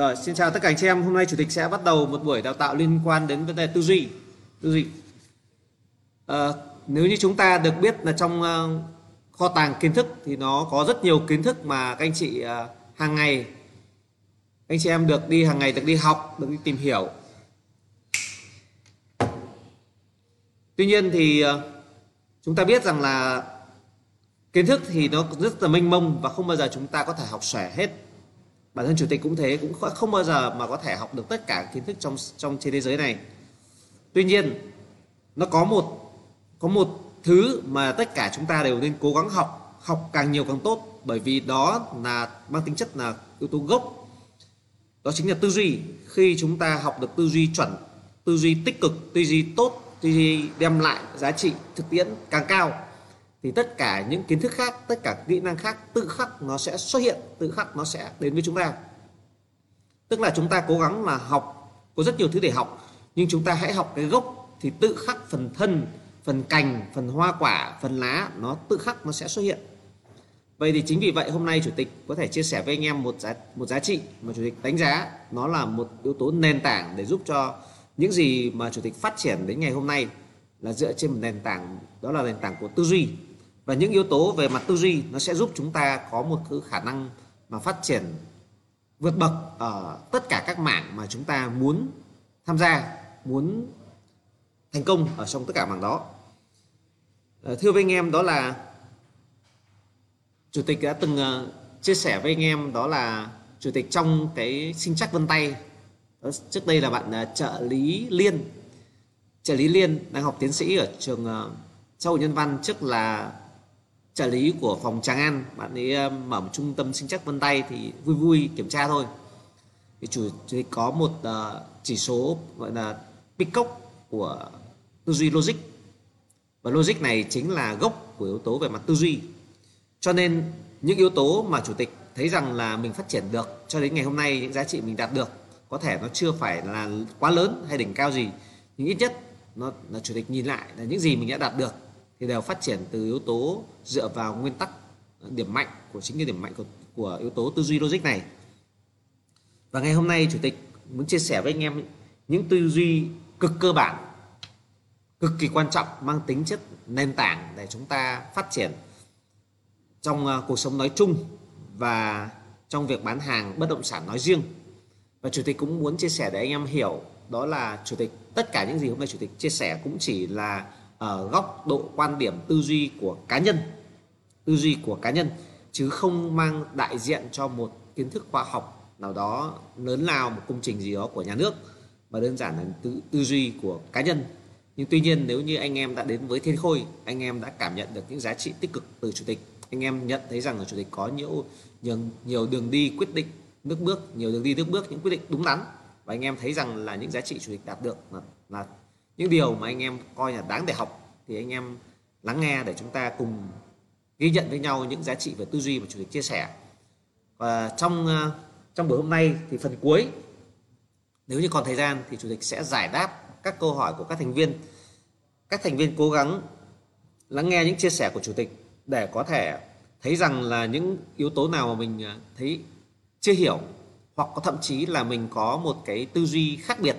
Rồi, xin chào tất cả anh chị em. Hôm nay chủ tịch sẽ bắt đầu một buổi đào tạo liên quan đến vấn đề tư duy. Tư duy. À, nếu như chúng ta được biết là trong uh, kho tàng kiến thức thì nó có rất nhiều kiến thức mà các anh chị uh, hàng ngày anh chị em được đi hàng ngày được đi học, được đi tìm hiểu. Tuy nhiên thì uh, chúng ta biết rằng là kiến thức thì nó rất là mênh mông và không bao giờ chúng ta có thể học xòe hết bản thân chủ tịch cũng thế, cũng không bao giờ mà có thể học được tất cả kiến thức trong trong trên thế giới này. Tuy nhiên, nó có một có một thứ mà tất cả chúng ta đều nên cố gắng học học càng nhiều càng tốt, bởi vì đó là, mang tính chất là yếu tố gốc. Đó chính là tư duy. Khi chúng ta học được tư duy chuẩn, tư duy tích cực, tư duy tốt, tư duy đem lại giá trị thực tiễn càng cao thì tất cả những kiến thức khác, tất cả kỹ năng khác, tự khắc nó sẽ xuất hiện, tự khắc nó sẽ đến với chúng ta. Tức là chúng ta cố gắng là học, có rất nhiều thứ để học, nhưng chúng ta hãy học cái gốc thì tự khắc phần thân, phần cành, phần hoa quả, phần lá, nó tự khắc nó sẽ xuất hiện. Vậy thì chính vì vậy hôm nay chủ tịch có thể chia sẻ với anh em một giá một giá trị mà chủ tịch đánh giá nó là một yếu tố nền tảng để giúp cho những gì mà chủ tịch phát triển đến ngày hôm nay là dựa trên một nền tảng, đó là nền tảng của tư duy và những yếu tố về mặt tư duy nó sẽ giúp chúng ta có một cái khả năng mà phát triển vượt bậc ở tất cả các mảng mà chúng ta muốn tham gia, muốn thành công ở trong tất cả mảng đó. Ờ, thưa với anh em, đó là chủ tịch đã từng ờ, chia sẻ với anh em đó là chủ tịch trong cái sinh chắc vân tay. Ờ, trước đây là bạn trợ lý liên. Trợ lý liên đang học tiến sĩ ở trường xã hội nhân văn, trước là trợ lý của phòng Tràng An. Bạn ấy ờ, mở một trung tâm sinh chắc vân tay thì vui vui kiểm tra thôi. Thì chủ tịch có một uh, chỉ số gọi là Peacock của tư duy logic. Và logic này chính là gốc của yếu tố về mặt tư duy. Cho nên những yếu tố mà chủ tịch thấy rằng là mình phát triển được cho đến ngày hôm nay những giá trị mình đạt được có thể nó chưa phải là quá lớn hay đỉnh cao gì nhưng ít nhất nó là chủ tịch nhìn lại là những gì mình đã đạt được thì đều phát triển từ yếu tố dựa vào nguyên tắc ờ, điểm mạnh của chính cái điểm mạnh của, của yếu tố tư duy logic này. Và ngày hôm nay chủ tịch muốn chia sẻ với anh em những tư duy cực cơ bản cực kỳ quan trọng mang tính chất nền tảng để chúng ta phát triển trong ờ, cuộc sống nói chung và trong việc bán hàng bất động sản nói riêng. Và chủ tịch cũng muốn chia sẻ để anh em hiểu đó là chủ tịch tất cả những gì hôm nay chủ tịch chia sẻ cũng chỉ là ở góc độ quan điểm tư duy của cá nhân tư duy của cá nhân chứ không mang đại diện cho một kiến thức khoa học nào đó lớn lao một công trình gì đó của nhà nước mà đơn giản là tư, tư duy của cá nhân. Nhưng tuy nhiên nếu như anh em đã đến với thiên khôi anh em đã cảm nhận được những giá trị tích cực từ chủ tịch anh em nhận thấy rằng là chủ tịch có nhiều nhiều, nhiều đường đi quyết định nước bước nhiều đường đi nước bước những quyết định đúng đắn và anh em thấy rằng là những giá trị chủ tịch đạt được là, là những điều mà anh em coi là đáng để học thì anh em lắng nghe để chúng ta cùng ghi nhận với nhau những giá trị về tư duy mà chủ tịch chia sẻ. Và trong ờ, trong buổi hôm nay thì phần cuối, nếu như còn thời gian thì chủ tịch sẽ giải đáp các câu hỏi của các thành viên. Các thành viên cố gắng lắng nghe những chia sẻ của chủ tịch để có thể thấy rằng là những yếu tố nào mà mình ờ, thấy chưa hiểu hoặc có thậm chí là mình có một cái tư duy khác biệt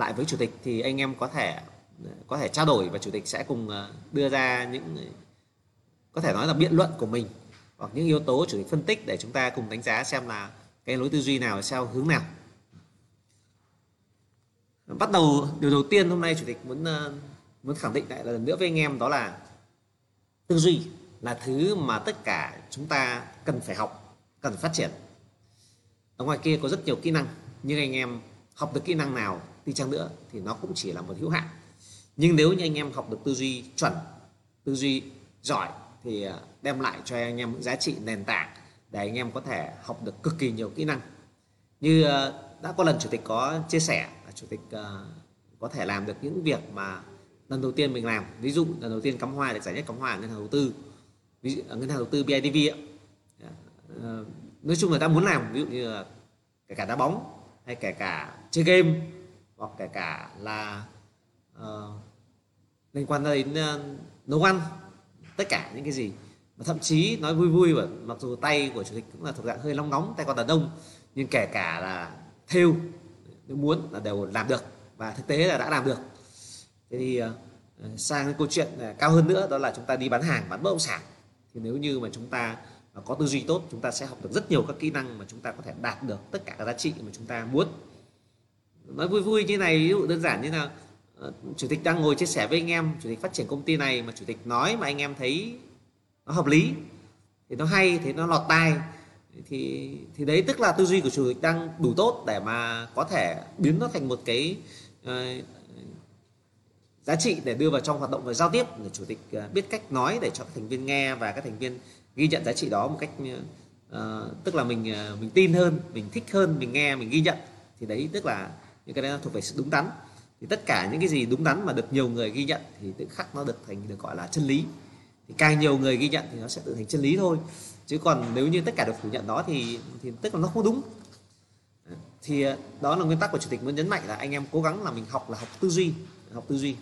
lại với chủ tịch thì anh em có thể có thể trao đổi và chủ tịch sẽ cùng ờ, đưa ra những, có thể nói là biện luận của mình hoặc những yếu tố chủ tịch phân tích để chúng ta cùng đánh giá xem là cái lối tư duy nào theo hướng nào. Bắt đầu, điều đầu tiên hôm nay chủ tịch muốn ờ, muốn khẳng định lại lần nữa với anh em đó là tư duy là thứ mà tất cả chúng ta cần phải học, cần phát triển. Ở ngoài kia có rất nhiều kỹ năng, nhưng anh em học được kỹ năng nào đi chăng nữa thì nó cũng chỉ là một hữu hạn. Nhưng nếu như anh em học được tư duy chuẩn, tư duy giỏi thì à, đem lại cho anh em những giá trị nền tảng để anh em có thể học được cực kỳ nhiều kỹ năng. Như à, đã có lần chủ tịch có chia sẻ là chủ tịch à, có thể làm được những việc mà lần đầu tiên mình làm. Ví dụ lần đầu tiên cắm hoa được giải nhất cắm hoa ở ngân hàng đầu tư, ví dụ ngân hàng đầu tư BIDV ạ. Dạ, ờ, nói chung là ta muốn làm, ví dụ như là kể cả đá bóng hay kể cả chơi game hoặc kể cả là uh, liên quan đến uh, nấu ăn tất cả những cái gì. Và thậm chí nói vui vui và mặc dù tay của chủ tịch cũng là thuộc dạng hơi long nóng tay còn đàn ông nhưng kể cả là thêu nếu muốn là đều làm được và thực tế là đã làm được. Thế thì ờ, sang cái câu chuyện cao hơn nữa đó là chúng ta đi bán hàng bán bất động sản. Thì nếu như mà chúng ta có tư duy tốt chúng ta sẽ học được rất nhiều các kỹ năng mà chúng ta có thể đạt được tất cả các giá trị mà chúng ta muốn nói vui vui như này ví dụ đơn giản như là ờ, chủ tịch đang ngồi chia sẻ với anh em chủ tịch phát triển công ty này mà chủ tịch nói mà anh em thấy nó hợp lý thì nó hay thì nó lọt tai. Thì thì đấy tức là tư duy của chủ tịch đang đủ tốt để mà có thể biến nó thành một cái uh, giá trị để đưa vào trong hoạt động và giao tiếp để chủ tịch ờ, biết cách nói để cho các thành viên nghe và các thành viên ghi nhận giá trị đó một cách uh, tức là mình uh, mình tin hơn mình thích hơn mình nghe mình ghi nhận. Thì đấy tức là những cái đấy nó thuộc về sự đúng đắn. Thì tất cả những cái gì đúng đắn mà được nhiều người ghi nhận thì tự khắc nó được thành được gọi là chân lý. Thì càng nhiều người ghi nhận thì nó sẽ tự thành chân lý thôi. Chứ còn nếu như tất cả được phủ nhận đó thì thì tức là nó không đúng. Thì ờ, đó là nguyên tắc của chủ tịch muốn nhấn mạnh là anh em cố gắng là mình học là học tư duy, học tư duy.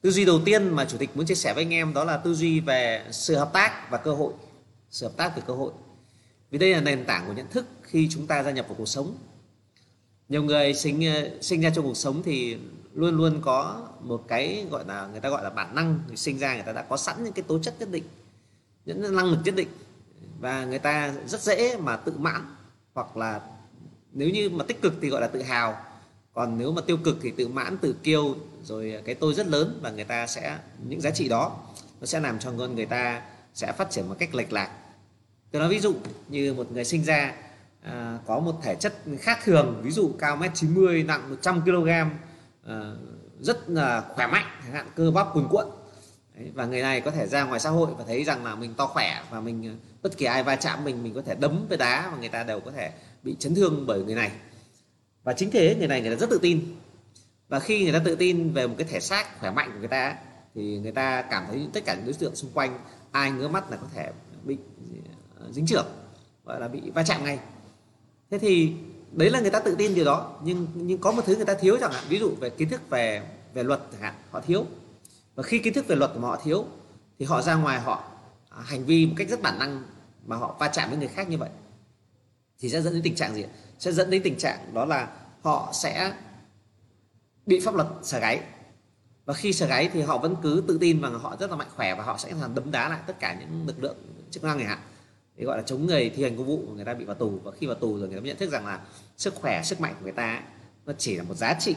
Tư duy đầu tiên mà chủ tịch muốn chia sẻ với anh em đó là tư duy về sự hợp tác và cơ hội, sự hợp tác về cơ hội. Vì đây là nền tảng của nhận thức khi chúng ta gia nhập vào cuộc sống nhiều người sinh ờ, sinh ra trong cuộc sống thì luôn luôn có một cái gọi là, người ta gọi là bản năng. Người sinh ra người ta đã có sẵn những cái tố chất nhất định, những năng lực nhất định. Và người ta rất dễ mà tự mãn, hoặc là nếu như mà tích cực thì gọi là tự hào. Còn nếu mà tiêu cực thì tự mãn, tự kiêu, rồi cái tôi rất lớn và người ta sẽ, những giá trị đó, nó sẽ làm cho người ta sẽ phát triển một cách lệch lạc. Tôi nói ví dụ như một người sinh ra à, có một thể chất khác thường ví dụ cao mét 90 nặng 100 kg à, rất là khỏe mạnh hạn cơ bắp cuồn cuộn. Đấy, và người này có thể ra ngoài xã hội và thấy rằng là mình to khỏe và mình ờ, bất kỳ ai va chạm mình mình có thể đấm với đá và người ta đều có thể bị chấn thương bởi người này. Và chính thế người này người ta rất tự tin. Và khi người ta tự tin về một cái thể xác khỏe mạnh của người ta thì người ta cảm thấy tất cả những đối tượng xung quanh ai ngứa mắt là có thể bị ờ, dính trưởng gọi là bị va chạm ngay thế thì đấy là người ta tự tin điều đó, nhưng nhưng có một thứ người ta thiếu chẳng hạn, ví dụ về kiến thức về về luật chẳng hạn, họ thiếu. Và khi kiến thức về luật của họ thiếu, thì họ ra ngoài họ à, hành vi một cách rất bản năng mà họ va chạm với người khác như vậy, thì sẽ dẫn đến tình trạng gì sẽ dẫn đến tình trạng đó là họ sẽ bị pháp luật sờ gáy. Và khi sờ gáy thì họ vẫn cứ tự tin rằng họ rất là mạnh khỏe và họ sẽ làm đấm đá lại tất cả những lực lượng chức năng này hạn thì gọi là chống người thi hành công vụ người ta bị vào tù. Và khi vào tù rồi người ta nhận thức rằng là sức khỏe, sức mạnh của người ta nó chỉ là một giá trị.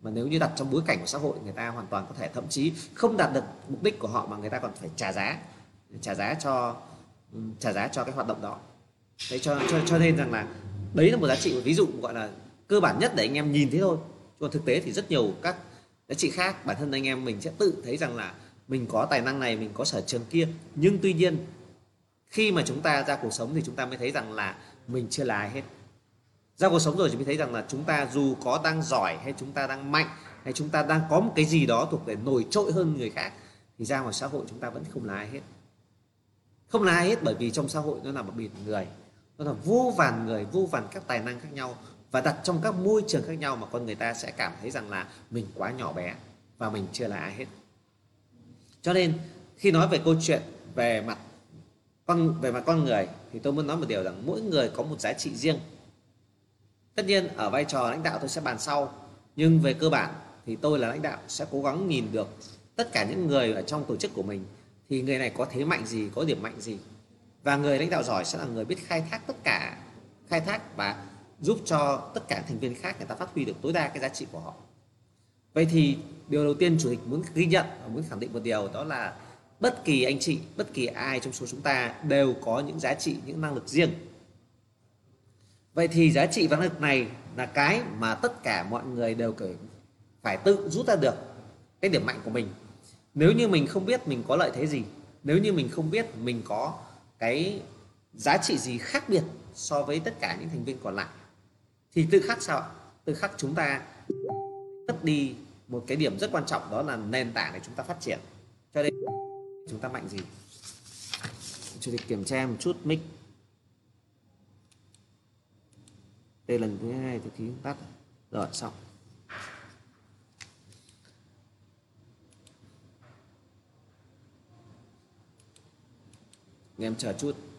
Mà nếu như đặt trong bối cảnh của xã hội, người ta hoàn toàn có thể thậm chí không đạt được mục đích của họ mà người ta còn phải trả giá trả giá cho ừ, trả giá cho cái hoạt động đó. Đấy cho cho cho nên rằng là đấy là một giá trị một ví dụ gọi là cơ bản nhất để anh em nhìn thế thôi. Còn thực tế thì rất nhiều các giá trị khác, bản thân anh em mình sẽ tự thấy rằng là mình có tài năng này, mình có sở trường kia. Nhưng tuy nhiên khi mà chúng ta ra cuộc sống thì chúng ta mới thấy rằng là mình chưa là ai hết. Ra cuộc sống rồi thì mới thấy rằng là chúng ta dù có đang giỏi hay chúng ta đang mạnh hay chúng ta đang có một cái gì đó thuộc về nổi trội hơn người khác, thì ra ngoài xã hội chúng ta vẫn không là ai hết. Không là ai hết bởi vì trong xã hội nó là một biển người, nó là vô vàn người, vô vàn các tài năng khác nhau và đặt trong các môi trường khác nhau mà con người ta sẽ cảm thấy rằng là mình quá nhỏ bé và mình chưa là ai hết. Cho nên khi nói về câu chuyện về mặt con về mặt con người thì tôi muốn nói một điều rằng mỗi người có một giá trị riêng. Tất nhiên ở vai trò lãnh đạo tôi sẽ bàn sau, nhưng về cơ bản thì tôi là lãnh đạo sẽ cố gắng nhìn được tất cả những người ở trong tổ chức của mình, thì người này có thế mạnh gì, có điểm mạnh gì. Và người lãnh đạo giỏi sẽ là người biết khai thác tất cả, khai thác và giúp cho tất cả thành viên khác người ta phát huy được tối đa cái giá trị của họ. Vậy thì điều đầu tiên chủ tịch muốn ghi nhận và muốn khẳng định một điều đó là bất kỳ anh chị, bất kỳ ai trong số chúng ta đều có những giá trị, những năng lực riêng. Vậy thì giá trị và năng lực này là cái mà tất cả mọi người đều phải tự rút ra được cái điểm mạnh của mình. Nếu như mình không biết mình có lợi thế gì, nếu như mình không biết mình có cái giá trị gì khác biệt so với tất cả những thành viên còn lại, thì tự khắc sao ạ? Tự khắc chúng ta mất đi một cái điểm rất quan trọng đó là nền tảng để chúng ta phát triển chúng ta mạnh gì? Chủ tịch kiểm tra một chút, mic. Đây lần thứ hai thì khí tắt rồi. Xong. Em chờ chút.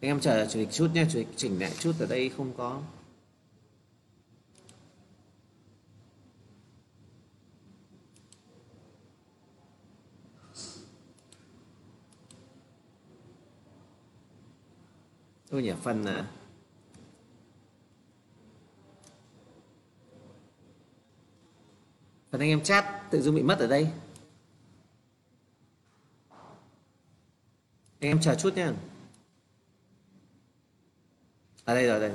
Anh em chờ chủ tịch chút nhé chủ tịch chỉnh lại chút ở đây không có. Tôi nhỉ phần à, phần anh em chat tự dưng bị mất ở đây. Anh em chờ chút nhé ở đây rồi đây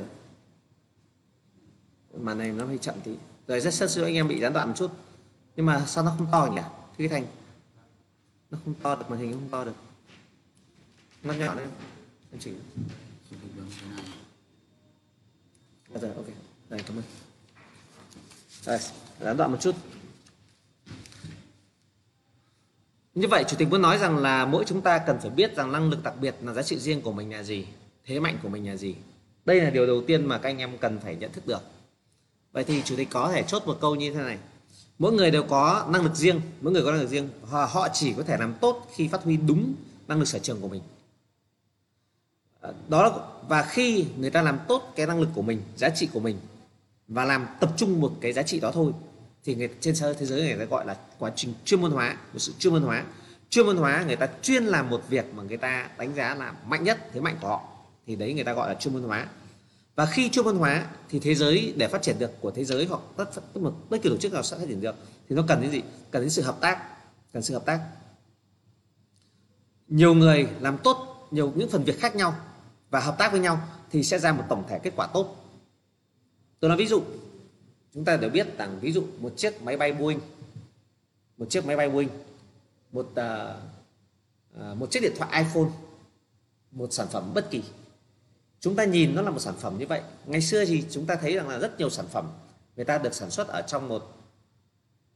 màn này nó hơi chậm tí. Rồi rất rất sơ anh em bị gián đoạn một chút. Nhưng mà sao nó không to nhỉ? Cái thành nó không to được màn hình không to được. Nó nhỏ lên anh chỉnh. À, rồi ok. Đây cảm ơn. Đây gián đoạn một chút. Như vậy chủ tịch muốn nói rằng là mỗi chúng ta cần phải biết rằng năng lực đặc biệt là giá trị riêng của mình là gì thế mạnh của mình là gì đây là điều đầu tiên mà các anh em cần phải nhận thức được. Vậy thì chủ tịch có thể chốt một câu như thế này. Mỗi người đều có năng lực riêng mỗi người có năng lực riêng họ, họ chỉ có thể làm tốt khi phát huy đúng năng lực sở trường của mình. Ờ, đó đó và khi người ta làm tốt cái năng lực của mình giá trị của mình và làm tập trung một cái giá trị đó thôi thì người trên thế giới người ta gọi là quá trình chuyên môn hóa một sự chuyên môn hóa. Chuyên môn hóa người ta chuyên làm một việc mà người ta đánh giá là mạnh nhất thế mạnh của họ thì đấy người ta gọi là chuyên môn hóa. Và khi chuyên môn hóa thì thế giới để phát triển được của thế giới hoặc tất tất một bất kỳ tổ chức nào sẽ phát triển được. Thì nó cần đến gì? Cần đến sự hợp tác cần sự hợp tác. Nhiều người làm tốt nhiều những phần việc khác nhau và hợp tác với nhau thì sẽ ra một tổng thể kết quả tốt. Tôi nói ví dụ chúng ta đều biết rằng ví dụ một chiếc máy bay Boeing một chiếc máy bay Boeing một uh, một chiếc điện thoại iPhone một sản phẩm bất kỳ chúng ta nhìn nó là một sản phẩm như vậy. Ngày xưa thì chúng ta thấy rằng là rất nhiều sản phẩm người ta được sản xuất ở trong một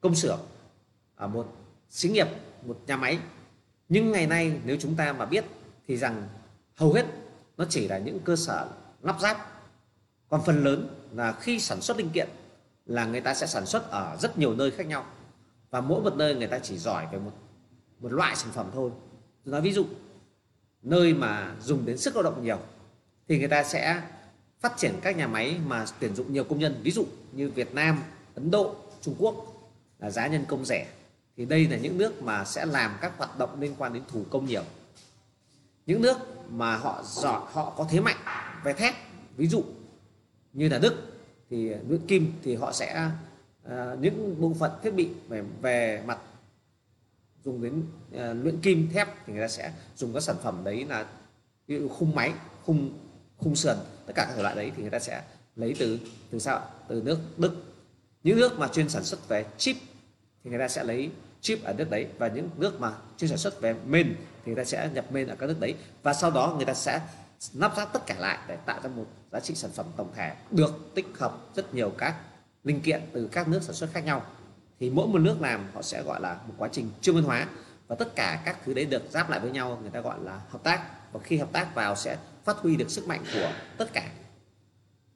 công xưởng, ở một xí nghiệp, một nhà máy. Nhưng ngày nay nếu chúng ta mà biết thì rằng hầu hết nó chỉ là những cơ sở lắp ráp. Còn phần lớn là khi sản xuất linh kiện là người ta sẽ sản xuất ở rất nhiều nơi khác nhau. Và mỗi một nơi người ta chỉ giỏi về một một loại sản phẩm thôi. Tôi nói ví dụ, nơi mà dùng đến sức lao động nhiều thì người ta sẽ phát triển các nhà máy mà tuyển dụng nhiều công nhân. Ví dụ như Việt Nam Ấn Độ Trung Quốc là giá nhân công rẻ. Thì đây là những nước mà sẽ làm các hoạt động liên quan đến thủ công nhiều. Những nước mà họ giỏi họ có thế mạnh về thép ví dụ như là Đức thì luyện kim thì họ sẽ uh, những bộ phận thiết bị về về mặt dùng đến uh, luyện kim thép thì người ta sẽ dùng các sản phẩm đấy là ví dụ khung máy khung khung sườn, tất cả các thể loại đấy thì người ta sẽ lấy từ từ sao từ nước Đức. Những nước mà chuyên sản xuất về chip thì người ta sẽ lấy chip ở nước đấy và những nước mà chuyên sản xuất về men thì người ta sẽ nhập men ở các nước đấy. Và sau đó người ta sẽ lắp ráp tất cả lại để tạo ra một giá trị sản phẩm tổng thể được tích hợp rất nhiều các linh kiện từ các nước sản xuất khác nhau. Thì mỗi một nước làm họ sẽ gọi là một quá trình chuyên môn hóa và tất cả các thứ đấy được giáp lại với nhau, người ta gọi là hợp tác. Và khi hợp tác vào sẽ phát huy được sức mạnh của tất cả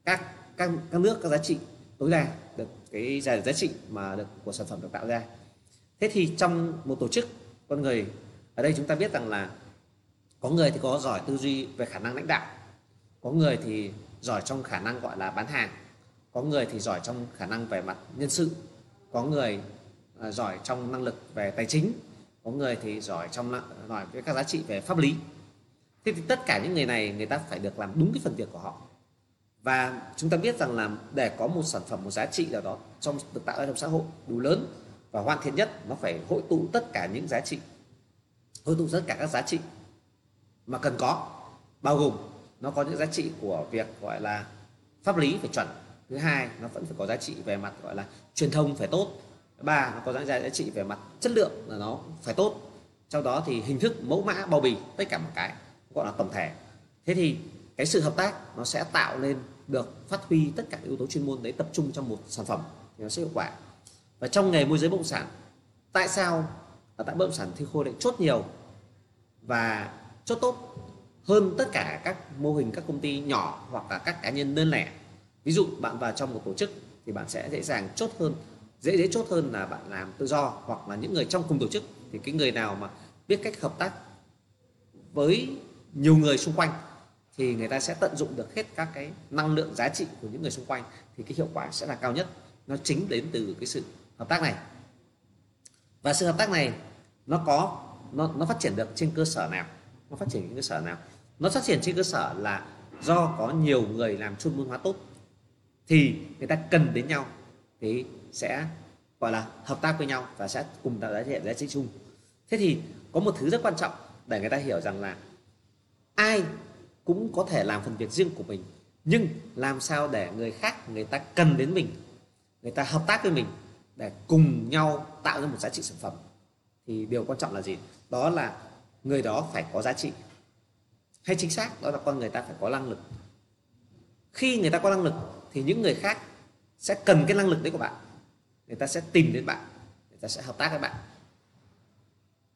các các các nước các giá trị tối đa được cái giá, giá trị mà được của sản phẩm được tạo ra. Thế thì trong một tổ chức con người ở đây chúng ta biết rằng là có người thì có giỏi tư duy về khả năng lãnh đạo có người thì giỏi trong khả năng gọi là bán hàng có người thì giỏi trong khả năng về mặt nhân sự có người à, giỏi trong năng lực về tài chính có người thì giỏi trong giỏi với các giá trị về pháp lý thế thì tất cả những người này, người ta phải được làm đúng cái phần việc của họ. Và chúng ta biết rằng là để có một sản phẩm, một giá trị nào đó trong, được tạo ra trong xã hội đủ lớn và hoàn thiện nhất, nó phải hội tụ tất cả những giá trị. Hội tụ tất cả các giá trị mà cần có, bao gồm nó có những giá trị của việc gọi là pháp lý phải chuẩn. Thứ hai, nó vẫn phải có giá trị về mặt gọi là truyền thông phải tốt. Thứ ba, nó có giá trị về mặt chất lượng là nó phải tốt. Trong đó thì hình thức mẫu mã bao bì, tất cả một cái gọi là tổng thể. Thế thì cái sự hợp tác nó sẽ tạo lên được phát huy tất cả yếu tố chuyên môn đấy tập trung trong một sản phẩm thì nó sẽ hiệu quả. Và trong nghề môi giới bất động sản, tại sao ở tại bất động sản thì khôi lại chốt nhiều và chốt tốt hơn tất cả các mô hình, các công ty nhỏ hoặc là các cá nhân đơn lẻ? Ví dụ bạn vào trong một tổ chức thì bạn sẽ dễ dàng chốt hơn, dễ dễ chốt hơn là bạn làm tự do hoặc là những người trong cùng tổ chức. Thì cái người nào mà biết cách hợp tác với nhiều người xung quanh, thì người ta sẽ tận dụng được hết các cái năng lượng giá trị của những người xung quanh, thì cái hiệu quả sẽ là cao nhất. Nó chính đến từ cái sự hợp tác này. Và sự hợp tác này, nó có, nó nó phát triển được trên cơ sở nào? Nó phát triển trên cơ sở nào? Nó phát triển trên cơ sở là do có nhiều người làm chuyên môn hóa tốt, thì người ta cần đến nhau, thì sẽ, gọi là, hợp tác với nhau và sẽ cùng tạo giá trị giá trị chung. Thế thì có một thứ rất quan trọng để người ta hiểu rằng là ai cũng có thể làm phần việc riêng của mình, nhưng làm sao để người khác, người ta cần đến mình, người ta hợp tác với mình để cùng nhau tạo ra một giá trị sản phẩm. Thì điều quan trọng là gì? Đó là người đó phải có giá trị. Hay chính xác, đó là con người ta phải có năng lực. Khi người ta có năng lực, thì những người khác sẽ cần cái năng lực đấy của bạn. Người ta sẽ tìm đến bạn, người ta sẽ hợp tác với bạn.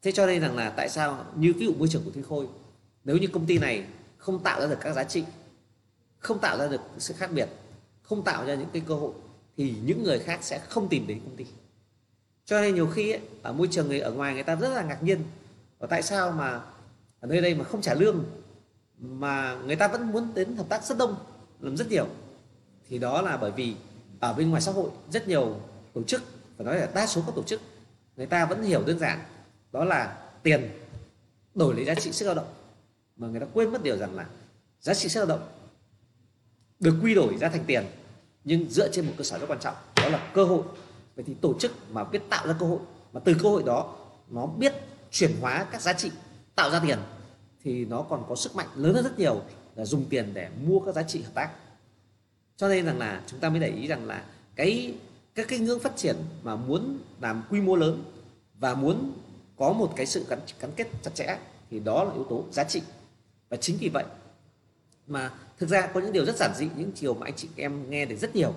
Thế cho nên rằng là tại sao, như ví dụ môi trường của thiên khôi nếu như công ty này không tạo ra được các giá trị không tạo ra được sự khác biệt không tạo ra những cái cơ hội thì những người khác sẽ không tìm đến công ty. Cho nên nhiều khi ấy, ở môi trường người ở ngoài người ta rất là ngạc nhiên. Và tại sao mà ở nơi đây mà không trả lương mà người ta vẫn muốn đến hợp tác rất đông làm rất nhiều? Thì đó là bởi vì ở bên ngoài xã hội rất nhiều tổ chức phải nói là đa số các tổ chức người ta vẫn hiểu đơn giản đó là tiền đổi lấy giá trị sức lao động mà người ta quên mất điều rằng là giá trị sức lao động được quy đổi ra thành tiền, nhưng dựa trên một cơ sở rất quan trọng, đó là cơ hội. Vậy thì tổ chức mà biết tạo ra cơ hội, mà từ cơ hội đó nó biết chuyển hóa các giá trị, tạo ra tiền, thì nó còn có sức mạnh lớn hơn rất nhiều là dùng tiền để mua các giá trị hợp tác. Cho nên rằng là chúng ta mới để ý rằng là cái, các cái ngưỡng phát triển mà muốn làm quy mô lớn và muốn có một cái sự gắn gắn kết chặt chẽ thì đó là yếu tố giá trị và chính vì vậy mà thực ra có những điều rất giản dị những chiều mà anh chị em nghe được rất nhiều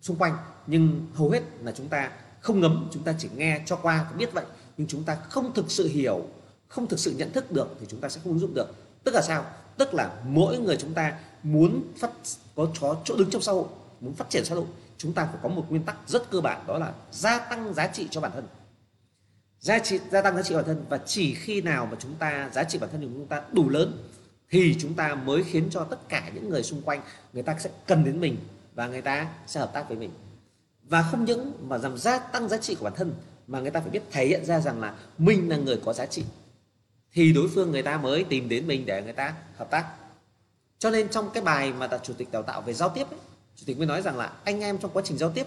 xung quanh. Nhưng hầu hết là chúng ta không ngấm chúng ta chỉ nghe cho qua và biết vậy. Nhưng chúng ta không thực sự hiểu không thực sự nhận thức được thì chúng ta sẽ không ứng dụng được. Tức là sao? Tức là mỗi người chúng ta muốn phát có, chó chỗ đứng trong xã hội muốn phát triển xã hội chúng ta phải có một nguyên tắc rất cơ bản đó là gia tăng giá trị cho bản thân. Giá trị gia tăng giá trị bản thân và chỉ khi nào mà chúng ta giá trị bản thân của chúng ta đủ lớn thì chúng ta mới khiến cho tất cả những người xung quanh người ta sẽ cần đến mình và người ta sẽ hợp tác với mình. Và không những mà làm gia tăng giá trị của bản thân mà người ta phải biết thể hiện ra rằng là mình là người có giá trị. Thì đối phương người ta mới tìm đến mình để người ta hợp tác. Cho nên trong cái bài mà chủ tịch đào tạo về giao tiếp ấy, chủ tịch mới nói rằng là anh em trong quá trình giao tiếp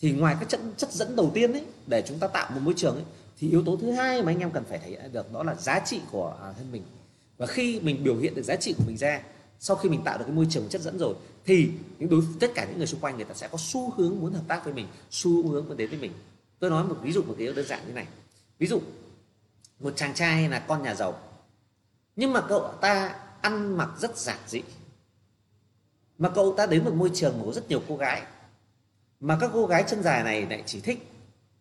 thì ngoài các chất chất dẫn đầu tiên ấy để chúng ta tạo một môi trường ấy thì yếu tố thứ hai mà anh em cần phải thể hiện được đó là giá trị của à, thân mình và khi mình biểu hiện được giá trị của mình ra, sau khi mình tạo được cái môi trường chất dẫn rồi, thì những đối, tất cả những người xung quanh người ta sẽ có xu hướng muốn hợp tác với mình, xu hướng muốn đến với mình. Tôi nói một ví dụ một cái đơn giản như này. Ví dụ, một chàng trai là con nhà giàu. Nhưng mà cậu ta ăn mặc rất giản dị. Mà cậu ta đến một môi trường mà có rất nhiều cô gái. Mà các cô gái chân dài này lại chỉ thích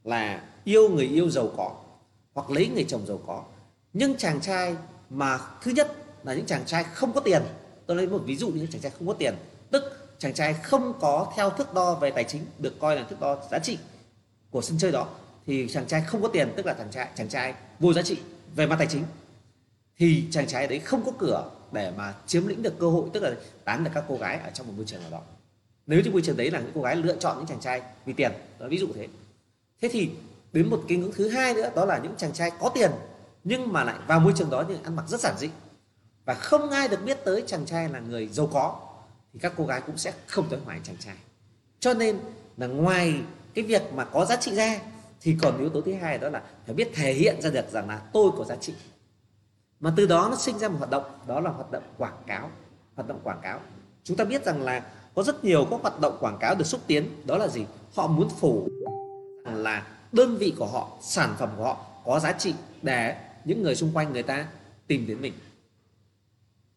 là yêu người yêu giàu có hoặc lấy người chồng giàu có. Nhưng chàng trai mà thứ nhất là những chàng trai không có tiền. Tôi lấy một ví dụ như chàng trai không có tiền. Tức chàng trai không có theo thước đo về tài chính, được coi là thước đo giá trị của sân chơi đó, thì chàng trai không có tiền, tức là chàng trai chàng trai vô giá trị về mặt tài chính. Thì chàng trai đấy không có cửa để mà chiếm lĩnh được cơ hội, tức là tán được các cô gái ở trong một môi trường nào đó. Nếu như môi trường đấy là những cô gái lựa chọn những chàng trai vì tiền, đó ví dụ thế. Thế thì đến một cái ngưỡng thứ hai nữa, đó là những chàng trai có tiền nhưng mà lại vào môi trường đó thì ăn mặc rất giản dị. Và không ai được biết tới chàng trai là người giàu có, thì các cô gái cũng sẽ không tới hoài chàng trai. Cho nên là ngoài cái việc mà có giá trị ra, thì còn yếu tố thứ hai đó là phải biết thể hiện ra được rằng là tôi có giá trị. Mà từ đó nó sinh ra một hoạt động, đó là hoạt động quảng cáo, hoạt động quảng cáo. Chúng ta biết rằng là có rất nhiều các hoạt động quảng cáo được xúc tiến, đó là gì? Họ muốn phủ là đơn vị của họ, sản phẩm của họ có giá trị để những người xung quanh người ta tìm đến mình.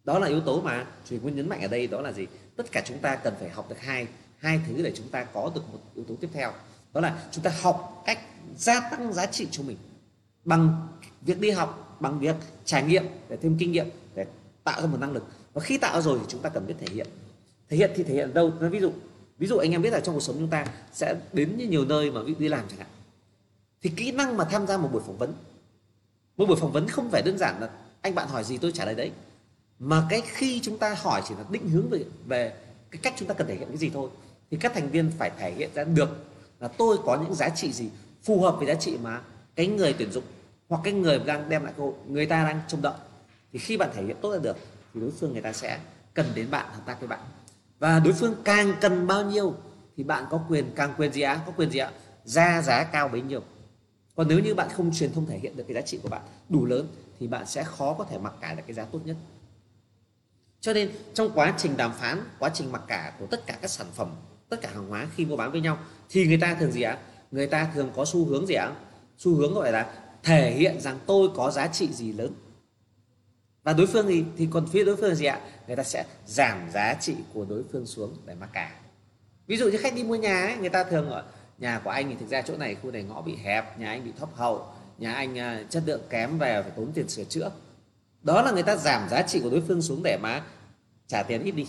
Đó là yếu tố mà chủ muốn nhấn mạnh ở đây, đó là gì? Tất cả chúng ta cần phải học được hai hai thứ để chúng ta có được một yếu tố tiếp theo. Đó là chúng ta học cách gia tăng giá trị cho mình bằng việc đi học, bằng việc trải nghiệm, để thêm kinh nghiệm, để tạo ra một năng lực. Và khi tạo rồi thì chúng ta cần biết thể hiện. Thể hiện thì thể hiện ở đâu? Nó ví dụ ví dụ anh em biết là trong cuộc sống chúng ta sẽ đến như nhiều nơi mà đi làm chẳng hạn. Thì kỹ năng mà tham gia một buổi phỏng vấn một buổi phỏng vấn không phải đơn giản là anh bạn hỏi gì tôi trả lời đấy, mà cái khi chúng ta hỏi chỉ là định hướng về về cái cách chúng ta cần thể hiện cái gì thôi. Thì các thành viên phải thể hiện ra được là tôi có những giá trị gì phù hợp với giá trị mà cái người tuyển dụng hoặc cái người đang đem lại cơ hội, người ta đang trông đợi. Thì khi bạn thể hiện tốt ra được thì đối phương người ta sẽ cần đến bạn, hợp tác với bạn. Và đối phương càng cần bao nhiêu thì bạn có quyền, càng quyền gì ạ? Có quyền gì ạ? Ra giá cao bấy nhiêu còn nếu như bạn không truyền thông thể hiện được cái giá trị của bạn đủ lớn thì bạn sẽ khó có thể mặc cả được cái giá tốt nhất. Cho nên trong quá trình đàm phán quá trình mặc cả của tất cả các sản phẩm tất cả hàng hóa khi mua bán với nhau thì người ta thường gì ạ? Người ta thường có xu hướng gì ạ? Xu hướng gọi là thể hiện rằng tôi có giá trị gì lớn. Và đối phương thì thì còn phía đối phương gì ạ? Người ta sẽ giảm giá trị của đối phương xuống để mặc cả. Ví dụ như khách đi mua nhà ấy, người ta thường ở nhà của anh thì thực ra chỗ này khu này ngõ bị hẹp nhà anh bị thấp hậu nhà anh à, chất lượng kém về phải tốn tiền sửa chữa. Đó là người ta giảm giá trị của đối phương xuống để mà trả tiền ít đi.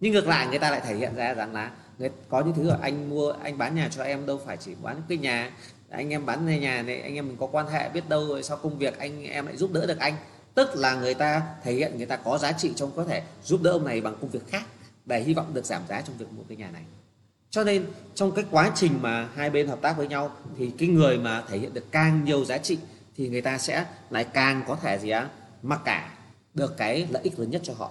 Nhưng ngược lại người ta lại thể hiện ra rằng là người, có những thứ ở anh mua anh bán nhà cho em đâu phải chỉ bán cái nhà. Anh em bán nhà này anh em mình có quan hệ biết đâu rồi sau công việc anh em lại giúp đỡ được anh. Tức là người ta thể hiện người ta có giá trị trong có thể giúp đỡ ông này bằng công việc khác. Để hy vọng được giảm giá trong việc mua cái nhà này cho nên, trong cái quá trình mà hai bên hợp tác với nhau, thì cái người mà thể hiện được càng nhiều giá trị, thì người ta sẽ lại càng có thể gì á, mặc cả được cái lợi ích lớn nhất cho họ.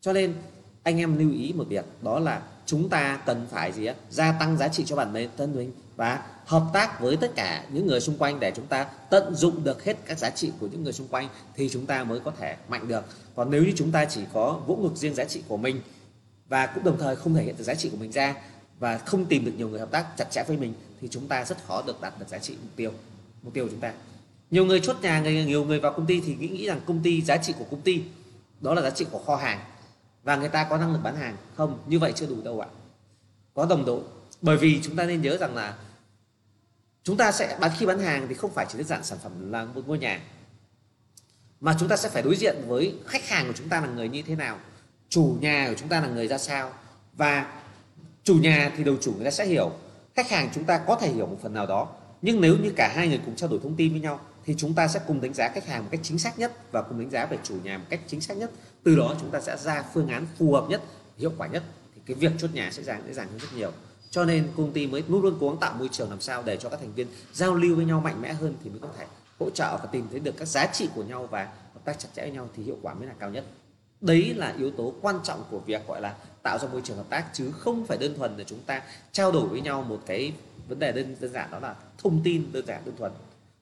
Cho nên, anh em lưu ý một việc, đó là chúng ta cần phải gì á, gia tăng giá trị cho bản thân mình và hợp tác với tất cả những người xung quanh để chúng ta tận dụng được hết các giá trị của những người xung quanh, thì chúng ta mới có thể mạnh được. Còn nếu như chúng ta chỉ có vỗ ngực riêng giá trị của mình và cũng đồng thời không thể hiện được giá trị của mình ra và không tìm được nhiều người hợp tác chặt chẽ với mình, thì chúng ta rất khó được đạt được giá trị mục tiêu mục tiêu của chúng ta. Nhiều người chốt nhà, người, nhiều người vào công ty thì nghĩ nghĩ rằng công ty, giá trị của công ty, đó là giá trị của kho hàng. Và người ta có năng lực bán hàng không? Như vậy chưa đủ đâu ạ. Có đồng đội bởi vì chúng ta nên nhớ rằng là chúng ta sẽ, bán, khi bán hàng thì không phải chỉ đơn giản sản phẩm là một ngôi nhà, mà chúng ta sẽ phải đối diện với khách hàng của chúng ta là người như thế nào, chủ nhà của chúng ta là người ra sao, và chủ nhà thì đầu chủ người ta sẽ hiểu. Khách hàng chúng ta có thể hiểu một phần nào đó. Nhưng nếu như cả hai người cùng trao đổi thông tin với nhau, thì chúng ta sẽ cùng đánh giá khách hàng một cách chính xác nhất và cùng đánh giá về chủ nhà một cách chính xác nhất. Từ đó chúng ta sẽ ra phương án phù hợp nhất, hiệu quả nhất, thì cái việc chốt nhà sẽ dễ dàng hơn rất nhiều. Cho nên công ty mới luôn luôn cố gắng tạo môi trường làm sao để cho các thành viên giao lưu với nhau mạnh mẽ hơn thì mới có thể hỗ trợ và tìm thấy được các giá trị của nhau và hợp tác chặt chẽ với nhau thì hiệu quả mới là cao nhất đấy là yếu tố quan trọng của việc gọi là tạo ra môi trường hợp tác chứ không phải đơn thuần là chúng ta trao đổi với nhau một cái vấn đề đơn, đơn giản đó là thông tin đơn giản đơn thuần.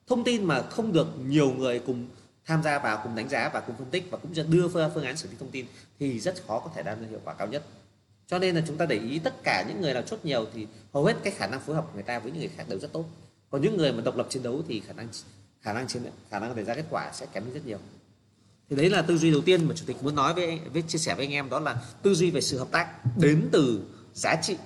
Thông tin mà không được nhiều người cùng tham gia vào cùng đánh giá và cùng phân tích và cũng đưa phương, án xử lý thông tin thì rất khó có thể đạt được hiệu quả cao nhất. Cho nên là chúng ta để ý tất cả những người nào chốt nhiều thì hầu hết cái khả năng phối hợp của người ta với những người khác đều rất tốt. Còn những người mà độc lập chiến đấu thì khả năng khả năng chiến khả năng để ra kết quả sẽ kém rất nhiều thì đấy là tư duy đầu tiên mà chủ tịch muốn nói với, với chia sẻ với anh em đó là tư duy về sự hợp tác đến từ giá trị.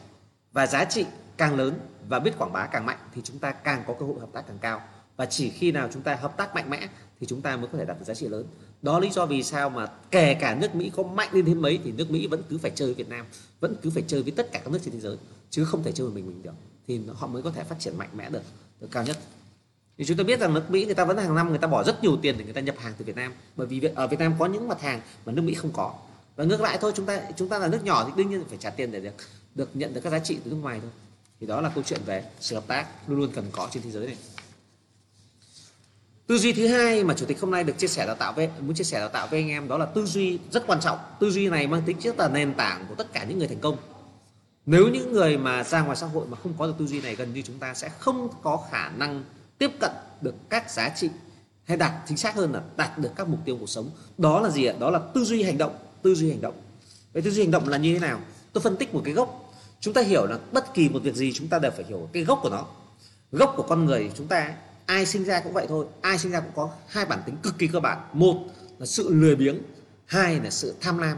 Và giá trị càng lớn và biết quảng bá càng mạnh thì chúng ta càng có cơ hội hợp tác càng cao. Và chỉ khi nào chúng ta hợp tác mạnh mẽ thì chúng ta mới có thể đạt được giá trị lớn. Đó lý do vì sao mà kể cả nước Mỹ có mạnh lên đến mấy thì nước Mỹ vẫn cứ phải chơi với Việt Nam vẫn cứ phải chơi với tất cả các nước trên thế giới chứ không thể chơi một mình mình được. Thì họ mới có thể phát triển mạnh mẽ được được. Cao nhất thì chúng ta biết rằng nước Mỹ người ta vẫn hàng năm người ta bỏ rất nhiều tiền để người ta nhập hàng từ Việt Nam. Bởi vì ở Việt Nam có những mặt hàng mà nước Mỹ không có. Và ngược lại thôi, chúng ta chúng ta là nước nhỏ thì đương nhiên phải trả tiền để được được nhận được các giá trị từ nước ngoài thôi. Thì đó là câu chuyện về sự hợp tác luôn luôn cần có trên thế giới này. Tư duy thứ hai mà chủ tịch hôm nay được chia sẻ đào tạo với muốn chia sẻ đào tạo với anh em, đó là tư duy rất quan trọng. Tư duy này mang tính chất là nền tảng của tất cả những người thành công. Nếu những người mà ra ngoài xã hội mà không có được tư duy này, gần như chúng ta sẽ không có khả năng tiếp cận được các giá trị hay đạt chính xác hơn là đạt được các mục tiêu cuộc sống. Đó là gì ạ? Đó là tư duy hành động, tư duy hành động. Vậy tư duy hành động là như thế nào? Tôi phân tích một cái gốc. Chúng ta hiểu là bất kỳ một việc gì chúng ta đều phải hiểu cái gốc của nó. Gốc của con người chúng ta ai sinh ra cũng vậy thôi. Ai sinh ra cũng có hai bản tính cực kỳ cơ bản. Một là sự lười biếng, hai là sự tham lam.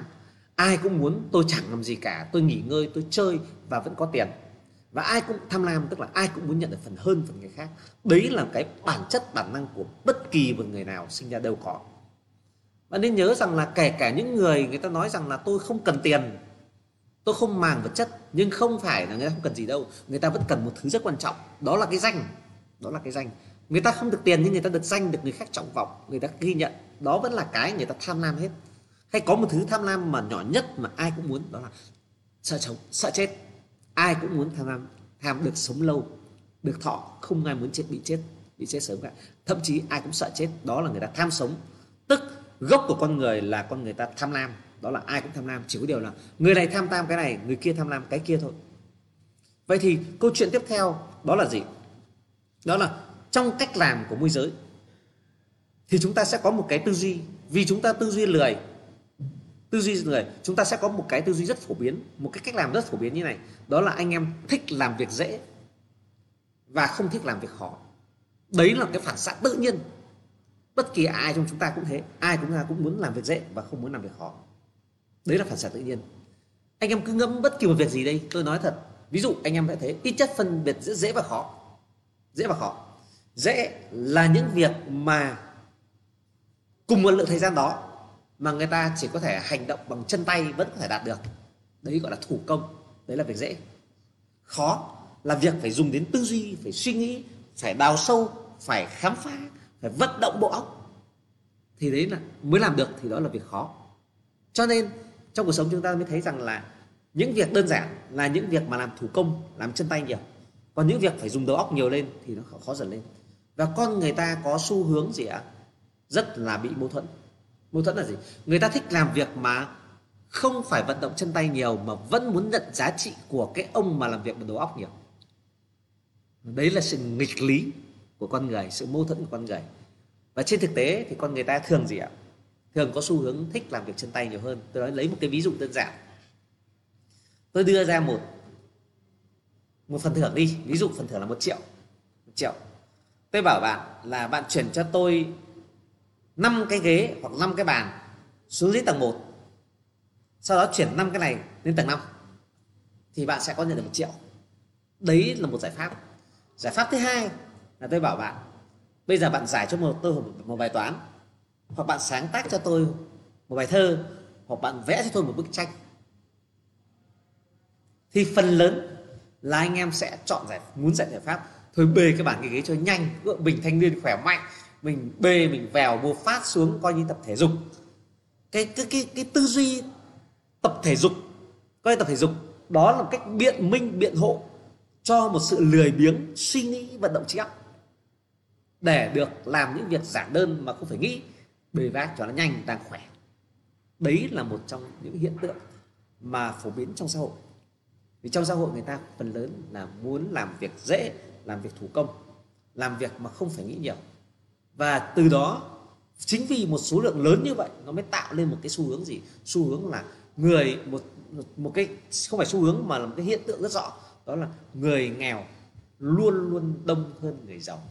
Ai cũng muốn tôi chẳng làm gì cả, tôi nghỉ ngơi, tôi chơi và vẫn có tiền và ai cũng tham lam, tức là ai cũng muốn nhận được phần hơn phần người khác. Đấy là cái bản chất, bản năng của bất kỳ một người nào sinh ra đều có. Và nên nhớ rằng là kể cả những người người ta nói rằng là tôi không cần tiền, tôi không màng vật chất, nhưng không phải là người ta không cần gì đâu. Người ta vẫn cần một thứ rất quan trọng. Đó là cái danh. Đó là cái danh. Người ta không được tiền nhưng người ta được danh, được người khác trọng vọng, người ta ghi nhận. Đó vẫn là cái người ta tham lam hết. Hay có một thứ tham lam mà nhỏ nhất mà ai cũng muốn, đó là sợ chồng sợ chết ai cũng muốn tham lam, tham được sống lâu, được thọ, không ai muốn chết, bị chết bị chết sớm cả. Thậm chí ai cũng sợ chết, đó là người ta tham sống. Tức, gốc của con người là con người ta tham lam, đó là ai cũng tham lam, chỉ có điều là người này tham lam cái này, người kia tham lam cái kia thôi. Vậy thì câu chuyện tiếp theo đó là gì? Đó là trong cách làm của môi giới, thì chúng ta sẽ có một cái tư duy. Vì chúng ta tư duy lười tư duy người, chúng ta sẽ có một cái tư duy rất phổ biến, một cái cách làm rất phổ biến như này. Đó là anh em thích làm việc dễ và không thích làm việc khó. Đấy là cái phản xạ tự nhiên. Bất kỳ ai trong chúng ta cũng thế, ai cũng ra cũng muốn làm việc dễ và không muốn làm việc khó. Đấy là phản xạ tự nhiên. Anh em cứ ngẫm bất kỳ một việc gì đây, tôi nói thật. Ví dụ anh em sẽ thấy, ít chất phân biệt giữa dễ và khó. Dễ và khó. Dễ là những việc mà cùng một lượng thời gian đó mà người ta chỉ có thể hành động bằng chân tay vẫn có thể đạt được. Đấy gọi là thủ công đấy là việc dễ. Khó là việc phải dùng đến tư duy phải suy nghĩ phải đào sâu phải khám phá phải vận động bộ óc. Thì đấy là mới làm được thì đó là việc khó. Cho nên trong cuộc sống chúng ta mới thấy rằng là những việc đơn giản là những việc mà làm thủ công làm chân tay nhiều. Còn những việc phải dùng đầu óc nhiều lên thì nó khó, khó dần lên. Và con người ta có xu hướng gì ạ? Rất là bị mâu thuẫn mâu thuẫn là gì? Người ta thích làm việc mà không phải vận động chân tay nhiều, mà vẫn muốn nhận giá trị của cái ông mà làm việc bằng đầu óc nhiều. Đấy là sự nghịch lý của con người, sự mâu thuẫn của con người. Và trên thực tế thì con người ta thường gì ạ? Thường có xu hướng thích làm việc chân tay nhiều hơn. Tôi nói lấy một cái ví dụ đơn giản. Tôi đưa ra một một phần thưởng đi. Ví dụ phần thưởng là một triệu. Một triệu. Tôi bảo bạn là bạn chuyển cho tôi 5 cái ghế hoặc 5 cái bàn xuống dưới tầng 1 sau đó chuyển 5 cái này lên tầng 5 thì bạn sẽ có nhận được một triệu. Đấy là một giải pháp. Giải pháp thứ hai là tôi bảo bạn bây giờ bạn giải cho một tôi một, một bài toán hoặc bạn sáng tác cho tôi một bài thơ hoặc bạn vẽ cho tôi một bức tranh. Thì phần lớn là anh em sẽ chọn giải muốn giải giải pháp. Thôi bê cái bản cái ghế cho nhanh bình thanh niên khỏe mạnh mình bê mình vèo một phát xuống coi như tập thể dục. Cái cái cái, cái tư duy tập thể dục coi tập thể dục đó là một cách biện minh biện hộ cho một sự lười biếng suy nghĩ vận động trí óc. Để được làm những việc giản đơn mà không phải nghĩ bề vác cho nó nhanh đang khỏe. Đấy là một trong những hiện tượng mà phổ biến trong xã hội. Vì trong xã hội người ta phần lớn là muốn làm việc dễ làm việc thủ công làm việc mà không phải nghĩ nhiều và từ đó, chính vì một số lượng lớn như vậy, nó mới tạo lên một cái xu hướng gì? Xu hướng là người, một một cái, không phải xu hướng mà là một cái hiện tượng rất rõ, đó là người nghèo luôn luôn đông hơn người giàu.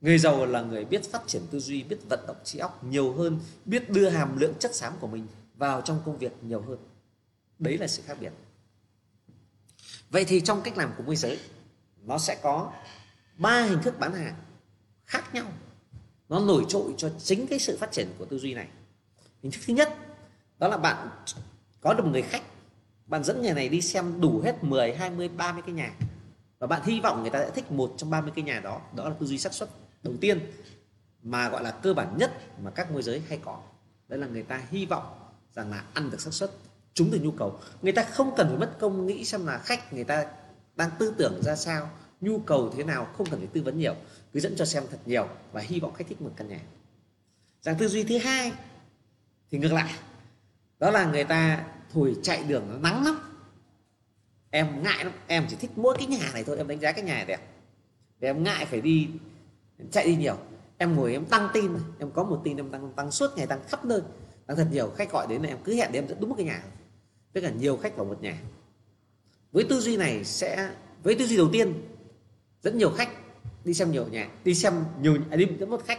Người giàu là người biết phát triển tư duy, biết vận động trí óc nhiều hơn, biết đưa hàm lượng chất xám của mình vào trong công việc nhiều hơn. Đấy là sự khác biệt. Vậy thì trong cách làm của môi giới, nó sẽ có ba hình thức bán hàng khác nhau nó nổi trội cho chính cái sự phát triển của tư duy này. Hình thức thứ nhất đó là bạn có được một người khách bạn dẫn nhà này đi xem đủ hết 10, 20, 30 cái nhà. Và bạn hy vọng người ta sẽ thích một trong 30 cái nhà đó. Đó là tư duy xác suất đầu tiên mà gọi là cơ bản nhất mà các môi giới hay có. Đấy là người ta hy vọng rằng là ăn được xác suất chúng từ nhu cầu. Người ta không cần phải mất công nghĩ xem là khách người ta đang tư tưởng ra sao nhu cầu thế nào không cần phải tư vấn nhiều hướng dẫn cho xem thật nhiều và hy vọng khách thích một căn nhà. Dạng tư duy thứ hai thì ngược lại. Đó là người ta thổi chạy đường nó nắng lắm. Em ngại lắm. Em chỉ thích mỗi cái nhà này thôi. Em đánh giá cái nhà này đẹp. Vì em ngại phải đi chạy đi nhiều. Em ngồi em tăng tin em có một tin em tăng tăng suốt ngày tăng khắp nơi tăng thật nhiều, khách gọi đến là em cứ hẹn để em dẫn đúng một cái nhà. Tất cả nhiều khách vào một nhà. Với tư duy này sẽ, với tư duy đầu tiên, dẫn nhiều khách đi xem nhiều nhà đi xem nhiều à, đi dẫn một khách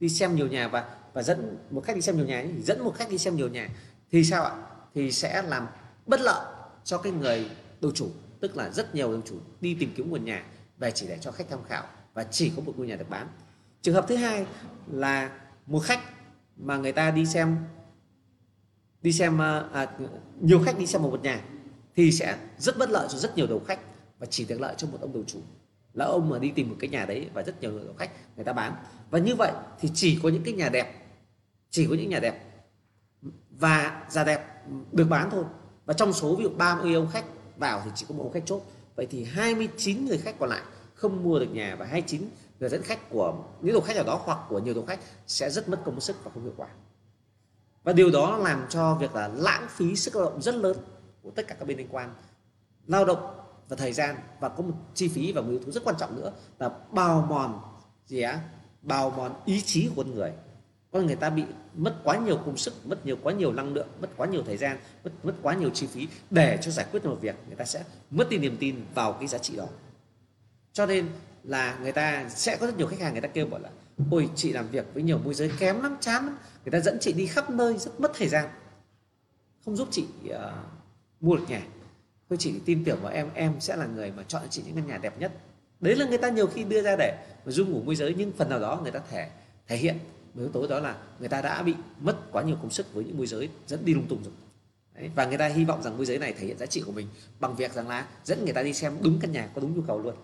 đi xem nhiều nhà và và dẫn một khách đi xem nhiều nhà dẫn một khách đi xem nhiều nhà thì sao ạ? Thì sẽ làm bất lợi cho cái người đầu chủ tức là rất nhiều đầu chủ đi tìm kiếm nguồn nhà về chỉ để cho khách tham khảo và chỉ có một ngôi nhà được bán. Trường hợp thứ hai là một khách mà người ta đi xem đi xem à, à nhiều khách đi xem một, một nhà thì sẽ rất bất lợi cho rất nhiều đầu khách và chỉ được lợi cho một ông đầu chủ là ông mà đi tìm một cái nhà đấy và rất nhiều người khách, người ta bán. Và như vậy thì chỉ có những cái nhà đẹp, chỉ có những nhà đẹp và giá đẹp được bán thôi. Và trong số ví dụ 30 ông khách vào thì chỉ có một ông khách chốt. Vậy thì 29 người khách còn lại không mua được nhà và 29 người dẫn khách của những tổ khách ở đó hoặc của nhiều tổ khách sẽ rất mất công sức và không hiệu quả. Và điều đó làm cho việc là lãng phí sức lao động rất lớn của tất cả các bên liên quan. Lao động và thời gian và có một chi phí và một yếu tố rất quan trọng nữa là bào mòn gì á? Bào mòn ý chí của con người. Con người ta bị mất quá nhiều công sức mất nhiều quá nhiều năng lượng mất quá nhiều thời gian mất mất quá nhiều chi phí để cho giải quyết một việc người ta sẽ mất đi niềm tin vào cái giá trị đó. Cho nên là người ta sẽ có rất nhiều khách hàng người ta kêu bảo là ôi chị làm việc với nhiều môi giới kém lắm chán lắm. Người ta dẫn chị đi khắp nơi rất mất thời gian. Không giúp chị uh, mua được nhà tôi chỉ tin tưởng vào em em sẽ là người mà chọn cho chị những căn nhà đẹp nhất. Đấy là người ta nhiều khi đưa ra để mà dung ngủ môi giới nhưng phần nào đó người ta thể thể hiện một yếu tố đó là người ta đã bị mất quá nhiều công sức với những môi giới dẫn đi lung tung rồi. Đấy, và người ta hy vọng rằng môi giới này thể hiện giá trị của mình bằng việc rằng là dẫn người ta đi xem đúng căn nhà có đúng nhu cầu luôn.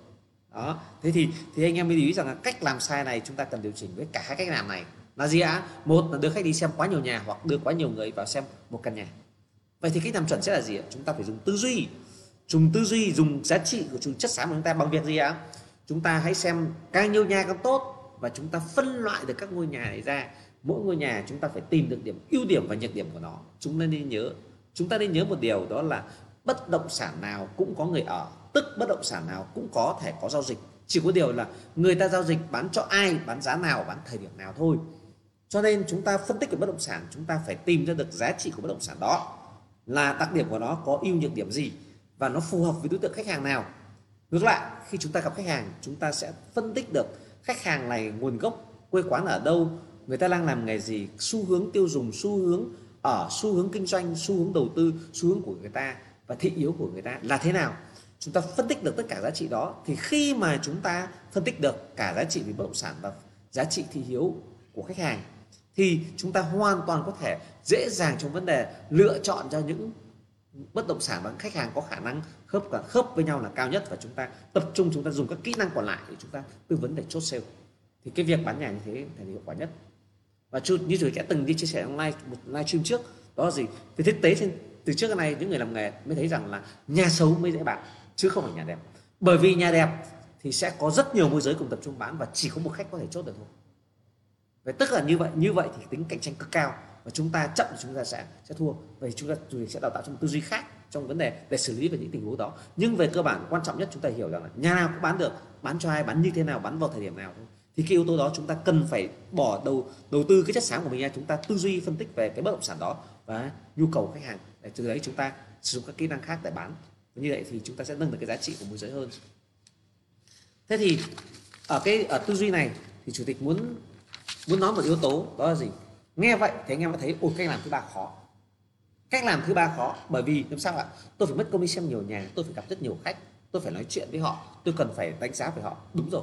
Đó thế thì thì anh em mới lưu ý rằng là cách làm sai này chúng ta cần điều chỉnh với cả hai cách làm này. Là gì ạ? Một là đưa khách đi xem quá nhiều nhà hoặc đưa quá nhiều người vào xem một căn nhà vậy thì cách làm chuẩn sẽ là gì ạ? Chúng ta phải dùng tư duy. Dùng tư duy, dùng giá trị của chúng chất xám của chúng ta bằng việc gì ạ? Chúng ta hãy xem càng nhiều nhà càng tốt và chúng ta phân loại được các ngôi nhà này ra. Mỗi ngôi nhà chúng ta phải tìm được điểm ưu điểm và nhược điểm của nó. Chúng ta nên nhớ, chúng ta nên nhớ một điều đó là bất động sản nào cũng có người ở, tức bất động sản nào cũng có thể có giao dịch. Chỉ có điều là người ta giao dịch bán cho ai, bán giá nào, bán thời điểm nào thôi. Cho nên chúng ta phân tích về bất động sản, chúng ta phải tìm ra được giá trị của bất động sản đó là đặc điểm của nó có ưu nhược điểm gì và nó phù hợp với đối tượng khách hàng nào. Ngược lại, khi chúng ta gặp khách hàng, chúng ta sẽ phân tích được khách hàng này nguồn gốc, quê quán ở đâu, người ta đang làm nghề gì, xu hướng tiêu dùng, xu hướng ở, xu hướng kinh doanh, xu hướng đầu tư, xu hướng của người ta và thị yếu của người ta là thế nào. Chúng ta phân tích được tất cả giá trị đó thì khi mà chúng ta phân tích được cả giá trị về bất động sản và giá trị thị hiếu của khách hàng thì chúng ta hoàn toàn có thể dễ dàng trong vấn đề lựa chọn cho những bất động sản và khách hàng có khả năng khớp cả khớp với nhau là cao nhất và chúng ta tập trung, chúng ta dùng các kỹ năng còn lại để chúng ta tư vấn để chốt sale. Thì cái việc bán nhà như thế là hiệu quả nhất. Và như chúng đã từng đi chia sẻ online một live stream trước, đó là gì? Thì thực tế trên từ trước đến nay những người làm nghề mới thấy rằng là nhà xấu mới dễ bán, chứ không phải nhà đẹp. Bởi vì nhà đẹp thì sẽ có rất nhiều môi giới cùng tập trung bán và chỉ có một khách có thể chốt được thôi vậy tức là như vậy như vậy thì tính cạnh tranh cực cao và chúng ta chậm thì chúng ta sẽ sẽ thua. Vậy chúng ta sẽ đào tạo trong tư duy khác trong vấn đề để xử lý về những tình huống đó. Nhưng về cơ bản, quan trọng nhất chúng ta hiểu rằng là nhà nào cũng bán được, bán cho ai, bán như thế nào, bán vào thời điểm nào thôi. Thì cái yếu tố đó chúng ta cần phải bỏ đầu đầu tư cái chất sáng của mình ra, chúng ta tư duy phân tích về cái bất động sản đó và nhu cầu khách hàng. Để từ đấy chúng ta sử dụng các kỹ năng khác để bán. Như vậy thì chúng ta sẽ nâng được cái giá trị của môi giới hơn. Thế thì ở cái, ở tư duy này thì chủ tịch muốn muốn nói một yếu tố, đó là gì? Nghe vậy thì anh em mới thấy, ôi, cách làm thứ ba khó. Cách làm thứ ba khó, bởi vì làm sao ạ? Tôi phải mất công đi xem nhiều nhà, tôi phải gặp rất nhiều khách, tôi phải nói chuyện với họ, tôi cần phải đánh giá về họ. Đúng rồi.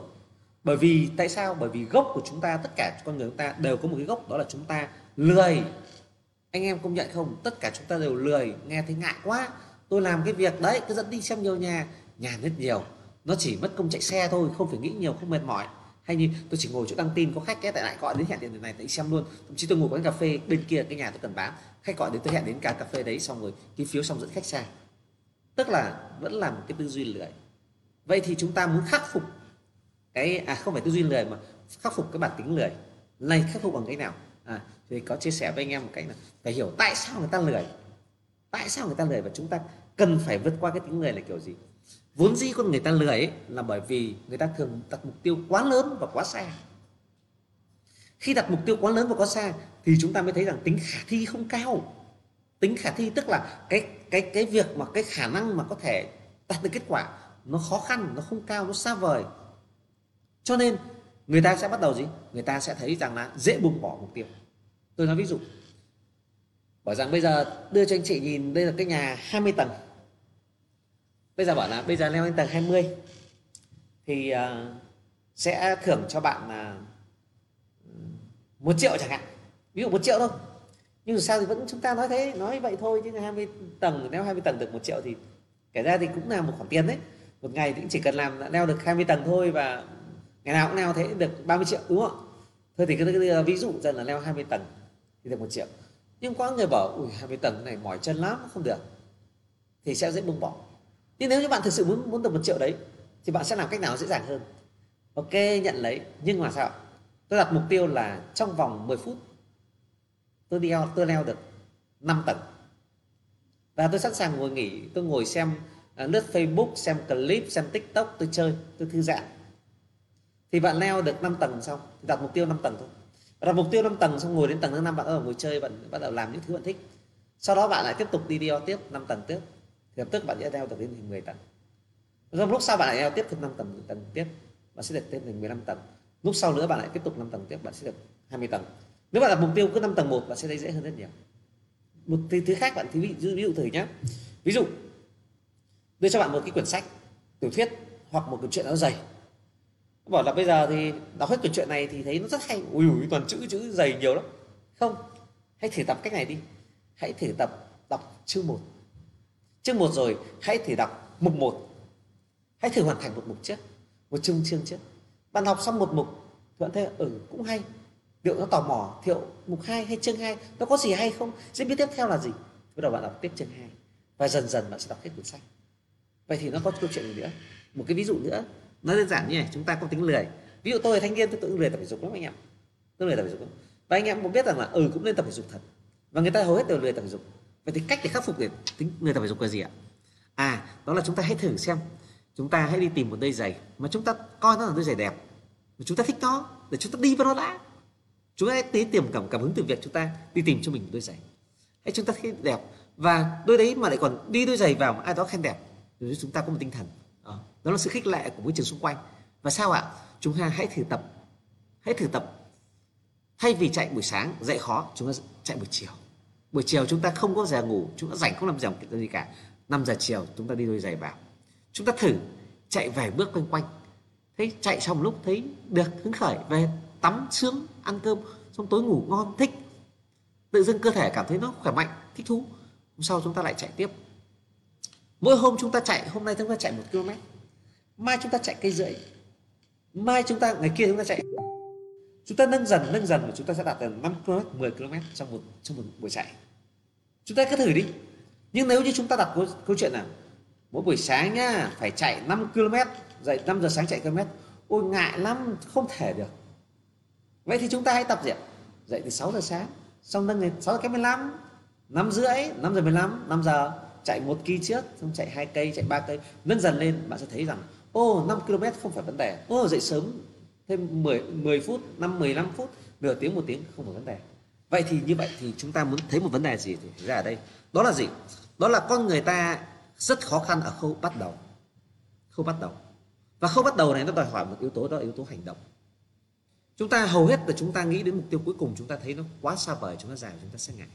Bởi vì, tại sao? Bởi vì gốc của chúng ta, tất cả con người chúng ta đều có một cái gốc, đó là chúng ta lười. Anh em công nhận không? Tất cả chúng ta đều lười, nghe thấy ngại quá. Tôi làm cái việc đấy, cứ dẫn đi xem nhiều nhà nhà rất nhiều. Nó chỉ mất công chạy xe thôi, không phải nghĩ nhiều, không mệt mỏi hay như tôi chỉ ngồi chỗ đăng tin có khách cái tại lại gọi đến hẹn điện này tại xem luôn. Thậm chí tôi ngồi quán cà phê bên kia, cái nhà tôi cần bán. Khách gọi đến tôi hẹn đến cả cà phê đấy, xong rồi ký phiếu xong dẫn khách sang. Tức là vẫn là một cái tư duy lười. Vậy thì chúng ta muốn khắc phục cái à không phải tư duy lười mà khắc phục cái bản tính lười. Này, khắc phục bằng cái nào? À thì có chia sẻ với anh em một cách là phải hiểu tại sao người ta lười. Tại sao người ta lười và chúng ta cần phải vượt qua cái tính lười là kiểu gì? Vốn dĩ con người ta lười ấy là bởi vì người ta thường đặt mục tiêu quá lớn và quá xa. Khi đặt mục tiêu quá lớn và quá xa thì chúng ta mới thấy rằng tính khả thi không cao. Tính khả thi tức là cái cái cái việc mà cái khả năng mà có thể đạt được kết quả nó khó khăn, nó không cao, nó xa vời. Cho nên người ta sẽ bắt đầu gì? Người ta sẽ thấy rằng là dễ buông bỏ mục tiêu. Tôi nói ví dụ, bảo rằng bây giờ đưa cho anh chị nhìn, đây là cái nhà 20 tầng bây giờ bảo là bây giờ leo lên tầng 20 thì uh, sẽ thưởng cho bạn là uh, một triệu chẳng hạn. Ví dụ một triệu thôi. Nhưng dù sao thì vẫn chúng ta nói thế nói vậy thôi chứ 20 tầng leo 20 tầng được một triệu thì kể ra thì cũng là một khoản tiền đấy. Một ngày thì cũng chỉ cần làm leo được 20 tầng thôi và ngày nào cũng leo thế được 30 triệu đúng không? Thôi thì cái ví dụ dần là leo 20 tầng thì được một triệu. Nhưng có người bảo ui 20 tầng này mỏi chân lắm không được. Thì sẽ dễ buông bỏ nhưng nếu như bạn thực sự muốn muốn được một triệu đấy, thì bạn sẽ làm cách nào dễ dàng hơn? Ok, nhận lấy. Nhưng mà sao tôi đặt mục tiêu là trong vòng 10 phút, tôi đi tôi leo được 5 tầng. Và tôi sẵn sàng ngồi nghỉ, tôi ngồi xem à, lướt Facebook, xem clip, xem TikTok, tôi chơi, tôi thư giãn. Thì bạn leo được 5 tầng xong đặt mục tiêu 5 tầng thôi. Đặt mục tiêu 5 tầng xong, ngồi đến tầng thứ năm, bạn ở ngồi chơi, bạn bắt đầu làm những thứ bạn thích. Sau đó bạn lại tiếp tục đi đi tiếp 5 tầng tiếp thì lập tức bạn sẽ leo được đến 10 tầng. Rồi lúc sau bạn lại leo tiếp thêm 5 tầng tầng tiếp bạn sẽ được thêm thành 15 tầng. Lúc sau nữa bạn lại tiếp tục 5 tầng tiếp bạn sẽ được 20 tầng. Nếu bạn đặt mục tiêu cứ 5 tầng một bạn sẽ thấy dễ hơn rất nhiều. Một thứ, thứ khác bạn thí ví dụ, ví dụ thử nhé ví dụ đưa cho bạn một cái quyển sách tiểu thuyết hoặc một quyển truyện nó dày bảo là bây giờ thì đọc hết quyển truyện này thì thấy nó rất hay. Ui ui toàn chữ chữ dày nhiều lắm. Không hãy thử tập cách này đi. Hãy thử tập đọc chương một chương một rồi, hãy thử đọc mục một. Hãy thử hoàn thành một mục trước, một chương chương trước. Bạn học xong một mục, thì bạn thấy ừ cũng hay. Liệu nó tò mò, thiệu mục 2 hay chương 2 nó có gì hay không? Diễn biến tiếp theo là gì? Bắt đầu bạn đọc tiếp chương 2 và dần dần bạn sẽ đọc hết cuốn sách. Vậy thì nó có câu chuyện gì nữa? Một cái ví dụ nữa, nó đơn giản như này, chúng ta có tính lười. Ví dụ tôi là thanh niên, tôi cũng lười tập thể dục lắm anh em. Tôi lười tập thể dục lắm. Và anh em cũng biết rằng là ừ cũng nên tập thể dục thật. Và người ta hầu hết đều lười tập thể dục vậy thì cách để khắc phục để tính, người tập thể dục là gì ạ? À đó là chúng ta hãy thử xem. Chúng ta hãy đi tìm một đôi giày mà chúng ta coi nó là đôi giày đẹp. Mà chúng ta thích nó, để chúng ta đi vào nó đã. Chúng ta hãy tí tìm cảm cảm hứng từ việc chúng ta đi tìm cho mình một đôi giày. Hãy chúng ta thấy đẹp. Và đôi đấy mà lại còn đi đôi giày vào mà ai đó khen đẹp, thì chúng ta có một tinh thần. Đó là sự khích lệ của môi trường xung quanh. Và sao ạ? Chúng ta hãy thử tập. Hãy thử tập. Thay vì chạy buổi sáng dậy khó, chúng ta chạy buổi chiều buổi chiều chúng ta không có giờ ngủ, chúng ta rảnh không làm gì cả. 5 giờ chiều chúng ta đi đôi giày vào. Chúng ta thử chạy vài bước quanh quanh. Thấy chạy xong lúc thấy được, hứng khởi, về tắm sướng, ăn cơm, xong tối ngủ ngon, thích. Tự dưng cơ thể cảm thấy nó khỏe mạnh, thích thú. Hôm sau chúng ta lại chạy tiếp. Mỗi hôm chúng ta chạy, hôm nay chúng ta chạy một km. Mai chúng ta chạy cây rưỡi. Mai chúng ta, ngày kia chúng ta chạy chúng ta nâng dần nâng dần và chúng ta sẽ đạt được 5 km 10 km trong một trong một buổi chạy chúng ta cứ thử đi. Nhưng nếu như chúng ta đặt câu, câu chuyện là mỗi buổi sáng nhá phải chạy 5 km dậy 5 giờ sáng chạy km ôi ngại lắm không thể được. Vậy thì chúng ta hãy tập gì ạ? Dậy từ 6 giờ sáng xong nâng lên 6 giờ kém 15 5 rưỡi 5 giờ 15 5 giờ. Chạy một kỳ trước xong chạy hai cây chạy ba cây. Nâng dần lên bạn sẽ thấy rằng ô 5 km không phải vấn đề. Ô dậy sớm thêm 10 10 phút 5 15 phút, nửa tiếng, một tiếng, không có vấn đề. Vậy thì như vậy thì chúng ta muốn thấy một vấn đề gì thì ra ở đây. Đó là gì? Đó là con người ta rất khó khăn ở khâu bắt đầu. Khâu bắt đầu. Và khâu bắt đầu này nó đòi hỏi một yếu tố, đó là yếu tố hành động. Chúng ta hầu hết là chúng ta nghĩ đến mục tiêu cuối cùng, chúng ta thấy nó quá xa vời, chúng ta dài chúng ta sẽ ngại.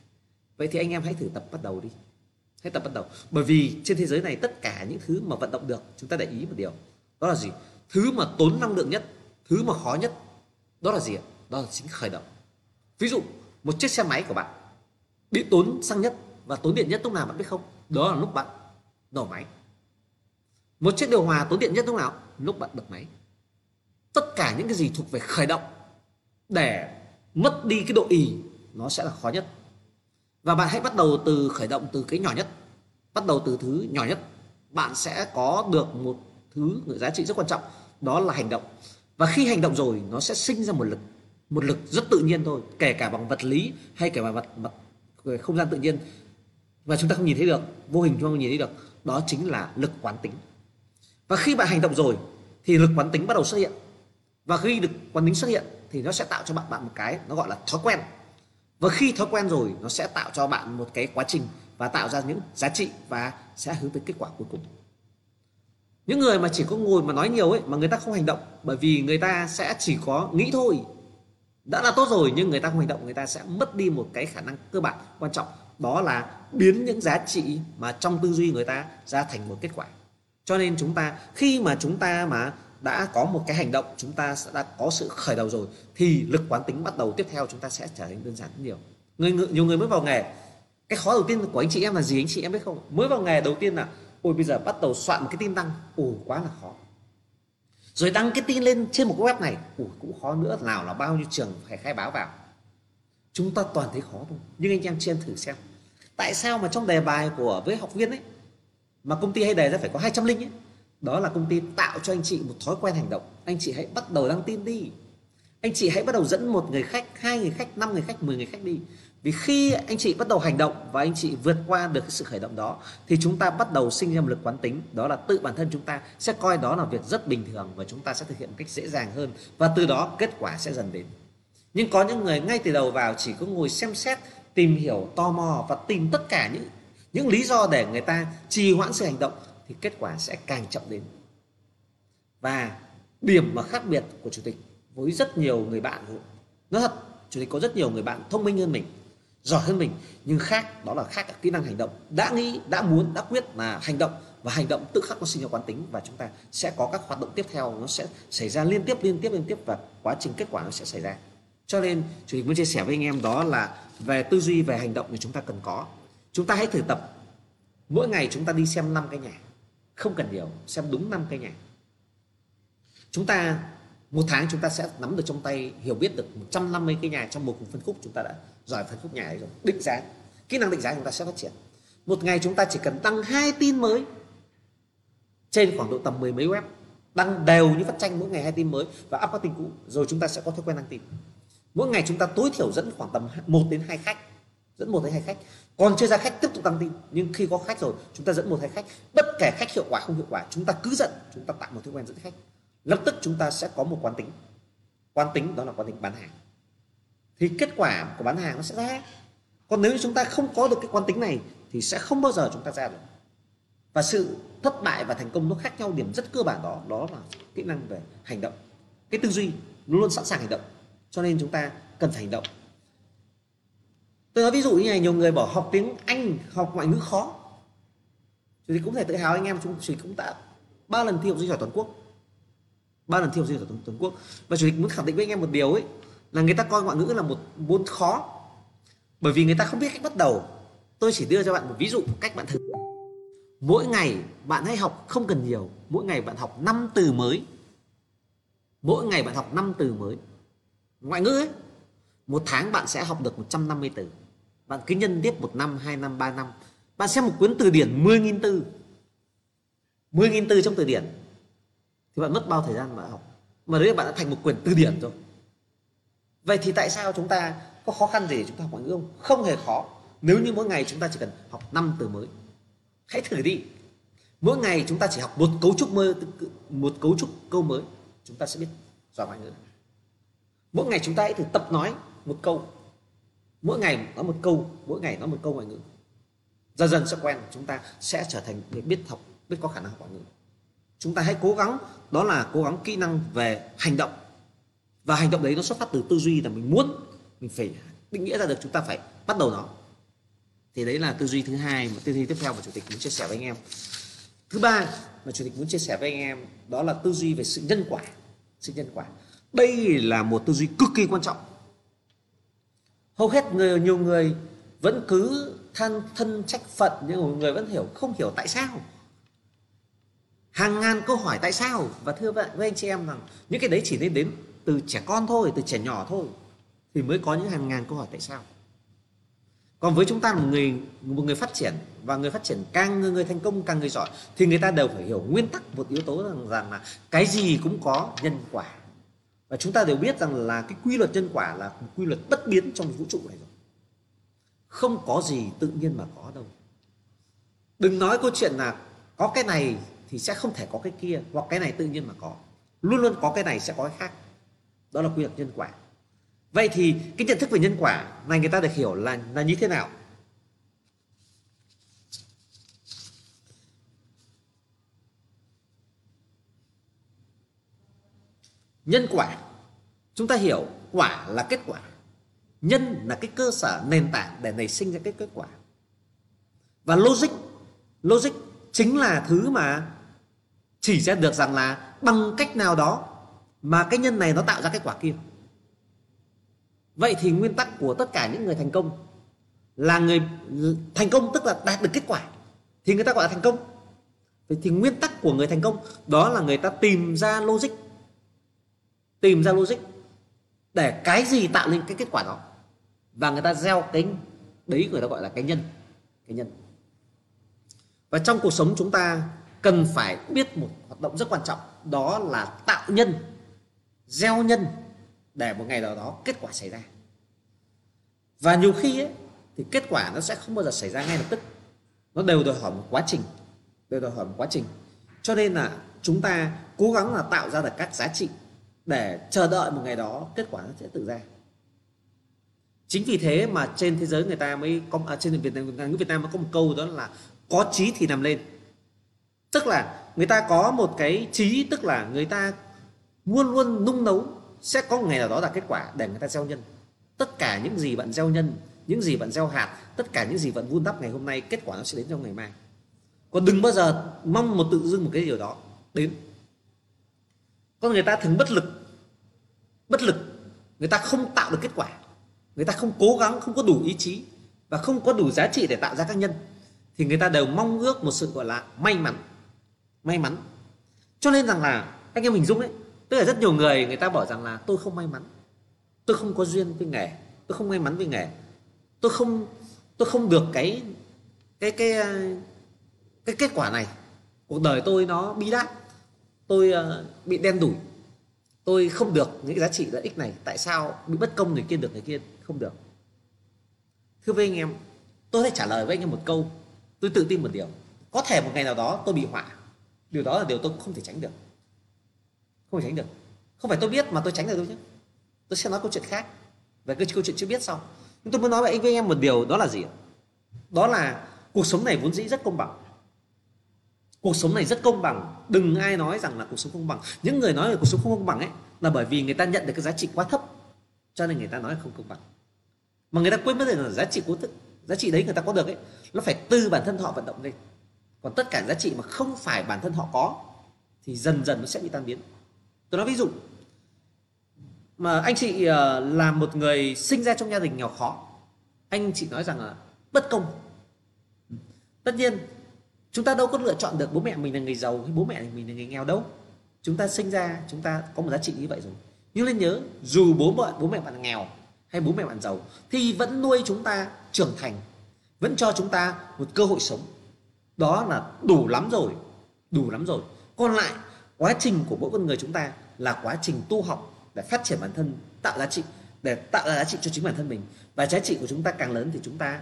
Vậy thì anh em hãy thử tập bắt đầu đi. Hãy tập bắt đầu. Bởi vì trên thế giới này tất cả những thứ mà vận động được, chúng ta để ý một điều. Đó là gì? Thứ mà tốn năng lượng nhất thứ mà khó nhất, đó là gì ạ? Đó là chính khởi động. Ví dụ, một chiếc xe máy của bạn bị tốn xăng nhất và tốn điện nhất lúc nào bạn biết không? Đó là lúc bạn nổ máy. Một chiếc điều hòa tốn điện nhất lúc nào? Lúc bạn bật máy. Tất cả những cái gì thuộc về khởi động để mất đi cái độ ì, nó sẽ là khó nhất. Và bạn hãy bắt đầu từ khởi động từ cái nhỏ nhất, bắt đầu từ thứ nhỏ nhất. Bạn sẽ có được một thứ giá trị rất quan trọng, đó là hành động và khi hành động rồi, nó sẽ sinh ra một lực một lực rất tự nhiên thôi, kể cả bằng vật lý hay kể cả bằng mặt mặt ờ, không gian tự nhiên. Và chúng ta không nhìn thấy được, vô hình chúng ta không nhìn thấy được, đó chính là lực quán tính. Và khi bạn hành động rồi, thì lực quán tính bắt đầu xuất hiện. Và khi lực quán tính xuất hiện, thì nó sẽ tạo cho bạn bạn một cái nó gọi là thói quen. Và khi thói quen rồi, nó sẽ tạo cho bạn một cái quá trình và tạo ra những giá trị và sẽ hướng tới kết quả cuối cùng những người mà chỉ có ngồi mà nói nhiều ấy, mà người ta không hành động, bởi vì người ta sẽ chỉ có nghĩ thôi. Đã là tốt rồi, nhưng người ta không hành động, người ta sẽ mất đi một cái khả năng cơ bản, quan trọng. Đó là biến những giá trị mà trong tư duy người ta ra thành một kết quả. Cho nên chúng ta, khi mà chúng ta mà đã có một cái hành động, chúng ta đã có sự khởi đầu rồi, thì lực quán tính bắt đầu tiếp theo chúng ta sẽ trở nên đơn giản rất nhiều. Người nhiều người mới vào nghề. Cái khó đầu tiên của anh chị em là gì? Anh chị em biết không? Mới vào nghề đầu tiên là ôi, bây giờ bắt đầu soạn một cái tin đăng ồ quá là khó. Rồi đăng cái tin lên trên một cái web này. Ồ cũng khó nữa. Nào là bao nhiêu trường phải khai báo vào? Chúng ta toàn thấy khó thôi. Nhưng anh em trên thử xem. Tại sao mà trong đề bài của với học viên ấy, mà công ty hay đề ra phải có 200 linh ấy, đó là công ty tạo cho anh chị một thói quen hành động. Anh chị hãy bắt đầu đăng tin đi. Anh chị hãy bắt đầu dẫn một người khách, hai người khách, năm người khách 10 người khách đi vì khi anh chị bắt đầu hành động và anh chị vượt qua được sự khởi động đó, thì chúng ta bắt đầu sinh ra một lực quán tính, đó là tự bản thân chúng ta sẽ coi đó là việc rất bình thường và chúng ta sẽ thực hiện một cách dễ dàng hơn và từ đó kết quả sẽ dần đến. Nhưng có những người ngay từ đầu vào chỉ có ngồi xem xét, tìm hiểu, tò mò và tìm tất cả những những lý do để người ta trì hoãn sự hành động thì kết quả sẽ càng chậm đến. Và điểm mà khác biệt của chủ tịch với rất nhiều người bạn nói thật, chủ tịch có rất nhiều người bạn thông minh hơn mình giỏi hơn mình. Nhưng khác, đó là khác kỹ năng hành động. Đã nghĩ, đã muốn, đã quyết là hành động, và hành động tự khắc nó sinh ra quán tính, và chúng ta sẽ có các hoạt động tiếp theo, nó sẽ xảy ra liên tiếp liên tiếp liên tiếp, và quá trình kết quả nó sẽ xảy ra. Cho nên, chủ tịch muốn chia sẻ với anh em đó là về tư duy, về hành động thì chúng ta cần có. Chúng ta hãy thử tập. Mỗi ngày chúng ta đi xem năm cái nhà. Không cần nhiều, xem đúng năm cái nhà. Chúng ta, một tháng chúng ta sẽ nắm được trong tay, hiểu biết được 150 cái nhà trong một cùng phân khúc chúng ta đã giỏi phân khúc nhà ấy rồi, định giá. Kỹ năng định giá chúng ta sẽ phát triển. Một ngày chúng ta chỉ cần tăng hai tin mới trên khoảng độ tầm mười mấy web, đăng đều như phát tranh mỗi ngày hai tin mới và up các tin cũ, rồi chúng ta sẽ có thói quen đăng tin. Mỗi ngày chúng ta tối thiểu dẫn khoảng tầm 1 đến hai khách, dẫn một đến hai khách. Còn chưa ra khách tiếp tục đăng tin, nhưng khi có khách rồi, chúng ta dẫn một hai khách. Bất kể khách hiệu quả không hiệu quả, chúng ta cứ dẫn, chúng ta tạo một thói quen dẫn khách. Lập tức chúng ta sẽ có một quán tính. Quán tính đó là quán tính bán hàng thì kết quả của bán hàng nó sẽ ra. Còn nếu chúng ta không có được cái quán tính này, thì sẽ không bao giờ chúng ta ra được. Và sự thất bại và thành công nó khác nhau điểm rất cơ bản đó đó là kỹ năng về hành động. Cái tư duy luôn luôn sẵn sàng hành động. Cho nên chúng ta cần phải hành động. Tôi nói ví dụ như này, nhiều người bảo học tiếng anh, học ngoại ngữ khó. Thì cũng thể tự hào anh em, chúng chỉ cũng đã ba lần thi học sinh giỏi toàn quốc. Ba lần thi học sinh giỏi toàn quốc. Và chủ tịch muốn khẳng định với anh em một điều ấy là người ta coi ngoại ngữ là một môn khó. Bởi vì người ta không biết cách bắt đầu. Tôi chỉ đưa cho bạn một ví dụ một cách bạn thử. Mỗi ngày bạn hãy học không cần nhiều. Mỗi ngày bạn học 5 từ mới. Mỗi ngày bạn học 5 từ mới. Ngoại ngữ ấy, một tháng bạn sẽ học được 150 từ. Bạn cứ nhân tiếp một năm, hai năm, ba năm. Bạn xem một cuốn từ điển 10.000 từ. 10.000 từ trong từ điển. Thì bạn mất bao thời gian bạn học. Mà đấy bạn đã thành một quyển từ điển rồi vậy thì tại sao chúng ta có khó khăn gì để chúng ta học ngoại ngữ không? Không hề khó. Nếu như mỗi ngày chúng ta chỉ cần học 5 từ mới, hãy thử đi. Mỗi ngày chúng ta chỉ học một cấu trúc mơ một cấu trúc câu mới, chúng ta sẽ biết giỏi ngoại ngữ. Mỗi ngày chúng ta hãy thử tập nói một câu. Mỗi ngày nói một câu, mỗi ngày nói một câu ngoại ngữ. Dần dần sẽ quen, chúng ta sẽ trở thành người biết học, biết có khả năng học ngoại ngữ. Chúng ta hãy cố gắng, đó là cố gắng kỹ năng về hành động và hành động đấy nó xuất phát từ tư duy là mình muốn, mình phải định nghĩa ra được chúng ta phải bắt đầu nó. Thì đấy là tư duy thứ hai mà tư duy tiếp theo mà chủ tịch muốn chia sẻ với anh em. Thứ ba mà chủ tịch muốn chia sẻ với anh em, đó là tư duy về sự nhân quả. Sự nhân quả. Đây là một tư duy cực kỳ quan trọng. Hầu hết người, nhiều người vẫn cứ than thân trách phận, nhưng người vẫn hiểu, không hiểu tại sao. Hàng ngàn câu hỏi tại sao. Và thưa với anh chị em rằng, những cái đấy chỉ nên đến từ trẻ con thôi từ trẻ nhỏ thôi thì mới có những hàng ngàn câu hỏi tại sao. Còn với chúng ta một người một người phát triển và người phát triển càng người, người thành công càng người giỏi thì người ta đều phải hiểu nguyên tắc một yếu tố rằng, rằng là cái gì cũng có nhân quả. Và chúng ta đều biết rằng là cái quy luật nhân quả là một quy luật bất biến trong vũ trụ này rồi. Không có gì tự nhiên mà có đâu. Đừng nói câu chuyện là có cái này thì sẽ không thể có cái kia hoặc cái này tự nhiên mà có. Luôn luôn có cái này sẽ có cái khác đó là quy luật nhân quả. Vậy thì cái nhận thức về nhân quả này người ta được hiểu là là như thế nào? Nhân quả. Chúng ta hiểu quả là kết quả. Nhân là cái cơ sở, nền tảng để nảy sinh ra cái kết quả. Và logic logic chính là thứ mà chỉ ra được rằng là bằng cách nào đó mà cái nhân này nó tạo ra kết quả kia vậy thì nguyên tắc của tất cả những người thành công là người thành công tức là đạt được kết quả. Thì người ta gọi là thành công. Vậy thì nguyên tắc của người thành công đó là người ta tìm ra logic. Tìm ra logic để cái gì tạo nên cái kết quả đó. Và người ta gieo cái đấy, người ta gọi là cái nhân. Cái nhân. Và trong cuộc sống chúng ta cần phải biết một hoạt động rất quan trọng, đó là tạo nhân gieo nhân để một ngày nào đó kết quả xảy ra. Và nhiều khi ấy, thì kết quả nó sẽ không bao giờ xảy ra ngay lập tức. Nó đều đòi hỏi một quá trình đều đòi hỏi một quá trình. Cho nên là chúng ta cố gắng là tạo ra được các giá trị để chờ đợi một ngày đó kết quả nó sẽ tự ra. Chính vì thế mà trên thế giới người ta mới có à, trên Việt Nam người Việt Nam mới có một câu đó là có trí thì nằm lên. Tức là người ta có một cái trí tức là người ta luôn luôn nung nấu, sẽ có một ngày nào đó là kết quả để người ta gieo nhân. Tất cả những gì bạn gieo nhân, những gì bạn gieo hạt, tất cả những gì bạn vun đắp ngày hôm nay, kết quả nó sẽ đến trong ngày mai. Còn đừng bao giờ mong một tự dưng một cái điều đó đến. Con người ta thường bất lực. Bất lực. Người ta không tạo được kết quả. Người ta không cố gắng, không có đủ ý chí và không có đủ giá trị để tạo ra các nhân. Thì người ta đều mong ước một sự, gọi là, may mắn. May mắn. Cho nên rằng là anh em mình dung ấy tức là rất nhiều người người ta bảo rằng là tôi không may mắn. Tôi không có duyên với nghề. Tôi không may mắn với nghề. Tôi không tôi không được cái cái cái cái kết quả này. Cuộc đời tôi nó bi đát. Tôi uh, bị đen đủi. Tôi không được những giá trị lợi ích này. Tại sao bị bất công người kia được người kia không được? Thưa với anh em tôi sẽ trả lời với anh em một câu. Tôi tự tin một điều. Có thể một ngày nào đó tôi bị họa. Điều đó là điều tôi không thể tránh được không tránh được. Không phải tôi biết mà tôi tránh được đâu chứ. Tôi sẽ nói câu chuyện khác. Về cái câu chuyện chưa biết sau. Nhưng tôi muốn nói với anh với em một điều, đó là gì đó là cuộc sống này vốn dĩ rất công bằng. Cuộc sống này rất công bằng. Đừng ai nói rằng là cuộc sống công bằng. Những người nói về cuộc sống không công bằng ấy, là bởi vì người ta nhận được cái giá trị quá thấp, cho nên người ta nói là không công bằng. Mà người ta quên mất là giá trị của thức giá trị đấy người ta có được ấy, nó phải từ bản thân họ vận động lên. Còn tất cả giá trị mà không phải bản thân họ có, thì dần dần nó sẽ bị tan biến tôi nói ví dụ, mà anh chị ờ, là một người sinh ra trong gia đình nghèo khó, anh chị nói rằng là bất công. Tất nhiên, chúng ta đâu có lựa chọn được bố mẹ mình là người giàu hay bố mẹ mình là người nghèo đâu. Chúng ta sinh ra, chúng ta có một giá trị như vậy rồi. Nhưng nên nhớ, dù bố mẹ bố mẹ bạn nghèo hay bố mẹ bạn giàu thì vẫn nuôi chúng ta trưởng thành, vẫn cho chúng ta một cơ hội sống. Đó là đủ lắm rồi, đủ lắm rồi. Còn lại quá trình của mỗi con người chúng ta là quá trình tu học để phát triển bản thân, tạo giá trị, để tạo ra giá trị cho chính bản thân mình. Và giá trị của chúng ta càng lớn thì chúng ta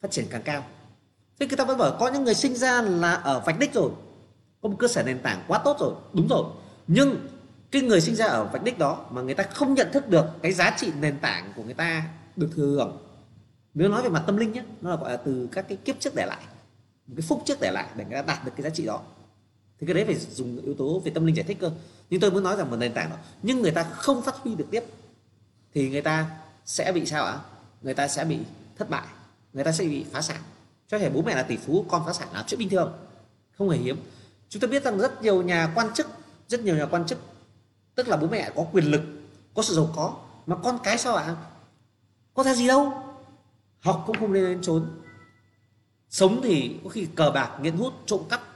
phát triển càng cao. Thế người ta vẫn bảo, có những người sinh ra là ở vạch đích rồi. Có một cơ sở nền tảng quá tốt rồi. Đúng rồi. Nhưng cái người sinh ra ở vạch đích đó mà người ta không nhận thức được cái giá trị nền tảng của người ta được thừa hưởng nếu nói về mặt tâm linh nhé, nó là, gọi là, từ các cái kiếp trước để lại, một cái phúc trước để lại để người ta đạt được cái giá trị đó thì cái đấy phải dùng yếu tố về tâm linh giải thích cơ. Nhưng tôi muốn nói rằng một nền tảng đó, nhưng người ta không phát huy được tiếp, thì người ta sẽ bị sao ạ? Người ta sẽ bị thất bại, người ta sẽ bị phá sản. Cho thể bố mẹ là tỷ phú, con phá sản là chuyện bình thường, không hề hiếm. Chúng ta biết rằng rất nhiều nhà quan chức, rất nhiều nhà quan chức, tức là bố mẹ có quyền lực, có sự giàu có, mà con cái sao ạ? Có ra gì đâu. Học cũng không lên đến trốn. Sống thì có khi cờ bạc, nghiện hút, trộm cắp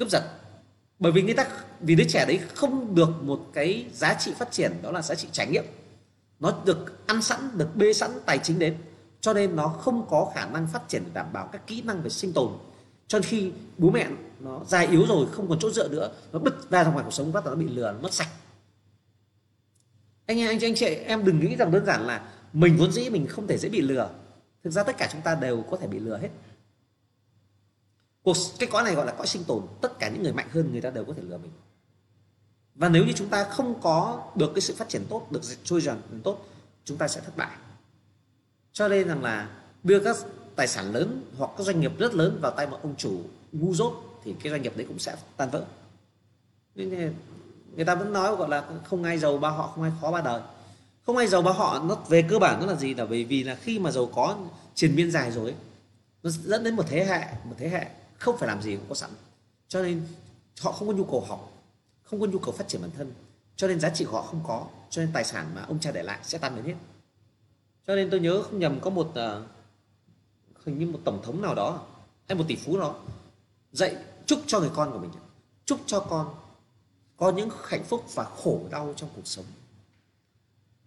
cướp giật. Bởi vì người ta vì đứa trẻ đấy không được một cái giá trị phát triển đó là giá trị trải nghiệm. Nó được ăn sẵn được bê sẵn tài chính đến cho nên nó không có khả năng phát triển để đảm bảo các kỹ năng về sinh tồn. Cho nên khi bố mẹ nó già yếu rồi không còn chỗ dựa nữa nó bứt ra ra ngoài cuộc sống bắt đầu nó bị lừa nó mất sạch. Anh em anh, anh chị em đừng nghĩ rằng đơn giản là mình vốn dĩ mình không thể dễ bị lừa. Thực ra tất cả chúng ta đều có thể bị lừa hết cuộc cái cõi này gọi là cõi sinh tồn, tất cả những người mạnh hơn người ta đều có thể lừa mình. Và nếu như chúng ta không có được cái sự phát triển tốt, được trôi dần tốt, chúng ta sẽ thất bại. Cho nên rằng là đưa các tài sản lớn hoặc các doanh nghiệp rất lớn vào tay một ông chủ ngu dốt thì cái doanh nghiệp đấy cũng sẽ tan vỡ. Nên người ta vẫn nói gọi là không ai giàu ba họ, không ai khó ba đời. Không ai giàu ba họ, nó về cơ bản nó là gì? Là bởi vì là khi mà giàu có, triền miên dài rồi nó dẫn đến một thế hệ, một thế hệ không phải làm gì cũng có sẵn. Cho nên họ không có nhu cầu học không có nhu cầu phát triển bản thân. Cho nên giá trị của họ không có cho nên tài sản mà ông cha để lại sẽ tan biến hết. Cho nên tôi nhớ không nhầm có một uh, hình như một tổng thống nào đó hay một tỷ phú đó dạy chúc cho người con của mình. Chúc cho con có những hạnh phúc và khổ đau trong cuộc sống.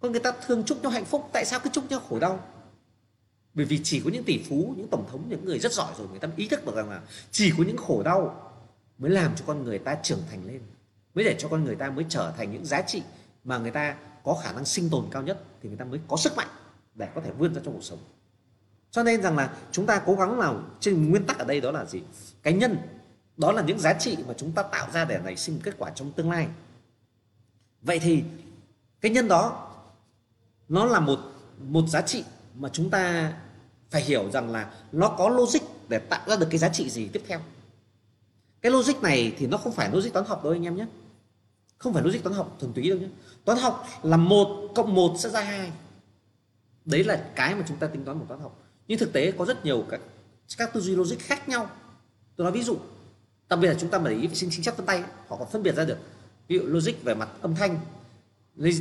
Con người ta thường chúc nhau hạnh phúc tại sao cứ chúc nhau khổ đau? Bởi vì chỉ có những tỷ phú, những tổng thống, những người rất giỏi rồi, người ta ý thức được rằng là chỉ có những khổ đau mới làm cho con người ta trưởng thành lên, mới để cho con người ta mới trở thành những giá trị mà người ta có khả năng sinh tồn cao nhất thì người ta mới có sức mạnh để có thể vươn ra trong cuộc sống. Cho nên rằng là chúng ta cố gắng nào trên nguyên tắc ở đây đó là gì? Cái nhân, đó là những giá trị mà chúng ta tạo ra để nảy sinh kết quả trong tương lai. Vậy thì cái nhân đó, nó là một một giá trị mà chúng ta phải hiểu rằng là nó có logic để tạo ra được cái giá trị gì tiếp theo. Cái logic này thì nó không phải logic toán học đâu anh em nhé. Không phải logic toán học thuần túy đâu nhé. Toán học là một cộng một sẽ ra hai. Đấy là cái mà chúng ta tính toán một toán học. Nhưng thực tế có rất nhiều các các tư duy logic khác nhau. Tôi nói ví dụ, đặc biệt là chúng ta mà để ý về sinh sinh xác vân tay, họ còn phân biệt ra được. Ví dụ logic về mặt âm thanh,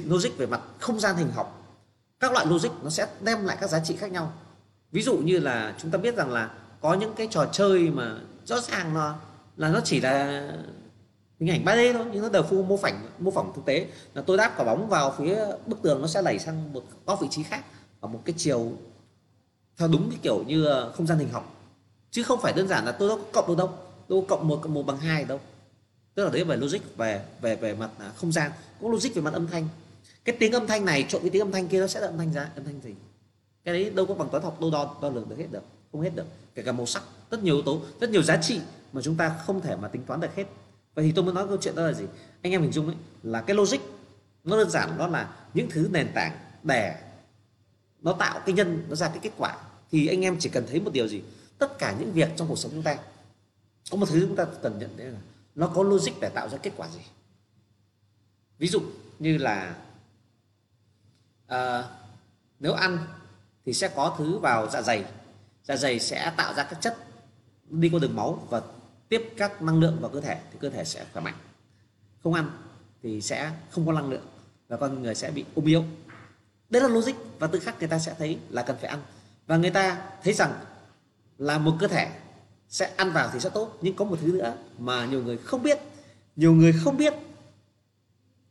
logic về mặt không gian hình học. Các loại logic nó sẽ đem lại các giá trị khác nhau ví dụ như là chúng ta biết rằng là có những cái trò chơi mà rõ ràng nó là nó chỉ là hình ảnh 3D thôi, nhưng nó đều phu mô phỏng mô phỏng thực tế. Là tôi đáp quả bóng vào phía bức tường nó sẽ lẩy sang một góc vị trí khác, ở một cái chiều theo đúng cái kiểu như ờ, không gian hình học chứ không phải đơn giản là tôi có cộng được đâu, tôi cộng một cộng một bằng hai đâu. Tức là đấy về logic, về về về mặt à, không gian, cũng logic về mặt âm thanh. Cái tiếng âm thanh này trộn với tiếng âm thanh kia nó sẽ là âm thanh ra, âm thanh gì? Cái đấy đâu có bằng toán học đâu đo đo lường được hết được không hết được. Kể cả màu sắc rất nhiều yếu tố rất nhiều giá trị mà chúng ta không thể mà tính toán được hết. Vậy thì tôi muốn nói câu chuyện đó là gì? Anh em hình dung ấy là cái logic nó đơn giản đó là những thứ nền tảng để nó tạo cái nhân nó ra cái kết quả. Thì anh em chỉ cần thấy một điều gì? Tất cả những việc trong cuộc sống chúng ta có một thứ chúng ta cần nhận đấy là nó có logic để tạo ra kết quả gì? Ví dụ như là uh, nếu ăn thì sẽ có thứ vào dạ dày. Dạ dày sẽ tạo ra các chất đi qua đường máu và tiếp các năng lượng vào cơ thể, thì cơ thể sẽ khỏe mạnh. Không ăn thì sẽ không có năng lượng và con người sẽ bị ốm yếu. Đấy là logic và tự khắc người ta sẽ thấy là cần phải ăn. Và người ta thấy rằng là một cơ thể sẽ ăn vào thì sẽ tốt, nhưng có một thứ nữa mà nhiều người không biết. Nhiều người không biết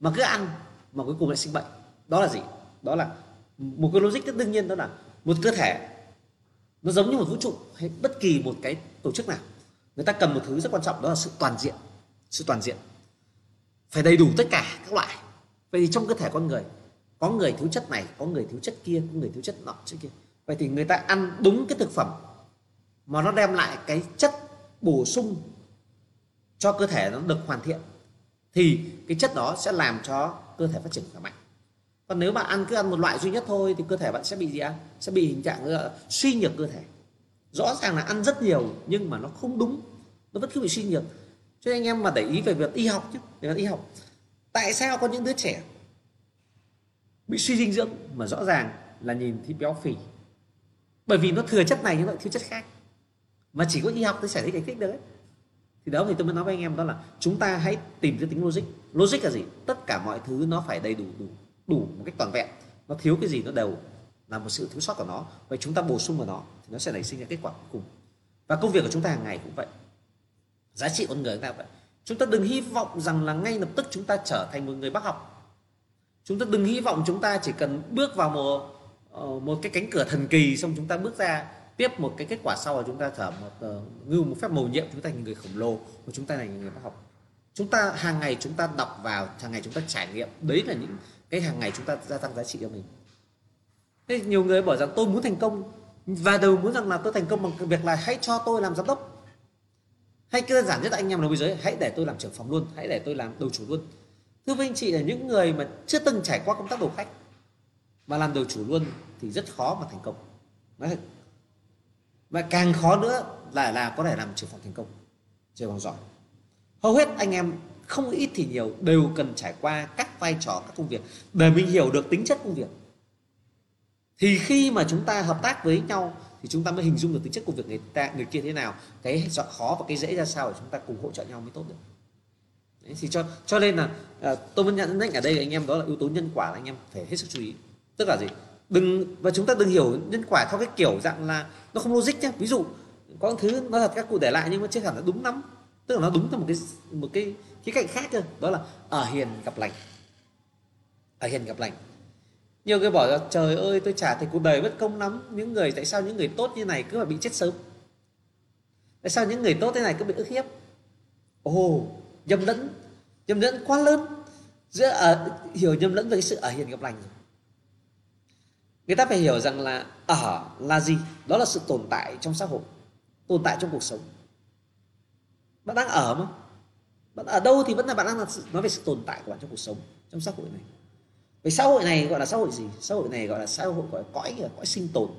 mà cứ ăn mà cuối cùng lại sinh bệnh. Đó là gì? Đó là một cái logic rất đương nhiên đó là một cơ thể nó giống như một vũ trụ hay bất kỳ một cái tổ chức nào. Người ta cần một thứ rất quan trọng, đó là sự toàn diện, sự toàn diện. Phải đầy đủ tất cả các loại. Vậy thì trong cơ thể con người, có người thiếu chất này, có người thiếu chất kia, có người thiếu chất nọ, chất kia. Vậy thì người ta ăn đúng cái thực phẩm mà nó đem lại cái chất bổ sung cho cơ thể nó được hoàn thiện, thì cái chất đó sẽ làm cho cơ thể phát triển khỏe mạnh còn nếu bạn ăn cứ ăn một loại duy nhất thôi thì cơ thể bạn sẽ bị gì ạ? Sẽ bị hình trạng là suy nhược cơ thể. Rõ ràng là ăn rất nhiều nhưng mà nó không đúng. Nó vẫn cứ bị suy nhược. Cho nên anh em mà để ý về việc y học chứ về việc y học. Tại sao có những đứa trẻ bị suy dinh dưỡng mà rõ ràng là nhìn thấy béo phì? Bởi vì nó thừa chất này nhưng lại thiếu chất khác. Mà chỉ có y học mới sẽ thấy giải thích được ấy. thì đó thì tôi mới nói với anh em đó là chúng ta hãy tìm cái tính logic. Logic là gì? Tất cả mọi thứ nó phải đầy đủ đủ đủ một cách toàn vẹn nó thiếu cái gì nó đều là một sự thiếu sót của nó vậy chúng ta bổ sung vào nó thì nó sẽ nảy sinh ra kết quả cuối cùng và công việc của chúng ta hàng ngày cũng vậy giá trị con người chúng ta vậy chúng ta đừng hy vọng rằng là ngay lập tức chúng ta trở thành một người bác học chúng ta đừng hy vọng chúng ta chỉ cần bước vào một một cái cánh cửa thần kỳ xong chúng ta bước ra tiếp một cái kết quả sau là chúng ta trở một uh, một phép mầu nhiệm chúng ta thành người khổng lồ và chúng ta thành người bác học chúng ta hàng ngày chúng ta đọc vào hàng ngày chúng ta trải nghiệm đấy là những cái hàng ngày chúng ta gia tăng giá trị cho mình. Thế nhiều người bảo rằng tôi muốn thành công, và đều muốn rằng là tôi thành công bằng việc là hãy cho tôi làm giám đốc. Hay đơn giản nhất là anh em là bây giờ hãy để tôi làm trưởng phòng luôn, hãy để tôi làm đầu chủ luôn. Thưa với anh chị là những người mà chưa từng trải qua công tác đầu khách, mà làm đầu chủ luôn thì rất khó mà thành công. Đấy. và càng khó nữa là là có thể làm trưởng phòng thành công, trưởng phòng giỏi. Hầu hết anh em không ít thì nhiều đều cần trải qua các vai trò các công việc để mình hiểu được tính chất công việc. Thì khi mà chúng ta hợp tác với nhau thì chúng ta mới hình dung được tính chất công việc người ta người kia thế nào cái khó và cái dễ ra sao để chúng ta cùng hỗ trợ nhau mới tốt được. Đấy, thì cho cho nên là à, tôi vẫn nhận định ở đây anh em đó là yếu tố nhân quả là anh em phải hết sức chú ý. Tức là gì? Đừng và chúng ta đừng hiểu nhân quả theo cái kiểu dạng là nó không logic nhé ví dụ có thứ nó thật các cụ để lại nhưng mà chưa hẳn là đúng lắm. Tức là nó đúng theo một cái một cái khía cạnh khác cơ, đó là ở hiền gặp lành. Ở hiền gặp lành. Nhiều người bảo là, trời ơi, tôi trả thì cuộc đời bất công lắm. Những người, tại sao những người tốt như này cứ phải bị chết sớm? Tại sao những người tốt thế này cứ bị ức hiếp? Ồ, nhầm lẫn nhầm lẫn quá lớn giữa ở hiểu nhầm lẫn về cái sự ở hiền gặp lành. Rồi người ta phải hiểu rằng là ở là gì? Đó là sự tồn tại trong xã hội, tồn tại trong cuộc sống. Bạn đang ở mà bạn ở đâu thì vẫn là bạn đang nói về sự tồn tại của bạn trong cuộc sống, trong xã hội này. Về xã hội này gọi là xã hội gì? Xã hội này gọi là xã hội gọi là cõi là cõi sinh tồn.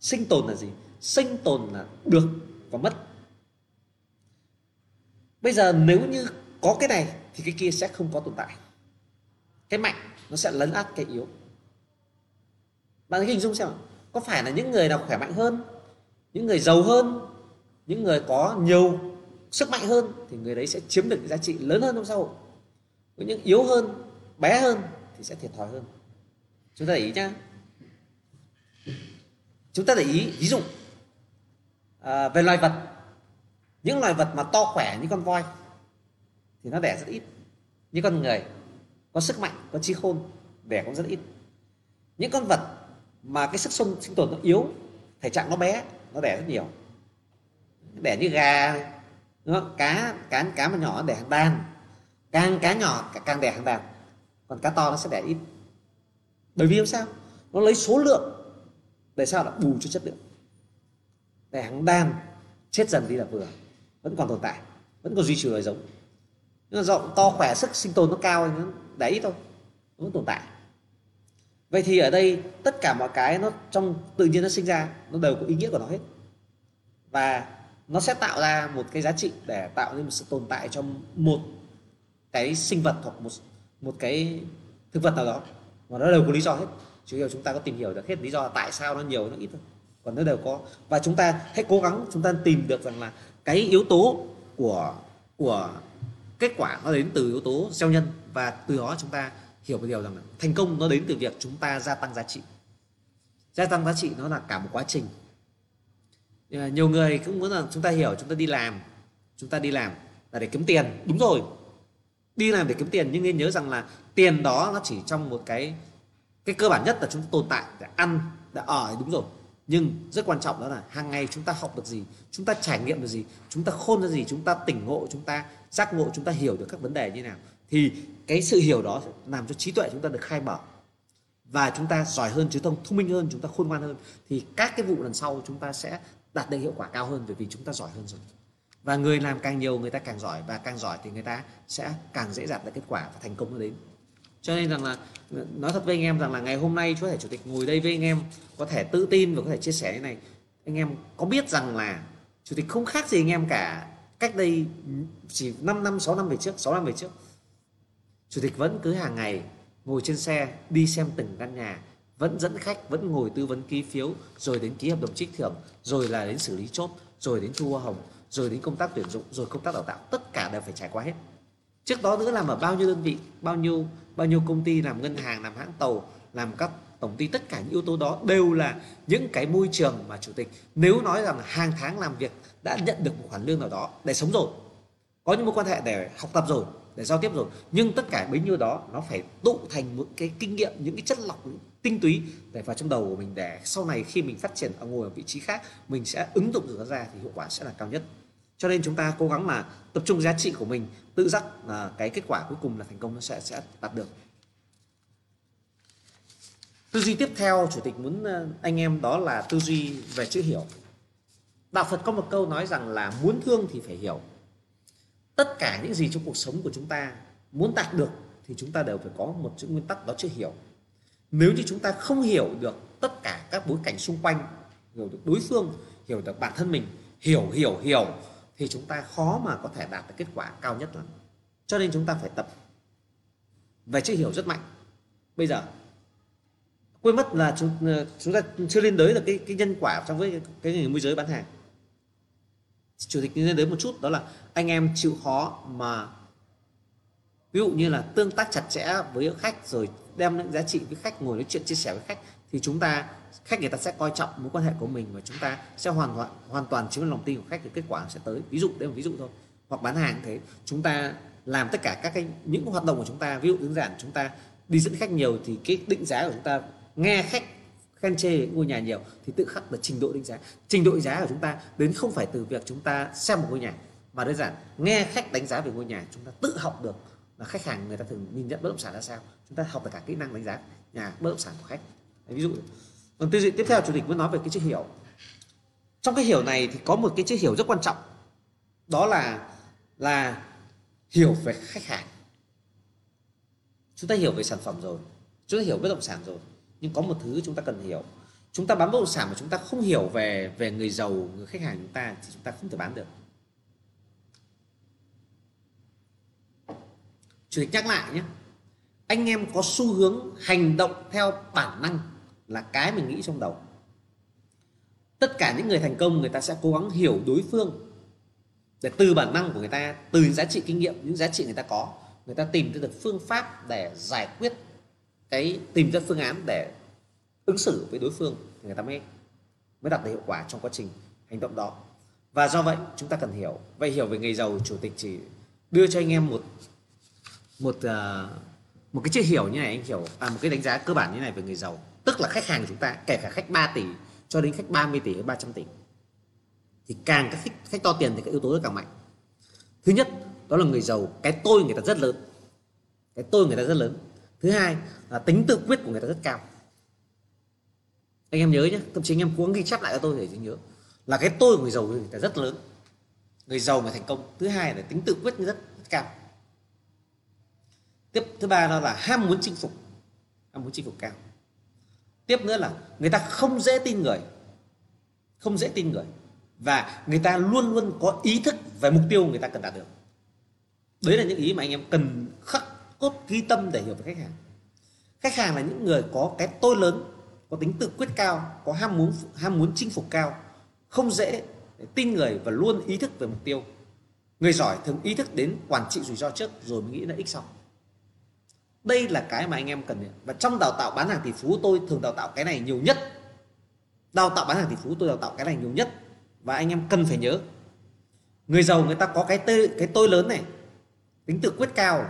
Sinh tồn là gì? Sinh tồn là được và mất. Bây giờ nếu như có cái này thì cái kia sẽ không có tồn tại. Cái mạnh nó sẽ lấn át cái yếu. Bạn hình dung xem có phải là những người nào khỏe mạnh hơn, những người giàu hơn, những người có nhiều sức mạnh hơn thì người đấy sẽ chiếm được giá trị lớn hơn trong xã hội. Với những yếu hơn bé hơn thì sẽ thiệt thòi hơn. Chúng ta để ý nhá. Chúng ta để ý ví dụ à, về loài vật. Những loài vật mà to khỏe như con voi thì nó đẻ rất ít. Như con người có sức mạnh có trí khôn đẻ cũng rất ít. Những con vật mà cái sức sống sinh tồn nó yếu thể trạng nó bé nó đẻ rất nhiều. Đẻ như gà đúng cá cá cá mà nhỏ đẻ hàng đàn. Càng cá nhỏ càng đẻ hàng đàn. Còn cá to nó sẽ đẻ ít. Bởi vì sao? Nó lấy số lượng để sao là bù cho chất lượng. Đẻ hàng đàn chết dần đi là vừa. Vẫn còn tồn tại. Vẫn còn duy trì loài giống nhưng mà rộng to khỏe, sức sinh tồn nó cao nó đẻ ít thôi. Nó vẫn tồn tại. Vậy thì ở đây, tất cả mọi cái nó trong, tự nhiên nó sinh ra, nó đều có ý nghĩa của nó hết. Và nó sẽ tạo ra một cái giá trị để tạo nên một sự tồn tại trong một cái sinh vật hoặc một một cái thực vật nào đó. Và nó đều có lý do hết. Chủ yếu chúng ta có tìm hiểu được hết lý do tại sao nó nhiều nó ít thôi. Còn nó đều có. Và chúng ta hãy cố gắng chúng ta tìm được rằng là cái yếu tố của của kết quả nó đến từ yếu tố gieo nhân. Và từ đó chúng ta hiểu một điều rằng là thành công nó đến từ việc chúng ta gia tăng giá trị. Gia tăng giá trị nó là cả một quá trình nhiều người cũng muốn là chúng ta hiểu chúng ta đi làm chúng ta đi làm là để kiếm tiền đúng rồi đi làm để kiếm tiền nhưng nên nhớ rằng là tiền đó nó chỉ trong một cái cái cơ bản nhất là chúng ta tồn tại để ăn để ở đúng rồi nhưng rất quan trọng đó là hàng ngày chúng ta học được gì chúng ta trải nghiệm được gì chúng ta khôn ra gì chúng ta tỉnh ngộ chúng ta giác ngộ chúng ta hiểu được các vấn đề như nào thì cái sự hiểu đó làm cho trí tuệ chúng ta được khai mở và chúng ta giỏi hơn chứ thông thông minh hơn chúng ta khôn ngoan hơn thì các cái vụ lần sau chúng ta sẽ đạt được hiệu quả cao hơn bởi vì chúng ta giỏi hơn rồi. Và người làm càng nhiều, người ta càng giỏi. Và càng giỏi thì người ta sẽ càng dễ dàng được kết quả và thành công nó đến. Cho nên rằng là ờ, nói thật với anh em rằng là ngày hôm nay chú thể chủ tịch ngồi đây với anh em có thể tự tin và có thể chia sẻ như này. Anh em có biết rằng là chủ tịch không khác gì anh em cả. Cách đây chỉ 5 năm 6 năm về trước 6 năm về trước, chủ tịch vẫn cứ hàng ngày ngồi trên xe đi xem từng căn nhà vẫn dẫn khách, vẫn ngồi tư vấn ký phiếu, rồi đến ký hợp đồng trích thưởng, rồi là đến xử lý chốt, rồi đến thu hoa hồng, rồi đến công tác tuyển dụng, rồi công tác đào tạo. Tất cả đều phải trải qua hết. Trước đó nữa làm ở bao nhiêu đơn vị, bao nhiêu bao nhiêu công ty, làm ngân hàng, làm hãng tàu, làm các tổng ty, tất cả những yếu tố đó đều là những cái môi trường mà chủ tịch. Nếu nói rằng hàng tháng làm việc đã nhận được một khoản lương nào đó để sống rồi, có những mối quan hệ để học tập rồi, để giao tiếp rồi, nhưng tất cả bấy nhiêu đó nó phải tụ thành một cái kinh nghiệm, những cái chất lọc tinh túy để vào trong đầu của mình để sau này khi mình phát triển ở ngồi ở vị trí khác, mình sẽ ứng dụng được nó ra thì hiệu quả sẽ là cao nhất. Cho nên chúng ta cố gắng là tập trung giá trị của mình, tự giác là cái kết quả cuối cùng là thành công nó sẽ sẽ đạt được. Tư duy tiếp theo, chủ tịch muốn ờ, anh em đó là tư duy về chữ hiểu. Đạo phật có một câu nói rằng là muốn thương thì phải hiểu. Tất cả những gì trong cuộc sống của chúng ta muốn đạt được thì chúng ta đều phải có một chữ nguyên tắc đó chữ hiểu nếu như chúng ta không hiểu được tất cả các bối cảnh xung quanh, hiểu được đối phương, hiểu được bản thân mình, hiểu hiểu hiểu, thì chúng ta khó mà có thể đạt được kết quả cao nhất lắm. Cho nên chúng ta phải tập về chữ hiểu rất mạnh. Bây giờ, quên mất là chúng ờ, chúng ta chưa lên tới được cái cái nhân quả trong với cái người môi giới bán hàng. Chủ tịch lên tới một chút, đó là anh em chịu khó mà, ví dụ như là tương tác chặt chẽ với khách rồi đem những giá trị với khách, ngồi nói chuyện, chia sẻ với khách, thì chúng ta, khách người ta sẽ coi trọng mối quan hệ của mình và chúng ta sẽ hoàn toàn hoàn toàn chiếm lòng tin của khách thì kết quả sẽ tới. Ví dụ, đây là ví dụ thôi. Hoặc bán hàng thế, chúng ta làm tất cả các cái, những hoạt động của chúng ta, ví dụ đơn giản chúng ta đi dẫn khách nhiều thì cái định giá của chúng ta, nghe khách khen chê, ngôi nhà nhiều thì tự khắc là trình độ định giá. Trình độ định giá của chúng ta đến không phải từ việc chúng ta xem một ngôi nhà, mà đơn giản nghe khách đánh giá về ngôi nhà, chúng ta tự học được là khách hàng người ta thường nhìn nhận bất động sản ra sao? Chúng ta học tất cả kỹ năng đánh giá nhà bất động sản của khách. Đấy, ví dụ còn tư duy tiếp theo chủ tịch muốn nói về cái chữ hiểu. Trong cái hiểu này thì có một cái chữ hiểu rất quan trọng. Đó là là hiểu về khách hàng. Chúng ta hiểu về sản phẩm rồi. Chúng ta hiểu bất động sản rồi. Nhưng có một thứ chúng ta cần hiểu. Chúng ta bán bất động sản mà chúng ta không hiểu về về người giàu người khách hàng chúng ta thì chúng ta không thể bán được. Chủ tịch nhắc lại nhé. Anh em có xu hướng hành động theo bản năng là cái mình nghĩ trong đầu. Tất cả những người thành công, người ta sẽ cố gắng hiểu đối phương để từ bản năng của người ta, từ những giá trị kinh nghiệm, những giá trị người ta có, người ta tìm ra được phương pháp để giải quyết cái, tìm ra phương án để ứng xử với đối phương thì người ta mới mới đạt được hiệu quả trong quá trình hành động đó. Và do vậy, chúng ta cần hiểu. Vậy hiểu về người giàu, chủ tịch chỉ đưa cho anh em một một uh, một cái chưa hiểu như này anh hiểu à một cái đánh giá cơ bản như này về người giàu. Tức là khách hàng của chúng ta kể cả khách 3 tỷ cho đến khách 30 tỷ hay 300 tỷ thì càng các khách, khách to tiền thì các yếu tố nó càng mạnh. Thứ nhất đó là người giàu cái tôi người ta rất lớn. Cái tôi người ta rất lớn. Thứ hai là tính tự quyết của người ta rất cao. Anh em nhớ nhé thậm chí anh em cố gắng ghi chép lại cho tôi để nhớ. Là cái tôi của người giàu người ta rất lớn. Người giàu mà thành công. Thứ hai là tính tự quyết rất, rất cao tiếp thứ ba đó là ham muốn chinh phục. Ham muốn chinh phục cao. Tiếp nữa là người ta không dễ tin người. Không dễ tin người. Và người ta luôn luôn có ý thức về mục tiêu người ta cần đạt được. Đấy là những ý mà anh em cần khắc cốt ghi tâm để hiểu về khách hàng. Khách hàng là những người có cái tôi lớn, có tính tự quyết cao, có ham muốn ham muốn chinh phục cao, không dễ tin người và luôn ý thức về mục tiêu. Người giỏi thường ý thức đến quản trị rủi ro trước, rồi mới nghĩ là ích sau đây là cái mà anh em cần và trong đào tạo bán hàng tỷ phú tôi thường đào tạo cái này nhiều nhất. Đào tạo bán hàng tỷ phú tôi đào tạo cái này nhiều nhất. Và anh em cần phải nhớ người giàu người ta có cái tê, cái tôi lớn này tính tự quyết cao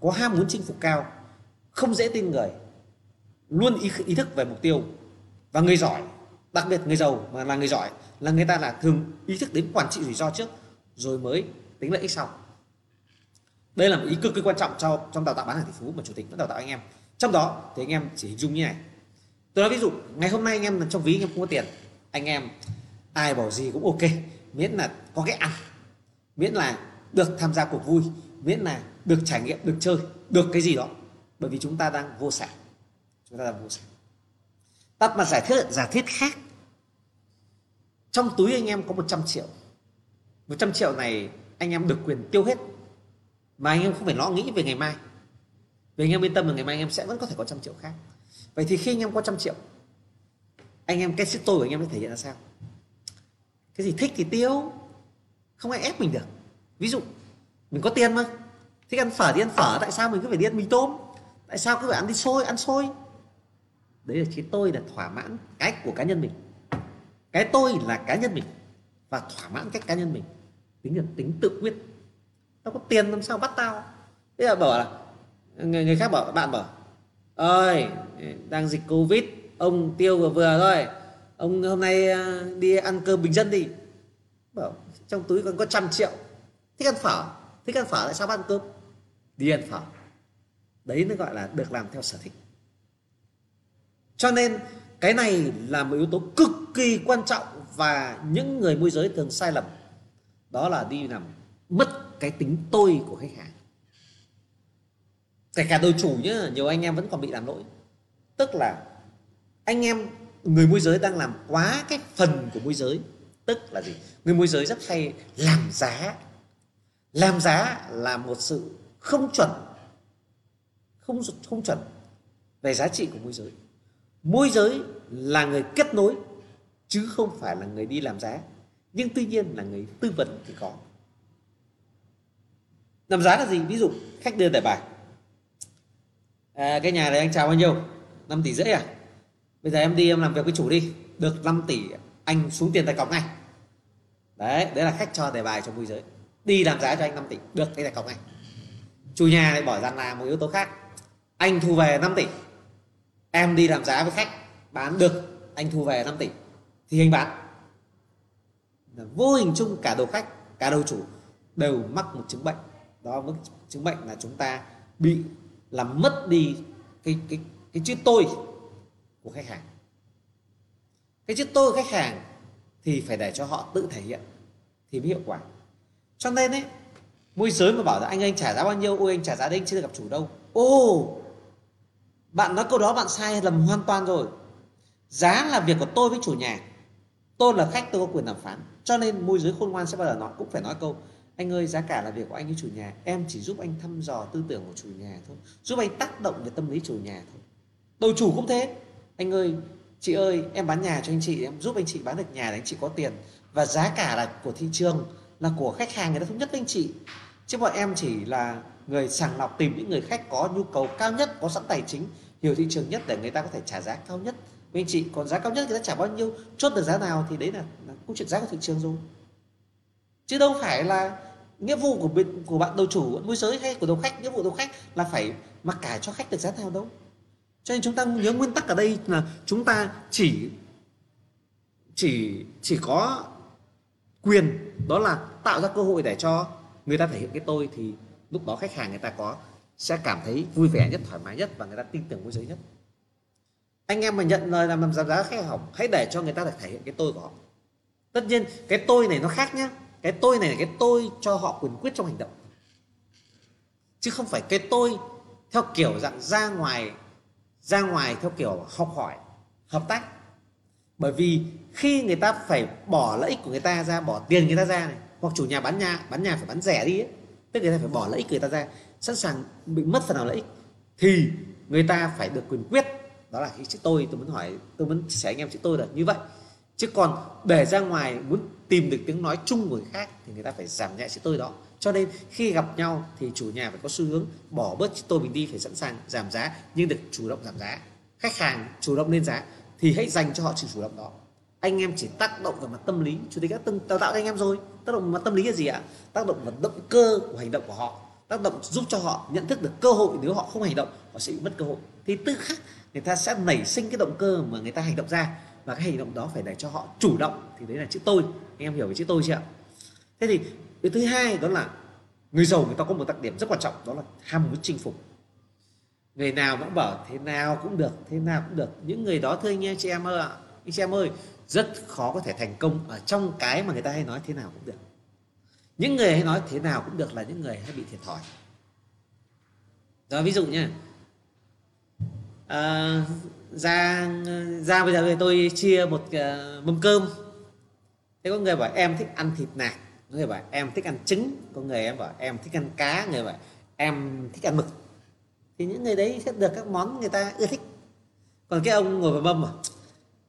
có ham muốn chinh phục cao không dễ tin người luôn ý, ý thức về mục tiêu. Và người giỏi đặc biệt người giàu mà là người giỏi là người ta là thường ý thức đến quản trị rủi ro trước rồi mới tính lợi ích sau đây là một ý cực kỳ quan trọng cho, trong đào tạo bán hàng tỷ phú mà chủ tịch vẫn đào tạo anh em. Trong đó thì anh em chỉ hình dung như này. Tôi nói ví dụ, ngày hôm nay anh em trong ví, anh em không có tiền, anh em, ai bảo gì cũng ok, miễn là có cái ăn, miễn là được tham gia cuộc vui, miễn là được trải nghiệm, được chơi, được cái gì đó. Bởi vì chúng ta đang vô sản. Chúng ta đang vô sản. Tắt mà giải thiết, giả thiết khác, trong túi anh em có 100 triệu. 100 triệu này anh em được quyền tiêu hết mà anh em không phải lo nghĩ về ngày mai. Vì anh em yên tâm là ngày mai anh em sẽ vẫn có thể có trăm triệu khác. Vậy thì khi anh em có trăm triệu, anh em, cái sức tôi của anh em sẽ thể hiện ra sao? Cái gì thích thì tiêu, không ai ép mình được. Ví dụ, mình có tiền mà. Thích ăn phở thì ăn phở, tại sao mình cứ phải đi ăn mì tôm? Tại sao cứ phải ăn đi xôi, ăn xôi? Đấy là chỉ tôi là thỏa mãn cái của cá nhân mình. Cái tôi là cá nhân mình và thỏa mãn cách cá nhân mình. Tính là tính tự quyết tao có tiền làm sao bắt tao? Thế là bảo là người, người khác bảo bạn bảo ơi đang dịch covid ông tiêu vừa vừa thôi ông hôm nay ờ, đi ăn cơm bình dân đi. Bảo trong túi còn có trăm triệu. Thích ăn phở thích ăn phở tại sao ăn cơm? Đi ăn phở. Đấy nó gọi là được làm theo sở thích. Cho nên cái này là một yếu tố cực kỳ quan trọng và những người môi giới thường sai lầm. Đó là đi làm mất cái tính tôi của khách hàng. Kể cả đội chủ nhá, nhiều anh em vẫn còn bị làm lỗi. Tức là anh em, người môi giới đang làm quá cái phần của môi giới. Tức là gì? Người môi giới rất hay làm giá. Làm giá là một sự không chuẩn, không không chuẩn về giá trị của môi giới. Môi giới là người kết nối, chứ không phải là người đi làm giá. Nhưng tuy nhiên là người tư vấn thì có làm giá là gì? Ví dụ khách đưa tờ bài. À, cái nhà này anh chào bao nhiêu? 5 tỷ rưỡi à? Bây giờ em đi em làm việc với chủ đi. Được 5 tỷ anh xuống tiền tài cọc ngay. Đấy đấy là khách cho tờ bài cho môi giới. Đi làm giá cho anh 5 tỷ được cái tài cọc ngay. Chủ nhà lại bỏ ra là một yếu tố khác. Anh thu về 5 tỷ. Em đi làm giá với khách bán được anh thu về 5 tỷ. Thì anh bán. Vô hình chung cả đầu khách cả đầu chủ đều mắc một chứng bệnh đó mức chứng bệnh là chúng ta bị làm mất đi cái cái cái chữ tôi của khách hàng. Cái chữ tôi của khách hàng thì phải để cho họ tự thể hiện thì mới hiệu quả. Cho nên ấy, môi giới mà bảo là anh anh trả giá bao nhiêu ôi anh trả giá đấy, anh chưa gặp chủ đâu. Ô, bạn nói câu đó bạn sai lầm hoàn toàn rồi. Giá là việc của tôi với chủ nhà. Tôi là khách, tôi có quyền đàm phán. Cho nên môi giới khôn ngoan sẽ bao giờ nói cũng phải nói câu anh ơi giá cả là việc của anh với chủ nhà. Em chỉ giúp anh thăm dò tư tưởng của chủ nhà thôi. Giúp anh tác động về tâm lý chủ nhà thôi. Đầu chủ cũng thế. Anh ơi chị ơi em bán nhà cho anh chị em giúp anh chị bán được nhà để anh chị có tiền. Và giá cả là của thị trường là của khách hàng người ta thống nhất với anh chị. Chứ bọn em chỉ là người sàng lọc tìm những người khách có nhu cầu cao nhất có sẵn tài chính hiểu thị trường nhất để người ta có thể trả giá cao nhất. Với anh chị còn giá cao nhất người ta trả bao nhiêu chốt được giá nào thì đấy là, là câu chuyện giá của thị trường rồi. Chứ đâu phải là nghĩa vụ của bên, của bạn đầu chủ, môi giới hay của đầu khách, nghĩa vụ đầu khách là phải mặc cả cho khách được giá nào đâu. Cho nên chúng ta nhớ nguyên tắc ở đây là chúng ta chỉ chỉ chỉ có quyền, đó là tạo ra cơ hội để cho người ta thể hiện cái tôi thì lúc đó khách hàng người ta có, sẽ cảm thấy vui vẻ nhất, thoải mái nhất và người ta tin tưởng môi giới nhất. Anh em mà nhận lời làm giảm giá khách hỏng hãy để cho người ta được thể hiện cái tôi của họ. Tất nhiên, cái tôi này nó khác nhá cái tôi này là cái tôi cho họ quyền quyết trong hành động. Chứ không phải cái tôi theo kiểu dạng ra ngoài ra ngoài theo kiểu học hỏi hợp tác. Bởi vì khi người ta phải bỏ lợi ích của người ta ra bỏ tiền người ta ra này hoặc chủ nhà bán nhà bán nhà phải bán rẻ đi ấy, tức người ta phải bỏ lợi ích của người ta ra sẵn sàng bị mất phần nào lợi ích thì người ta phải được quyền quyết. Đó là cái chữ tôi tôi muốn hỏi tôi muốn chia sẻ anh em chữ tôi là như vậy. Chứ còn để ra ngoài muốn tìm được tiếng nói chung của người khác thì người ta phải giảm nhẹ chữ tôi đó. Cho nên khi gặp nhau thì chủ nhà phải có xu hướng bỏ bớt chữ tôi mình đi phải sẵn sàng giảm giá, nhưng được chủ động giảm giá. Khách hàng chủ động lên giá thì hãy dành cho họ sự chủ động đó. Anh em chỉ tác động vào mặt tâm lý. Chủ tịch đã từng đào tạo cho anh em rồi. Tác động vào mặt tâm lý là gì ạ? Tác động vào động cơ của hành động của họ. Tác động giúp cho họ nhận thức được cơ hội. Nếu họ không hành động, họ sẽ bị mất cơ hội. Thì tự khắc người ta sẽ nảy sinh cái động cơ mà người ta hành động ra và cái hành động đó phải để cho họ chủ động thì đấy là chữ tôi. Anh em hiểu về chữ tôi chưa ạ? Thế thì cái thứ hai đó là người giàu người ta có một đặc điểm rất quan trọng đó là ham muốn chinh phục. Người nào cũng bảo thế nào cũng được thế nào cũng được. Những người đó thưa anh chị em ơi ạ. Anh chị em ơi rất khó có thể thành công ở trong cái mà người ta hay nói thế nào cũng được. Những người hay nói thế nào cũng được là những người hay bị thiệt thòi. Rồi ví dụ nha à, ra ra bây giờ thì tôi chia một uh, mâm cơm. Thế có người bảo em thích ăn thịt nạc có người bảo em thích ăn trứng có người em bảo em thích ăn cá người bảo em thích ăn mực. Thì những người đấy sẽ được các món người ta ưa thích. Còn cái ông ngồi vào mâm mà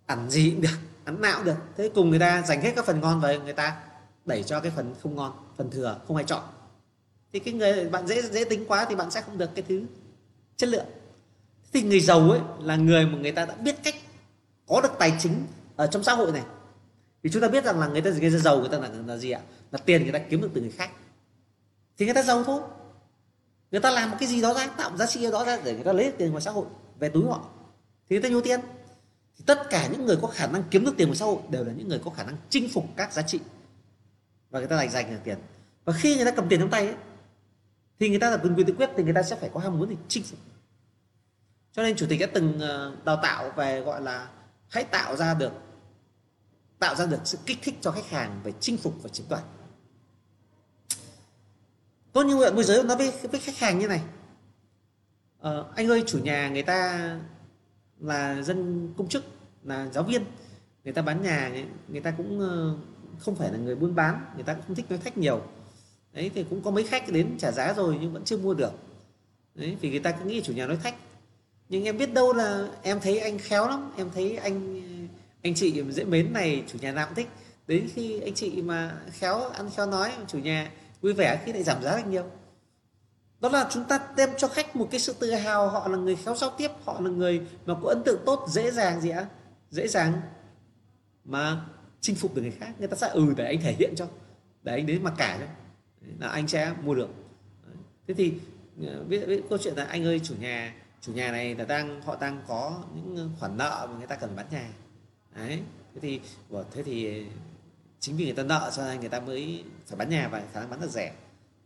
ăn gì cũng được ăn nào cũng được. Thế cùng người ta dành hết các phần ngon và người ta đẩy cho cái phần không ngon phần thừa không ai chọn. Thì cái người bạn dễ dễ tính quá thì bạn sẽ không được cái thứ chất lượng thì người giàu ấy là người mà người ta đã biết cách có được tài chính ở trong xã hội này thì chúng ta biết rằng là người ta người ta giàu người ta là, là gì ạ là tiền người ta kiếm được từ người khác thì người ta giàu thôi người ta làm một cái gì đó ra tạo giá trị đó ra để người ta lấy tiền ngoài xã hội về túi họ thì người ta nhiều tiền thì tất cả những người có khả năng kiếm được tiền ngoài xã hội đều là những người có khả năng chinh phục các giá trị và người ta dành dành được tiền và khi người ta cầm tiền trong tay ấy, thì người ta là quyền quyền tự quyết thì người ta sẽ phải có ham muốn để chinh phục cho nên chủ tịch đã từng ờ, đào tạo về gọi là hãy tạo ra được tạo ra được sự kích thích cho khách hàng về chinh phục và chiếm đoạt. Có như vậy môi giới nói với, với khách hàng như này. Ờ, anh ơi chủ nhà người ta là dân công chức là giáo viên. Người ta bán nhà người ta cũng ờ, không phải là người buôn bán người ta cũng không thích nói khách nhiều. Đấy thì cũng có mấy khách đến trả giá rồi nhưng vẫn chưa mua được. Đấy vì người ta cứ nghĩ chủ nhà nói khách nhưng em biết đâu là em thấy anh khéo lắm. Em thấy anh anh chị dễ mến này chủ nhà nào cũng thích. Đến khi anh chị mà khéo ăn khéo nói chủ nhà vui vẻ khi lại giảm giá được nhiều. Đó là chúng ta đem cho khách một cái sự tự hào. Họ là người khéo giao tiếp họ là người mà có ấn tượng tốt dễ dàng gì ạ? Dễ dàng mà chinh phục được người khác. Người ta sẽ ừ để anh thể hiện cho. Để anh đến mặc cả cho là anh sẽ mua được. Thế thì ờ, biết, biết câu chuyện là anh ơi chủ nhà chủ nhà này là đang họ đang có những ờ, khoản nợ mà người ta cần bán nhà. Đấy thế thì thế thì chính vì người ta nợ cho nên người ta mới phải bán nhà và khả năng bán được rẻ.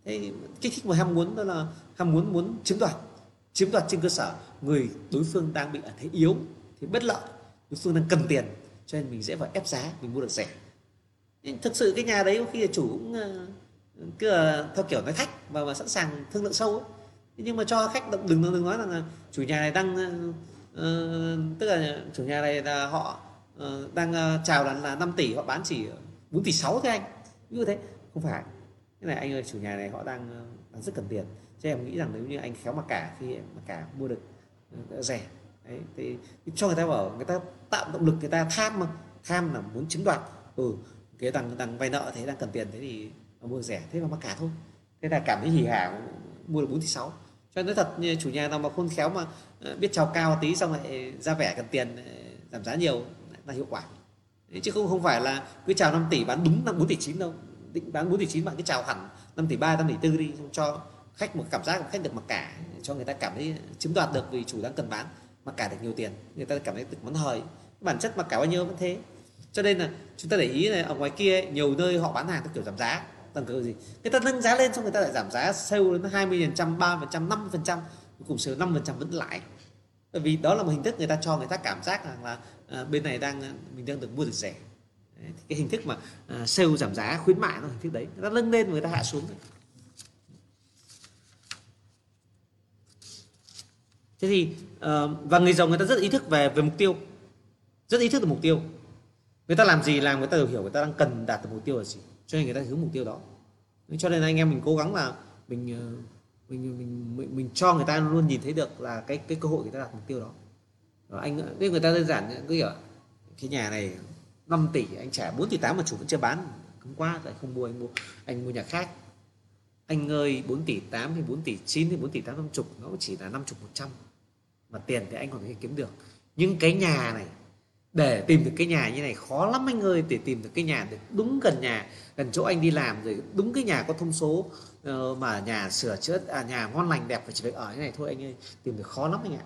Thế kích thích một ham muốn đó là ham muốn muốn chiếm đoạt chiếm đoạt trên cơ sở người đối phương đang bị ở thế yếu thì bất lợi đối phương đang cần tiền cho nên mình dễ vào ép giá mình mua được rẻ. Thực sự cái nhà đấy có khi là chủ cũng ờ, cứ ờ, theo kiểu nói khách và, và sẵn sàng thương lượng sâu ấy nhưng mà cho khách đừng đừng nói rằng chủ nhà này đang uh, tức là chủ nhà này là họ uh, đang uh, chào là, là 5 tỷ họ bán chỉ 4 tỷ 6 thôi anh. Như thế không phải. Cái này anh ơi chủ nhà này họ đang, đang rất cần tiền. Cho em nghĩ rằng nếu như anh khéo mặc cả khi mà cả mua được rẻ đấy thì cho người ta bảo người ta tạo động lực người ta tham mà tham là muốn chiếm đoạt. Ừ cái đang đang vay nợ thế đang cần tiền thế thì mua rẻ thế mà mặc cả thôi. Thế là cảm thấy hỉ hả mua được bốn tỷ sáu cho nên nói thật chủ nhà nào mà khôn khéo mà ờ, biết chào cao tí xong lại ra vẻ cần tiền ờ, giảm giá nhiều là hiệu quả. Chứ không không phải là cứ chào 5 tỷ bán đúng năm bốn tỷ chín đâu. Định bán 4 tỷ chín bạn cứ chào hẳn 5 tỷ 3 5 tỷ tư đi cho khách một cảm giác khách được mặc cả cho người ta cảm thấy chiếm đoạt được vì chủ đang cần bán mặc cả được nhiều tiền người ta cảm thấy được món hời. Bản chất mặc cả bao nhiêu vẫn thế. Cho nên là chúng ta để ý là ở ngoài kia ấy, nhiều nơi họ bán hàng theo kiểu giảm giá tăng cơ gì? Người ta nâng giá lên xong người ta lại giảm giá sale đến hai mươi phần trăm ba phần trăm năm phần trăm. Cùng sale năm phần trăm vẫn lãi. Bởi vì đó là một hình thức người ta cho người ta cảm giác rằng là à, bên này đang à, mình đang được mua được rẻ. Đấy, cái hình thức mà à, sale giảm giá khuyến mại nó hình thức đấy. Người ta nâng lên người ta hạ xuống. Thế thì ờ, và người giàu người ta rất ý thức về về mục tiêu. Rất ý thức được mục tiêu. Người ta làm gì làm người ta đều hiểu người ta đang cần đạt được mục tiêu là gì cho nên người ta hướng mục tiêu đó. Cho nên anh em mình cố gắng là ờ, mình mình mình mình, mình cho người ta luôn nhìn thấy được là cái cái cơ hội người ta đạt mục tiêu đó. Rồi anh biết người ta đơn giản cứ hiểu cái nhà này 5 tỷ anh trả 4 tỷ 8 mà chủ vẫn chưa bán. Không quá lại không mua anh mua anh mua nhà khác. Anh ơi 4 tỷ 8 thì 4 tỷ 9 thì 4 tỷ 8 50 nó chỉ là 50 100 mà tiền thì anh còn thể kiếm được. Nhưng cái nhà này để tìm được cái nhà như này khó lắm anh ơi để tìm được cái nhà được đúng gần nhà gần chỗ anh đi làm rồi đúng cái nhà có thông số ờ, mà nhà sửa chữa à, nhà ngon lành đẹp phải chỉ phải ở như này thôi anh ơi. Tìm được khó lắm anh ạ.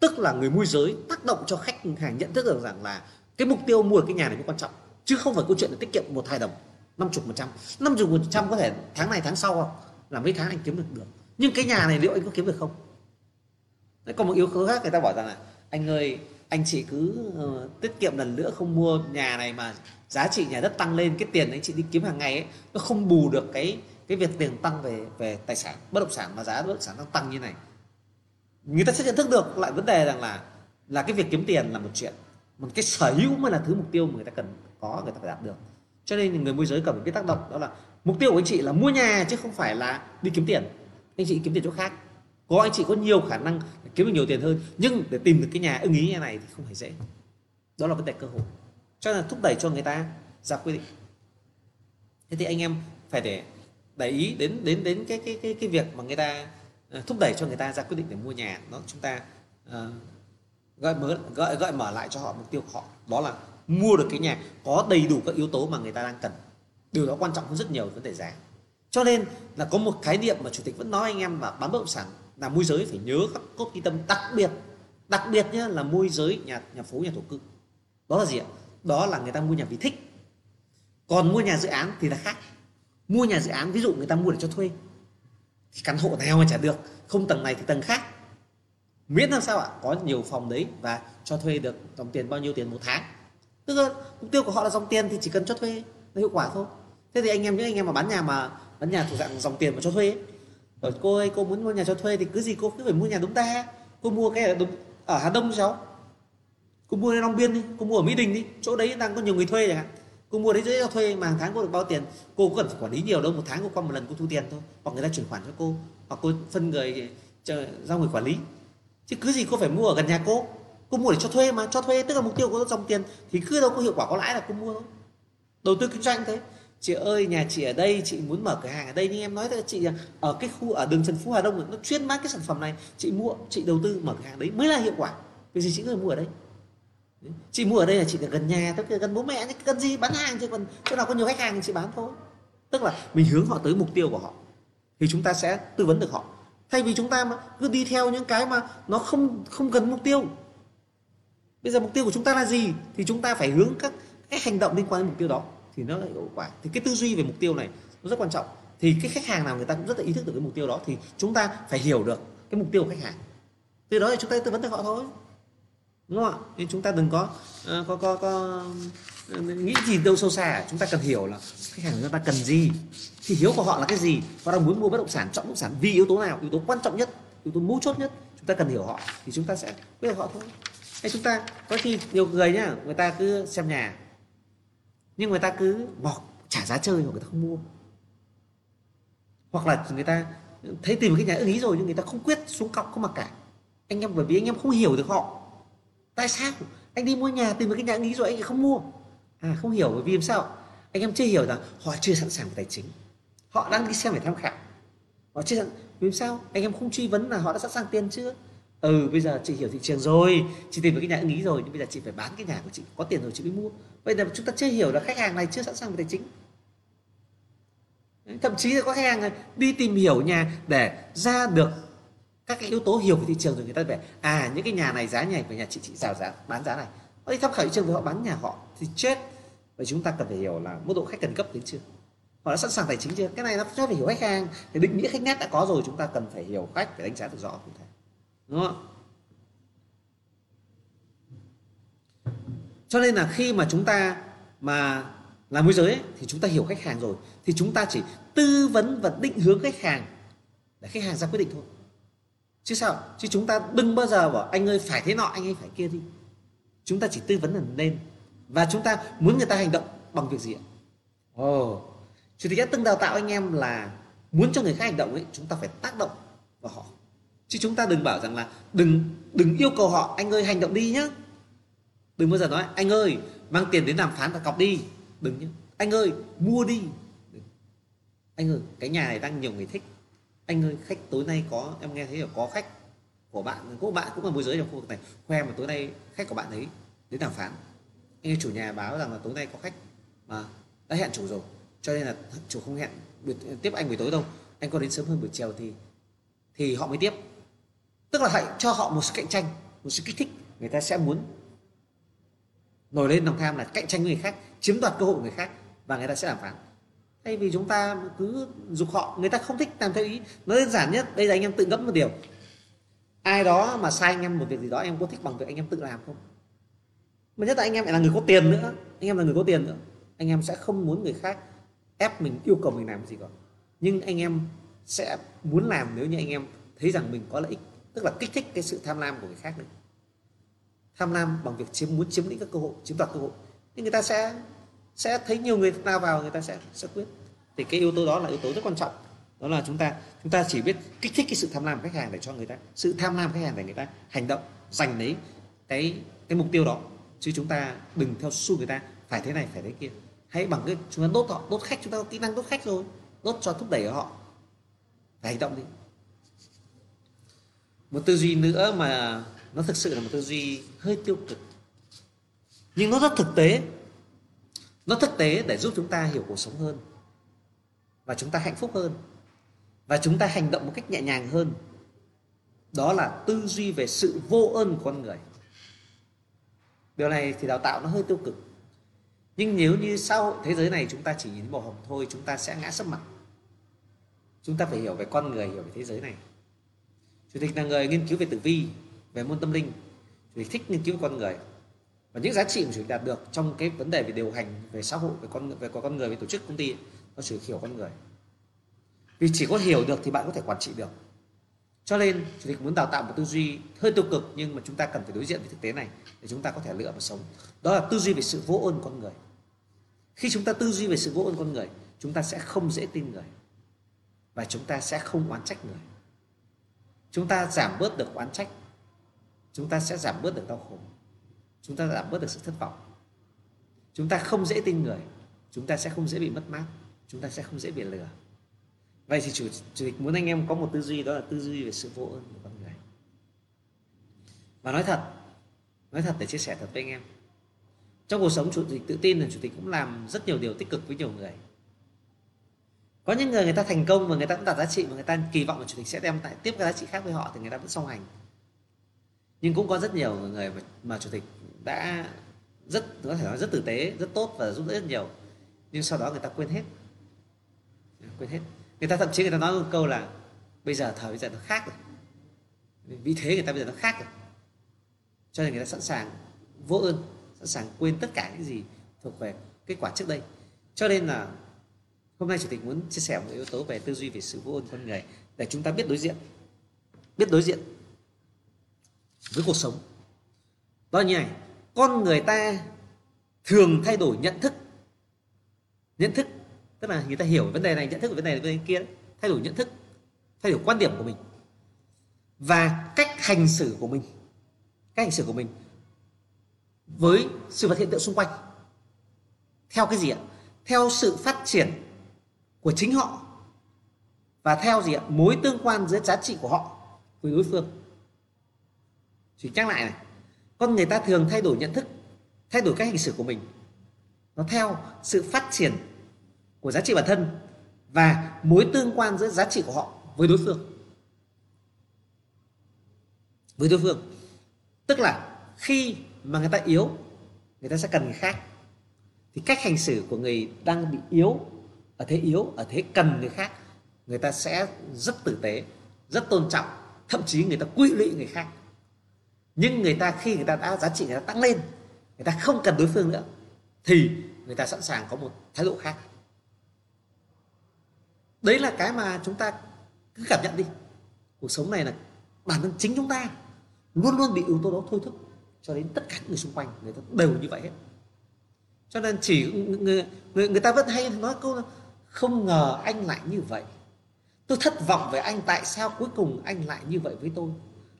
Tức là người môi giới tác động cho khách hàng nhận thức được rằng là cái mục tiêu mua cái nhà này mới quan trọng chứ không phải câu chuyện là tiết kiệm một hai đồng năm chục một trăm. Năm chục một trăm có thể tháng này tháng sau không là mấy tháng anh kiếm được được. Nhưng cái nhà này liệu anh có kiếm được không? Đấy, còn một yếu tố khác người ta bảo rằng là anh ơi anh chị cứ uh, tiết kiệm lần nữa không mua nhà này mà giá trị nhà đất tăng lên cái tiền anh chị đi kiếm hàng ngày ấy nó không bù được cái cái việc tiền tăng về về tài sản bất động sản mà giá bất động sản nó tăng như này. Người ta sẽ nhận thức được lại vấn đề rằng là là cái việc kiếm tiền là một chuyện một cái sở hữu mới là thứ mục tiêu mà người ta cần có người ta phải đạt được. Cho nên người môi giới cần phải biết tác động đó là mục tiêu của anh chị là mua nhà chứ không phải là đi kiếm tiền. Anh chị kiếm tiền chỗ khác có anh chị có nhiều khả năng kiếm được nhiều tiền hơn nhưng để tìm được cái nhà ưng ý như này thì không phải dễ. Đó là vấn đề cơ hội. Cho nên là thúc đẩy cho người ta ra quyết định. Thế thì anh em phải để để ý đến đến đến cái cái cái cái việc mà người ta ờ, thúc đẩy cho người ta ra quyết định để mua nhà. Nó chúng ta uh, gợi mở gợi gợi mở lại cho họ mục tiêu của họ. Đó là mua được cái nhà có đầy đủ các yếu tố mà người ta đang cần. Điều đó quan trọng hơn rất nhiều vấn đề giá. Cho nên là có một khái niệm mà chủ tịch vẫn nói anh em mà bán bất động sản là môi giới phải nhớ các cốt ghi tâm đặc biệt đặc biệt nhé là môi giới nhà nhà phố nhà thổ cư. Đó là gì ạ? Đó là người ta mua nhà vì thích. Còn mua nhà dự án thì là khác. Mua nhà dự án ví dụ người ta mua để cho thuê thì căn hộ nào mà trả được không tầng này thì tầng khác. Miễn làm sao ạ? Có nhiều phòng đấy và cho thuê được dòng tiền bao nhiêu tiền một tháng. Tức là mục tiêu của họ là dòng tiền thì chỉ cần cho thuê là hiệu quả thôi. Thế thì anh em những anh em mà bán nhà mà bán nhà thuộc dạng dòng tiền mà cho thuê ấy, rồi cô ơi cô muốn mua nhà cho thuê thì cứ gì cô cứ phải mua nhà đúng ta cô mua cái ở, ở hà đông cháu. Cô mua ở long biên đi cô mua ở mỹ đình đi chỗ đấy đang có nhiều người thuê chẳng hạn. Cô mua đấy dễ cho thuê mà hàng tháng cô được bao tiền. Cô có cần phải quản lý nhiều đâu một tháng cô qua một lần cô thu tiền thôi. Hoặc người ta chuyển khoản cho cô hoặc cô phân người cho, giao người quản lý. Chứ cứ gì cô phải mua ở gần nhà cô. Cô mua để cho thuê mà cho thuê tức là mục tiêu của dòng tiền thì cứ đâu có hiệu quả có lãi là cô mua thôi. Đầu tư kinh doanh thế chị ơi, nhà chị ở đây, chị muốn mở cửa hàng ở đây nhưng em nói với chị à, ở cái khu, ở đường Trần Phú Hà Đông nó chuyên bán cái sản phẩm này. Chị mua, chị đầu tư mở cửa hàng đấy mới là hiệu quả. Vì gì chị người mua ở đây? Chị mua ở đây là chị ở gần nhà tức là gần bố mẹ gần gì bán hàng chứ còn chỗ nào có nhiều khách hàng thì chị bán thôi. Tức là mình hướng họ tới mục tiêu của họ thì chúng ta sẽ tư vấn được họ. Thay vì chúng ta mà cứ đi theo những cái mà nó không không gần mục tiêu. Bây giờ mục tiêu của chúng ta là gì thì chúng ta phải hướng các cái hành động liên quan đến mục tiêu đó thì nó lại hiệu quả. Thì cái tư duy về mục tiêu này nó rất quan trọng. Thì cái khách hàng nào người ta cũng rất là ý thức được cái mục tiêu đó thì chúng ta phải hiểu được cái mục tiêu của khách hàng. Từ đó thì chúng ta tư vấn cho họ thôi. Đúng không ạ? Nên chúng ta đừng có uh, có có có nghĩ gì đâu sâu xa. Chúng ta cần hiểu là khách hàng chúng ta cần gì. Thì hiếu của họ là cái gì? Họ đang muốn mua bất động sản chọn bất động sản vì yếu tố nào? Yếu tố quan trọng nhất yếu tố mấu chốt nhất. Chúng ta cần hiểu họ thì chúng ta sẽ biết được họ thôi. Hay chúng ta có khi nhiều người nhá người ta cứ xem nhà nhưng người ta cứ bỏ trả giá chơi mà người ta không mua. Hoặc là người ta thấy tìm cái nhà ưng ý rồi nhưng người ta không quyết xuống cọc không mặc cả. Anh em bởi vì anh em không hiểu được họ. Tại sao? Anh đi mua nhà, tìm một cái nhà ưng ý rồi anh không mua. À không hiểu, bởi vì làm sao? Anh em chưa hiểu rằng họ chưa sẵn sàng về tài chính. Họ đang đi xem để tham khảo. Họ chưa sẵn vì sao? Anh em không truy vấn là họ đã sẵn sàng tiền chưa? Ừ bây giờ chị hiểu thị trường rồi. Chị tìm được cái nhà ưng ý rồi nhưng bây giờ chị phải bán cái nhà của chị. Có tiền rồi chị mới mua. Bây giờ chúng ta chưa hiểu là khách hàng này chưa sẵn sàng về tài chính. Thậm chí là có khách hàng đi tìm hiểu nhà để ra được các cái yếu tố hiểu về thị trường rồi người ta về à những cái nhà này giá này và nhà chị chị rào giá, bán giá này. Họ đi tham khảo thị trường rồi họ bán nhà họ thì chết. Và chúng ta cần phải hiểu là mức độ khách cần cấp đến chưa? Họ đã sẵn sàng tài chính chưa? Cái này nó phải hiểu khách hàng. Thì định nghĩa khách nét đã có rồi, chúng ta cần phải hiểu khách phải đánh giá được rõ cụ thể đúng không cho nên là khi mà chúng ta mà làm môi giới ấy, thì chúng ta hiểu khách hàng rồi. Thì chúng ta chỉ tư vấn và định hướng khách hàng để khách hàng ra quyết định thôi. Chứ sao? Chứ chúng ta đừng bao giờ bảo anh ơi phải thế nọ anh ơi phải kia đi. Chúng ta chỉ tư vấn là nên. Và chúng ta muốn người ta hành động bằng việc gì ạ? Ồ. Oh. chủ tịch đã từng đào tạo anh em là muốn cho người khác hành động ấy chúng ta phải tác động vào họ chứ chúng ta đừng bảo rằng là đừng đừng yêu cầu họ, anh ơi, hành động đi nhá. Đừng bao giờ nói, anh ơi, mang tiền đến đàm phán và cọc đi. Đừng nhá. Anh ơi, mua đi. Anh ơi, cái nhà này đang nhiều người thích. Anh ơi, khách tối nay có, em nghe thấy là có khách của bạn của bạn cũng là môi giới trong khu vực này. Khoe mà tối nay khách của bạn ấy đến đàm phán. Anh ơi, chủ nhà báo rằng là tối nay có khách mà đã hẹn chủ rồi, cho nên là chủ không hẹn tiếp anh buổi tối đâu. Anh có đến sớm hơn buổi chiều thì thì họ mới tiếp tức là hãy cho họ một sự cạnh tranh, một sự kích thích. Người ta sẽ muốn nổi lên lòng tham là cạnh tranh với người khác, chiếm đoạt cơ hội của người khác và người ta sẽ đàm phán. Thay vì chúng ta cứ dục họ, người ta không thích, làm theo ý. Nó đơn giản nhất, đây là anh em tự ngẫm một điều. Ai đó mà sai anh em một việc gì đó em có thích bằng việc anh em tự làm không? Mà nhất là anh em lại là người có tiền nữa. Anh em là người có tiền nữa. Anh em sẽ không muốn người khác ép mình, yêu cầu mình làm gì cả. Nhưng anh em sẽ muốn làm nếu như anh em thấy rằng mình có lợi ích tức là kích thích cái sự tham lam của người khác nữa tham lam bằng việc chiếm, muốn chiếm lĩnh các cơ hội, chiếm đoạt cơ hội. Thì người ta sẽ sẽ thấy nhiều người lao vào, người ta sẽ sẽ quyết. Thì cái yếu tố đó là yếu tố rất quan trọng. Đó là chúng ta chúng ta chỉ biết kích thích cái sự tham lam của khách hàng để cho người ta, sự tham lam của khách hàng để người ta hành động, giành lấy cái cái mục tiêu đó. Chứ chúng ta đừng theo xu người ta, phải thế này, phải thế kia. Hãy bằng cái, chúng ta đốt họ, đốt khách, chúng ta có kỹ năng đốt khách rồi. Đốt cho thúc đẩy họ. Phải hành động đi một tư duy nữa mà nó thực sự là một tư duy hơi tiêu cực. Nhưng nó rất thực tế. Nó thực tế để giúp chúng ta hiểu cuộc sống hơn. Và chúng ta hạnh phúc hơn. Và chúng ta hành động một cách nhẹ nhàng hơn. Đó là tư duy về sự vô ơn của con người. Điều này thì đào tạo nó hơi tiêu cực. Nhưng nếu như sau thế giới này chúng ta chỉ nhìn màu hồng thôi, chúng ta sẽ ngã sấp mặt. Chúng ta phải hiểu về con người, hiểu về thế giới này chủ tịch là người nghiên cứu về tử vi, về môn tâm linh. Chủ tịch thích nghiên cứu về con người. Và những giá trị mà chủ tịch đạt được trong cái vấn đề về điều hành, về xã hội, về con về con người, về tổ chức công ty nó chỉ hiểu con người. Vì chỉ có hiểu được thì bạn có thể quản trị được. Cho nên, chủ tịch muốn đào tạo một tư duy hơi tiêu cực nhưng mà chúng ta cần phải đối diện với thực tế này để chúng ta có thể lựa và sống. Đó là tư duy về sự vô ơn con người. Khi chúng ta tư duy về sự vô ơn con người, chúng ta sẽ không dễ tin người và chúng ta sẽ không oán trách người chúng ta giảm bớt được oán trách. Chúng ta sẽ giảm bớt được đau khổ. Chúng ta giảm bớt được sự thất vọng. Chúng ta không dễ tin người. Chúng ta sẽ không dễ bị mất mát. Chúng ta sẽ không dễ bị lừa. Vậy thì chủ, chủ tịch muốn anh em có một tư duy đó là tư duy về sự vô ơn của con người. Và nói thật nói thật để chia sẻ thật với anh em. Trong cuộc sống chủ tịch tự tin là chủ tịch cũng làm rất nhiều điều tích cực với nhiều người có những người người ta thành công và người ta cũng đạt giá trị và người ta kỳ vọng là chủ tịch sẽ đem lại tiếp cái giá trị khác với họ thì người ta vẫn song hành. Nhưng cũng có rất nhiều người mà, mà chủ tịch đã rất có thể nói rất tử tế rất tốt và giúp đỡ rất nhiều nhưng sau đó người ta quên hết. Quên hết. Người ta thậm chí người ta nói một câu là bây giờ thời bây giờ nó khác rồi. Vì thế người ta bây giờ nó khác rồi. Cho nên người ta sẵn sàng vô ơn sẵn sàng quên tất cả những gì thuộc về kết quả trước đây. Cho nên là hôm nay chủ tịch muốn chia sẻ một yếu tố về tư duy về sự vô ơn con người để chúng ta biết đối diện. Biết đối diện với cuộc sống. Đó như này, con người ta thường thay đổi nhận thức. Nhận thức, tức là người ta hiểu vấn đề này, nhận thức về vấn đề này, vấn đề kia, thay đổi nhận thức, thay đổi quan điểm của mình và cách hành xử của mình. Cách hành xử của mình với sự vật hiện tượng xung quanh. Theo cái gì ạ? Theo sự phát triển của chính họ. Và theo gì ạ? Mối tương quan giữa giá trị của họ với đối phương. Chỉ nhắc lại này. Con người ta thường thay đổi nhận thức, thay đổi cách hành xử của mình. Nó theo sự phát triển của giá trị bản thân và mối tương quan giữa giá trị của họ với đối phương. Với đối phương. Tức là khi mà người ta yếu, người ta sẽ cần người khác. Thì cách hành xử của người đang bị yếu ở thế yếu ở thế cần người khác người ta sẽ rất tử tế rất tôn trọng. Thậm chí người ta quy lụy người khác. Nhưng người ta khi người ta đã giá trị người ta tăng lên người ta không cần đối phương nữa thì người ta sẵn sàng có một thái độ khác. Đấy là cái mà chúng ta cứ cảm nhận đi. Cuộc sống này là bản thân chính chúng ta luôn luôn bị yếu tố đó thôi thúc cho đến tất cả những người xung quanh người ta đều như vậy hết. Cho nên chỉ người, người, người ta vẫn hay nói câu là không ngờ anh lại như vậy. Tôi thất vọng về anh, tại sao cuối cùng anh lại như vậy với tôi?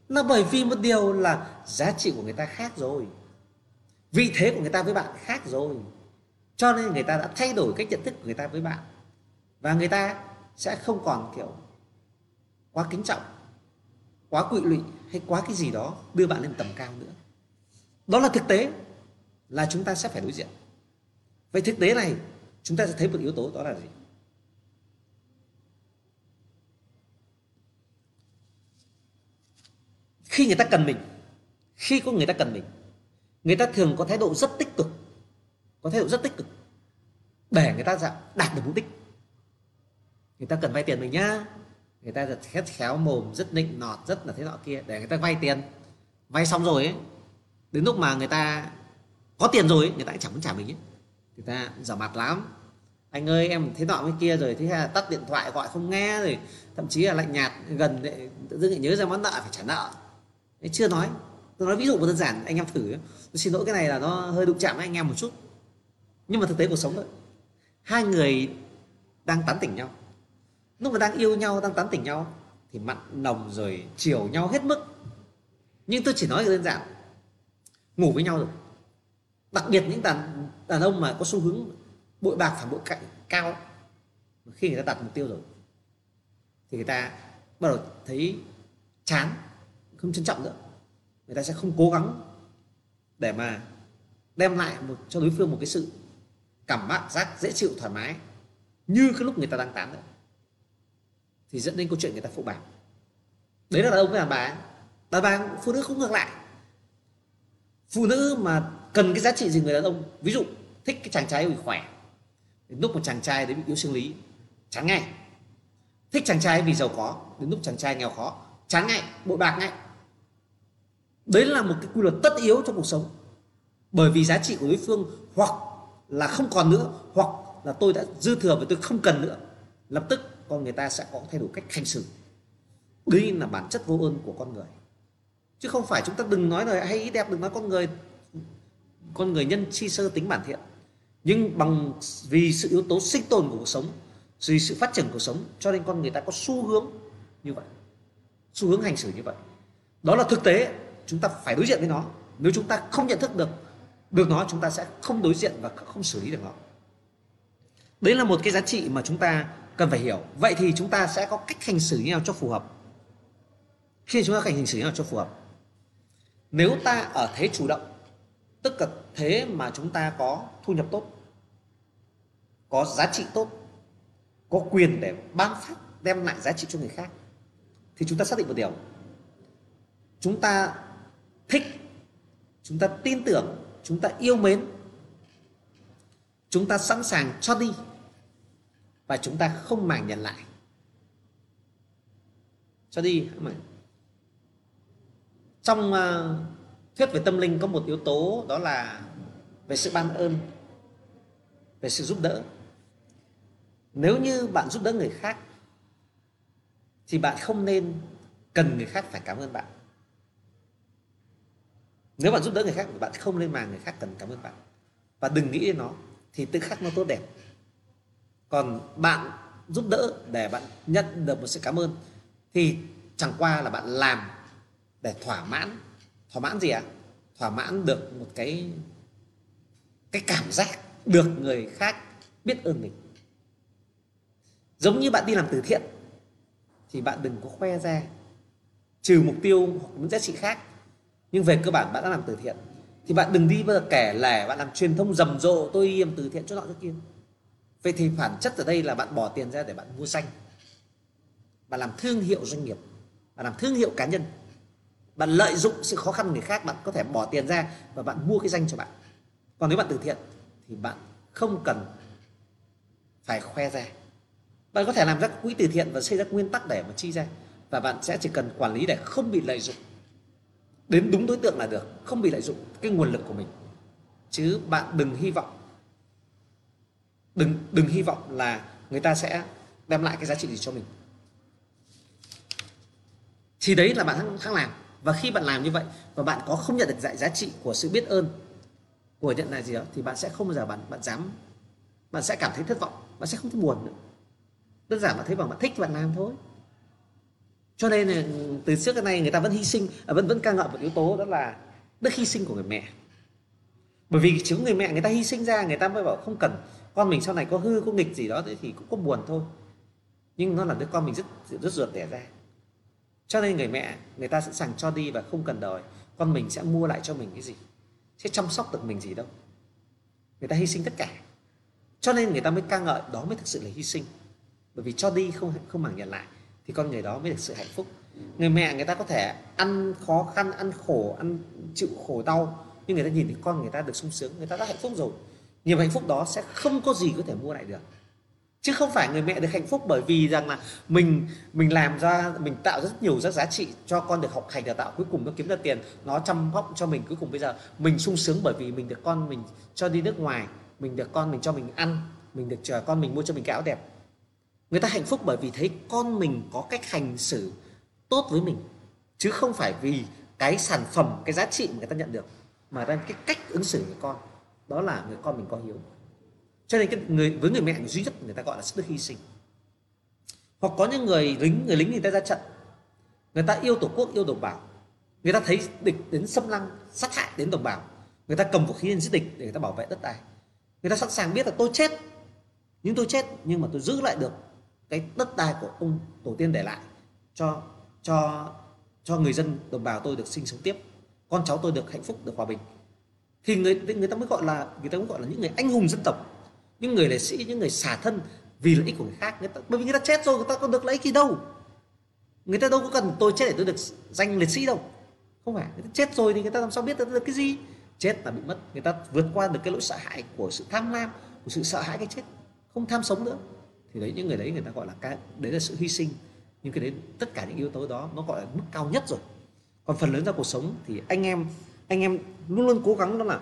Là bởi vì một điều là giá trị của người ta khác rồi. Vị thế của người ta với bạn khác rồi. Cho nên người ta đã thay đổi cách nhận thức của người ta với bạn. Và người ta sẽ không còn, kiểu, quá kính trọng, quá quỵ lụy hay quá cái gì đó đưa bạn lên tầm cao nữa. Đó là thực tế là chúng ta sẽ phải đối diện. Vậy thực tế này, chúng ta sẽ thấy một yếu tố đó là gì? Khi người ta cần mình khi có người ta cần mình người ta thường có thái độ rất tích cực có thái độ rất tích cực để người ta đạt được mục đích. Người ta cần vay tiền mình nhá. Người ta rất khét khéo mồm rất nịnh nọt rất là thế nọ kia để người ta vay tiền. Vay xong rồi ấy đến lúc mà người ta có tiền rồi ấy, người ta cũng chẳng muốn trả mình ấy người ta giả mặt lắm. Anh ơi em thế nọ với kia rồi thế là tắt điện thoại gọi không nghe rồi thậm chí là lạnh nhạt gần tự dưng lại nhớ ra món nợ phải trả nợ. Đấy, chưa nói. Tôi nói ví dụ một đơn giản anh em thử tôi xin lỗi cái này là nó hơi đụng chạm với anh em một chút. Nhưng mà thực tế cuộc sống thôi. Hai người đang tán tỉnh nhau. Lúc mà đang yêu nhau đang tán tỉnh nhau thì mặn nồng rồi chiều nhau hết mức. Nhưng tôi chỉ nói đơn giản ngủ với nhau rồi đặc biệt những đàn đàn ông mà có xu hướng bội bạc phản bội cạnh cao khi người ta đặt mục tiêu rồi thì người ta bắt đầu thấy chán không trân trọng nữa. Người ta sẽ không cố gắng để mà đem lại một, cho đối phương một cái sự cảm giác giác dễ chịu thoải mái như cái lúc người ta đang tán nữa thì dẫn đến câu chuyện người ta phụ bạc đấy là đàn ông với đàn bà đàn bà phụ nữ cũng ngược lại. Phụ nữ mà cần cái giá trị gì người đàn ông? Ví dụ thích cái chàng trai bị khỏe. Đến lúc một chàng trai đấy bị yếu sinh lý chán ngay thích chàng trai vì giàu có đến lúc chàng trai nghèo khó chán ngay bội bạc ngay đấy là một cái quy luật tất yếu trong cuộc sống. Bởi vì giá trị của đối phương hoặc là không còn nữa, hoặc là tôi đã dư thừa và tôi không cần nữa, lập tức con người ta sẽ có thay đổi cách hành xử. Đây là bản chất vô ơn của con người. Chứ không phải chúng ta đừng nói lời hay ý đẹp, đừng nói con người con người nhân chi sơ tính bản thiện. Nhưng bằng vì sự yếu tố sinh tồn của cuộc sống, vì sự phát triển của cuộc sống, cho nên con người ta có xu hướng như vậy, xu hướng hành xử như vậy. Đó là thực tế chúng ta phải đối diện với nó. Nếu chúng ta không nhận thức được được nó, chúng ta sẽ không đối diện và không xử lý được nó. Đấy là một cái giá trị mà chúng ta cần phải hiểu. Vậy thì chúng ta sẽ có cách hành xử như nào cho phù hợp? Khi chúng ta hành xử như nào cho phù hợp? Nếu ta ở thế chủ động, tức là thế mà chúng ta có thu nhập tốt, có giá trị tốt, có quyền để ban phát đem lại giá trị cho người khác, thì chúng ta xác định một điều. Chúng ta thích. Chúng ta tin tưởng chúng ta yêu mến. Chúng ta sẵn sàng cho đi. Và chúng ta không màng nhận lại. Cho đi mà trong uh, thuyết về tâm linh có một yếu tố đó là về sự ban ơn về sự giúp đỡ. Nếu như bạn giúp đỡ người khác thì bạn không nên cần người khác phải cảm ơn bạn nếu bạn giúp đỡ người khác, bạn không lên mà người khác cần cảm ơn bạn. Và đừng nghĩ đến nó, thì tự khắc nó tốt đẹp. Còn bạn giúp đỡ để bạn nhận được một sự cảm ơn, thì chẳng qua là bạn làm để thỏa mãn. Thỏa mãn gì ạ? À? thỏa mãn được một cái cái cảm giác được người khác biết ơn mình. Giống như bạn đi làm từ thiện, thì bạn đừng có khoe ra. Trừ mục tiêu hoặc những giá trị khác nhưng về cơ bản bạn đã làm từ thiện. Thì bạn đừng đi bao giờ kể lẻ, bạn làm truyền thông rầm rộ, tôi làm từ thiện cho nọ cho kia. Vậy thì bản chất ở đây là bạn bỏ tiền ra để bạn mua danh bạn làm thương hiệu doanh nghiệp, bạn làm thương hiệu cá nhân. Bạn lợi dụng sự khó khăn người khác, bạn có thể bỏ tiền ra và bạn mua cái danh cho bạn. Còn nếu bạn từ thiện thì bạn không cần phải khoe ra. Bạn có thể làm ra quỹ từ thiện và xây ra nguyên tắc để mà chi ra. Và bạn sẽ chỉ cần quản lý để không bị lợi dụng đến đúng đối tượng là được, không bị lợi dụng cái nguồn lực của mình. Chứ bạn đừng hy vọng, đừng đừng hy vọng là người ta sẽ đem lại cái giá trị gì cho mình. Thì đấy là bạn đang làm. Và khi bạn làm như vậy và bạn có không nhận được dạy giá trị của sự biết ơn của nhận lại gì đó, thì bạn sẽ không bao giờ bạn bạn dám, bạn sẽ cảm thấy thất vọng, bạn sẽ không thấy buồn nữa. Đơn giản bạn thấy bằng bạn thích bạn làm thôi cho nên là từ trước đến nay người ta vẫn hy sinh à, vẫn vẫn ca ngợi một yếu tố đó là đức hy sinh của người mẹ. Bởi vì chỉ có người mẹ người ta hy sinh ra, người ta mới bảo không cần, con mình sau này có hư, có nghịch gì đó thì cũng có buồn thôi. Nhưng nó là đứa con mình rất rất ruột đẻ ra. Cho nên người mẹ, người ta sẵn sàng cho đi và không cần đòi. Con mình sẽ mua lại cho mình cái gì? Sẽ chăm sóc được mình gì đâu. Người ta hy sinh tất cả. Cho nên người ta mới ca ngợi, đó mới thực sự là hy sinh. Bởi vì cho đi không không màng nhận lại thì con người đó mới được sự hạnh phúc. Người mẹ người ta có thể ăn khó khăn, ăn khổ, ăn chịu khổ đau, nhưng người ta nhìn thấy con người ta được sung sướng, người ta đã hạnh phúc rồi. Niềm hạnh phúc đó sẽ không có gì có thể mua lại được. Chứ không phải người mẹ được hạnh phúc bởi vì rằng là mình mình làm ra, mình tạo rất nhiều rất giá trị cho con được học hành, đào tạo, cuối cùng nó kiếm ra tiền, nó chăm sóc cho mình. Cuối cùng bây giờ mình sung sướng bởi vì mình được con mình cho đi nước ngoài, mình được con mình cho mình ăn, mình được chờ con mình mua cho mình cái áo đẹp người ta hạnh phúc bởi vì thấy con mình có cách hành xử tốt với mình, chứ không phải vì cái sản phẩm, cái giá trị mà người ta nhận được, mà là cái cách ứng xử với con. Đó là người con mình có hiếu. Cho nên cái người, với người mẹ duy nhất người ta gọi là sức đức hy sinh. Hoặc có những người lính người lính người ta ra trận. Người ta yêu tổ quốc, yêu đồng bào. Người ta thấy địch đến xâm lăng, sát hại đến đồng bào. Người ta cầm vũ khí lên giết địch để người ta bảo vệ đất đai. Người ta sẵn sàng biết là tôi chết, nhưng tôi chết, nhưng mà tôi giữ lại được cái đất đai của ông tổ tiên để lại cho cho cho người dân đồng bào tôi được sinh sống tiếp con cháu tôi được hạnh phúc được hòa bình. Thì người người ta mới gọi là người ta mới gọi là những người anh hùng dân tộc những người liệt sĩ những người xả thân vì lợi ích của người khác. Người ta, bởi vì người ta chết rồi người ta có được lợi ích gì đâu. Người ta đâu có cần tôi chết để tôi được danh liệt sĩ đâu. Không phải người ta chết rồi thì người ta làm sao biết được cái gì? Chết là bị mất. Người ta vượt qua được cái lỗi sợ hãi của sự tham lam của sự sợ hãi cái chết. Không tham sống nữa thì đấy, những người đấy người ta gọi là cái, đấy là sự hy sinh. Nhưng cái đấy, tất cả những yếu tố đó nó gọi là mức cao nhất rồi. Còn phần lớn ra cuộc sống thì anh em anh em luôn luôn cố gắng đó là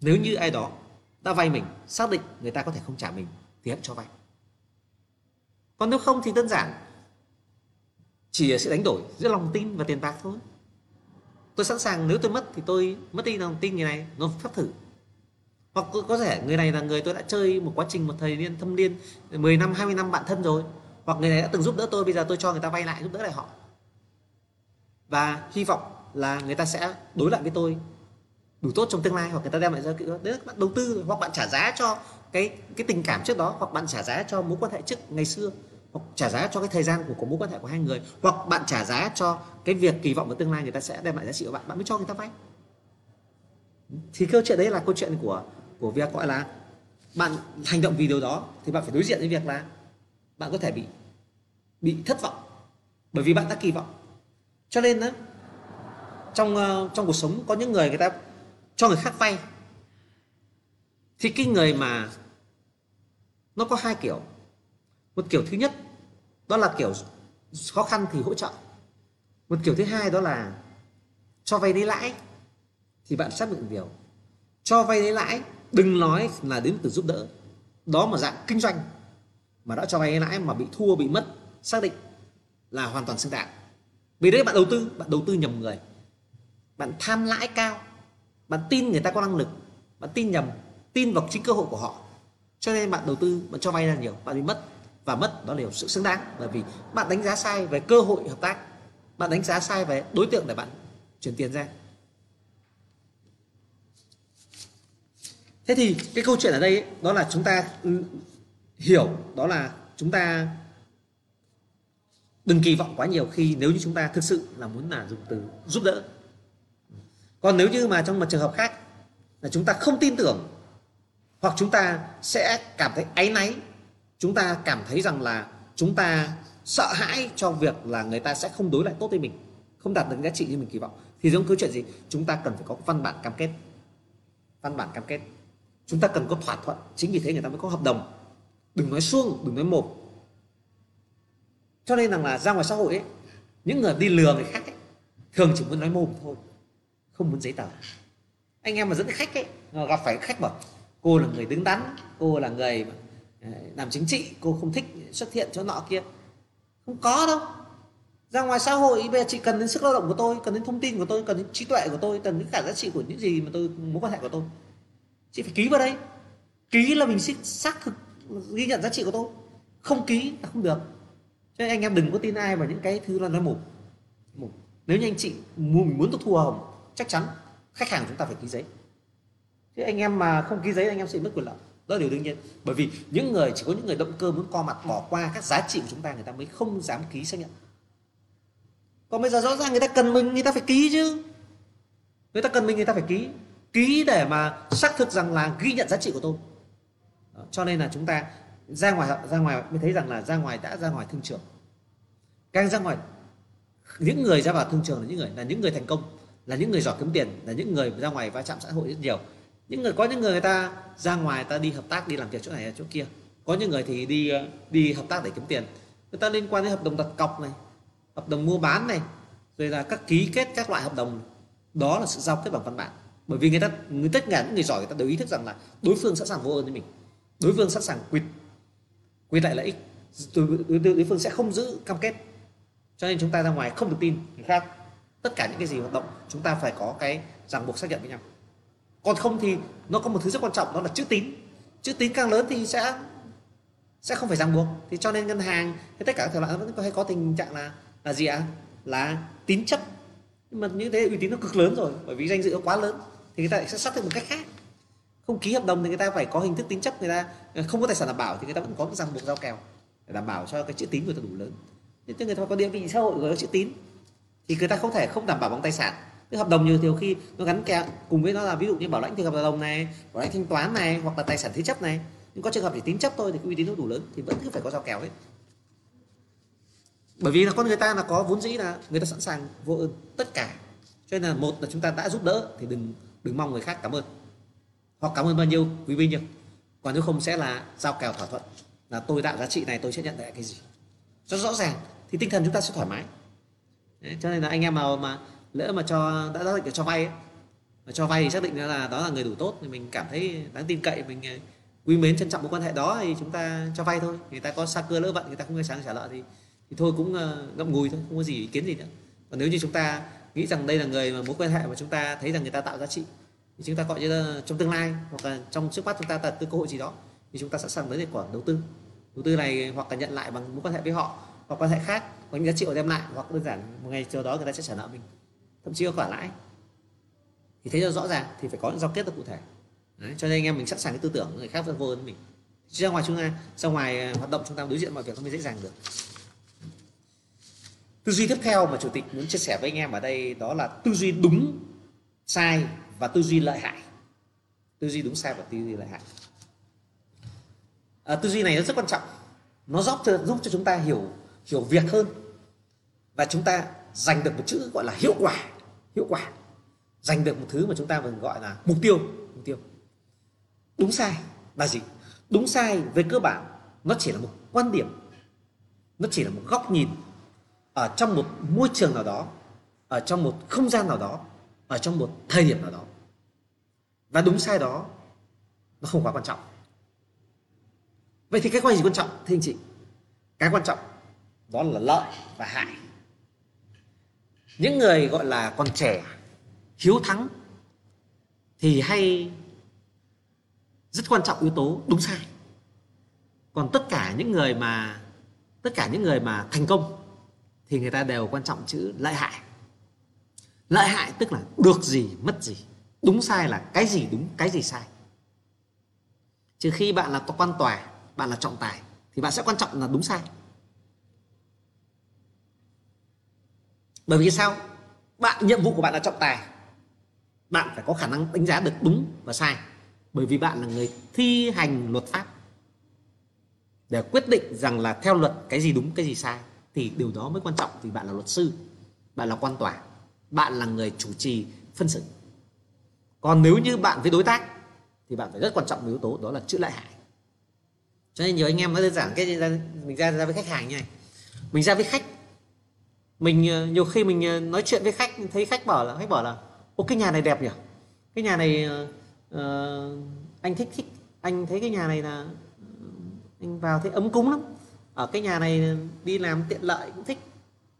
nếu như ai đó đã vay mình, xác định người ta có thể không trả mình thì hãy cho vay. Còn nếu không thì đơn giản chỉ sẽ đánh đổi giữa lòng tin và tiền bạc thôi. Tôi sẵn sàng, nếu tôi mất thì tôi mất đi lòng tin người này, nó phép thử hoặc có thể người này là người tôi đã chơi một quá trình một thời niên thâm niên 10 năm 20 năm bạn thân rồi. Hoặc người này đã từng giúp đỡ tôi bây giờ tôi cho người ta vay lại giúp đỡ lại họ. Và hy vọng là người ta sẽ đối lại với tôi đủ tốt trong tương lai hoặc người ta đem lại ra đấy là bạn đầu tư hoặc bạn trả giá cho cái cái tình cảm trước đó hoặc bạn trả giá cho mối quan hệ trước ngày xưa hoặc trả giá cho cái thời gian của, của mối quan hệ của hai người hoặc bạn trả giá cho cái việc kỳ vọng vào tương lai người ta sẽ đem lại giá trị của bạn bạn mới cho người ta vay. Thì câu chuyện đấy là câu chuyện của của việc gọi là bạn hành động vì điều đó thì bạn phải đối diện với việc là bạn có thể bị bị thất vọng bởi vì bạn đã kỳ vọng. Cho nên đó trong ờ, trong cuộc sống có những người người ta cho người khác vay thì cái người mà nó có hai kiểu. Một kiểu thứ nhất, đó là kiểu khó khăn thì hỗ trợ. Một kiểu thứ hai đó là cho vay lấy lãi thì bạn xác định điều. Cho vay lấy lãi đừng nói là đến từ giúp đỡ. Đó mà dạng kinh doanh mà đã cho vay lãi mà bị thua, bị mất, xác định là hoàn toàn xứng đáng. Vì đấy bạn đầu tư, bạn đầu tư nhầm người. Bạn tham lãi cao, bạn tin người ta có năng lực, bạn tin nhầm, tin vào chính cơ hội của họ. Cho nên bạn đầu tư, bạn cho vay là nhiều, bạn bị mất và mất, đó là sự xứng đáng. Bởi vì bạn đánh giá sai về cơ hội hợp tác, bạn đánh giá sai về đối tượng để bạn chuyển tiền ra. Thế thì cái câu chuyện ở đây ấy, đó là chúng ta ừ, hiểu đó là chúng ta đừng kỳ vọng quá nhiều khi nếu như chúng ta thực sự là muốn là dùng từ giúp đỡ. Còn nếu như mà trong một trường hợp khác là chúng ta không tin tưởng hoặc chúng ta sẽ cảm thấy áy náy chúng ta cảm thấy rằng là chúng ta sợ hãi cho việc là người ta sẽ không đối lại tốt với mình không đạt được giá trị như mình kỳ vọng thì giống câu chuyện gì? Chúng ta cần phải có văn bản cam kết. Văn bản cam kết chúng ta cần có thỏa thuận. Chính vì thế người ta mới có hợp đồng. Đừng nói suông đừng nói một. Cho nên rằng là ra ngoài xã hội ấy những người đi lừa người khác ấy, thường chỉ muốn nói mồm thôi không muốn giấy tờ. Anh em mà dẫn khách ấy gặp phải khách bảo cô là người đứng đắn cô là người ờ, làm chính trị cô không thích xuất hiện chỗ nọ kia. Không có đâu. Ra ngoài xã hội bây giờ chị cần đến sức lao động của tôi cần đến thông tin của tôi cần đến trí tuệ của tôi cần đến cả giá trị của những gì mà tôi mối quan hệ của tôi chị phải ký vào đây. Ký là mình sẽ xác thực ghi nhận giá trị của tôi. Không ký là không được. Cho nên anh em đừng có tin ai vào những cái thứ là nói mù nếu như anh chị muốn muốn tôi thua hồng, chắc chắn khách hàng chúng ta phải ký giấy. Chứ anh em mà không ký giấy, anh em sẽ mất quyền lợi. Đó là điều đương nhiên. Bởi vì những người, chỉ có những người động cơ muốn co mặt bỏ qua các giá trị của chúng ta, người ta mới không dám ký xác nhận. Còn bây giờ rõ ràng người ta cần mình, người ta phải ký chứ. Người ta cần mình, người ta phải ký ký để mà xác thực rằng là ghi nhận giá trị của tôi. Đó, cho nên là chúng ta ra ngoài ra ngoài mới thấy rằng là ra ngoài đã ra ngoài thương trường. Càng ra ngoài những người ra vào thương trường là những người là những người thành công là những người giỏi kiếm tiền là những người ra ngoài va chạm xã hội rất nhiều. Những người có những người người ta ra ngoài ta đi hợp tác đi làm việc chỗ này chỗ kia. Có những người thì đi đi hợp tác để kiếm tiền. Người ta liên quan đến hợp đồng đặt cọc này hợp đồng mua bán này rồi là các ký kết các loại hợp đồng. Đó là sự giao kết bằng văn bản bởi vì người ta người tất cả những người giỏi người ta đều ý thức rằng là đối phương sẵn sàng vô ơn với mình. Đối phương sẵn sàng quyệt quyệt lại lợi ích. Đối, đối, đối phương sẽ không giữ cam kết. Cho nên chúng ta ra ngoài không được tin người khác. Tất cả những cái gì hoạt động chúng ta phải có cái ràng buộc xác nhận với nhau. Còn không thì nó có một thứ rất quan trọng đó là chữ tín. Chữ tín càng lớn thì sẽ sẽ không phải ràng buộc. Thì cho nên ngân hàng hay tất cả các thể loại vẫn có hay có tình trạng là là gì ạ? À? là tín chấp. Nhưng mà như thế uy tín nó cực lớn rồi bởi vì danh dự nó quá lớn thì người ta sẽ xác thực một cách khác. Không ký hợp đồng thì người ta phải có hình thức tín chấp người ta, không có tài sản đảm bảo thì người ta vẫn có cái ràng buộc giao kèo để đảm bảo cho cái chữ tín của người ta đủ lớn. Nhưng người ta có địa vị xã hội có chữ tín thì người ta không thể không đảm bảo bằng tài sản. Cái hợp đồng nhiều nhiều khi nó gắn kèm cùng với nó là ví dụ như bảo lãnh thì hợp đồng này, bảo lãnh thanh toán này, hoặc là tài sản thế chấp này. Nhưng có trường hợp chỉ tín chấp thôi thì cái uy tín nó đủ lớn thì vẫn cứ phải có giao kèo hết. Bởi vì là con người ta là có vốn dĩ là người ta sẵn sàng vô ơn tất cả. Cho nên là một là chúng ta đã giúp đỡ thì đừng đừng mong người khác cảm ơn. Hoặc cảm ơn bao nhiêu quý vị nhiều còn nếu không sẽ là giao kèo thỏa thuận. Là tôi tạo giá trị này tôi sẽ nhận lại cái gì? Cho rõ ràng. Thì tinh thần chúng ta sẽ thoải mái. Đấy, cho nên là anh em nào mà lỡ mà cho đã xác định cho vay ấy, mà cho vay thì xác định là đó là người đủ tốt. Thì mình cảm thấy đáng tin cậy mình ờ, quý mến trân trọng mối quan hệ đó thì chúng ta cho vay thôi. Người ta có xa cơ lỡ vận người ta không có sáng trả lợi thì thì thôi cũng ờ, ngậm ngùi thôi không có gì ý kiến gì nữa. Còn nếu như chúng ta nghĩ rằng đây là người mà mối quan hệ mà chúng ta thấy rằng người ta tạo giá trị. Thì chúng ta gọi như là trong tương lai hoặc là trong trước mắt chúng ta tạo cơ hội gì đó thì chúng ta sẵn sàng tới để quả đầu tư. Đầu tư này hoặc là nhận lại bằng mối quan hệ với họ hoặc quan hệ khác có những giá trị họ đem lại hoặc đơn giản một ngày chờ đó người ta sẽ trả nợ mình thậm chí có khoản lãi. Thì thấy rõ ràng thì phải có những giao kết được cụ thể. Đấy, cho nên anh em mình sẵn sàng cái tư tưởng người khác vô hơn mình. Ra ngoài chúng ta ra ngoài à, hoạt động chúng ta đối diện mọi việc không dễ dàng được tư duy tiếp theo mà chủ tịch muốn chia sẻ với anh em ở đây đó là tư duy đúng sai và tư duy lợi hại. Tư duy đúng sai và tư duy lợi hại. À, tư duy này nó rất quan trọng. Nó giúp cho giúp cho chúng ta hiểu hiểu việc hơn và chúng ta giành được một chữ gọi là hiệu quả hiệu quả. Giành được một thứ mà chúng ta vẫn gọi là mục tiêu mục tiêu. Đúng sai là gì? Đúng sai về cơ bản nó chỉ là một quan điểm nó chỉ là một góc nhìn ở trong một môi trường nào đó, ở trong một không gian nào đó, ở trong một thời điểm nào đó. Và đúng sai đó, nó không quá quan trọng. Vậy thì cái quan gì quan trọng, thưa anh chị? Cái quan trọng đó là lợi và hại. Những người gọi là còn trẻ hiếu thắng thì hay rất quan trọng yếu tố đúng sai. Còn tất cả những người mà, tất cả những người mà thành công thì người ta đều quan trọng chữ lợi hại. Lợi hại tức là được gì, mất gì. Đúng sai là cái gì đúng, cái gì sai. Trừ khi bạn là quan tòa, bạn là trọng tài, thì bạn sẽ quan trọng là đúng sai. Bởi vì sao? Bạn, nhiệm vụ của bạn là trọng tài. Bạn phải có khả năng đánh giá được đúng và sai. Bởi vì bạn là người thi hành luật pháp để quyết định rằng là theo luật cái gì đúng, cái gì sai thì điều đó mới quan trọng vì bạn là luật sư bạn là quan tòa bạn là người chủ trì phân xử. Còn nếu như bạn với đối tác thì bạn phải rất quan trọng một yếu tố đó là chữ lợi hại. Cho nên nhiều anh em nói đơn giản cái gì ra mình ra ra với khách hàng như này. Mình ra với khách mình ờ, nhiều khi mình ờ, nói chuyện với khách thấy khách bảo là khách bảo là ô cái nhà này đẹp nhỉ? Cái nhà này uh, anh thích thích anh thấy cái nhà này là anh vào thấy ấm cúng lắm ở cái nhà này đi làm tiện lợi cũng thích.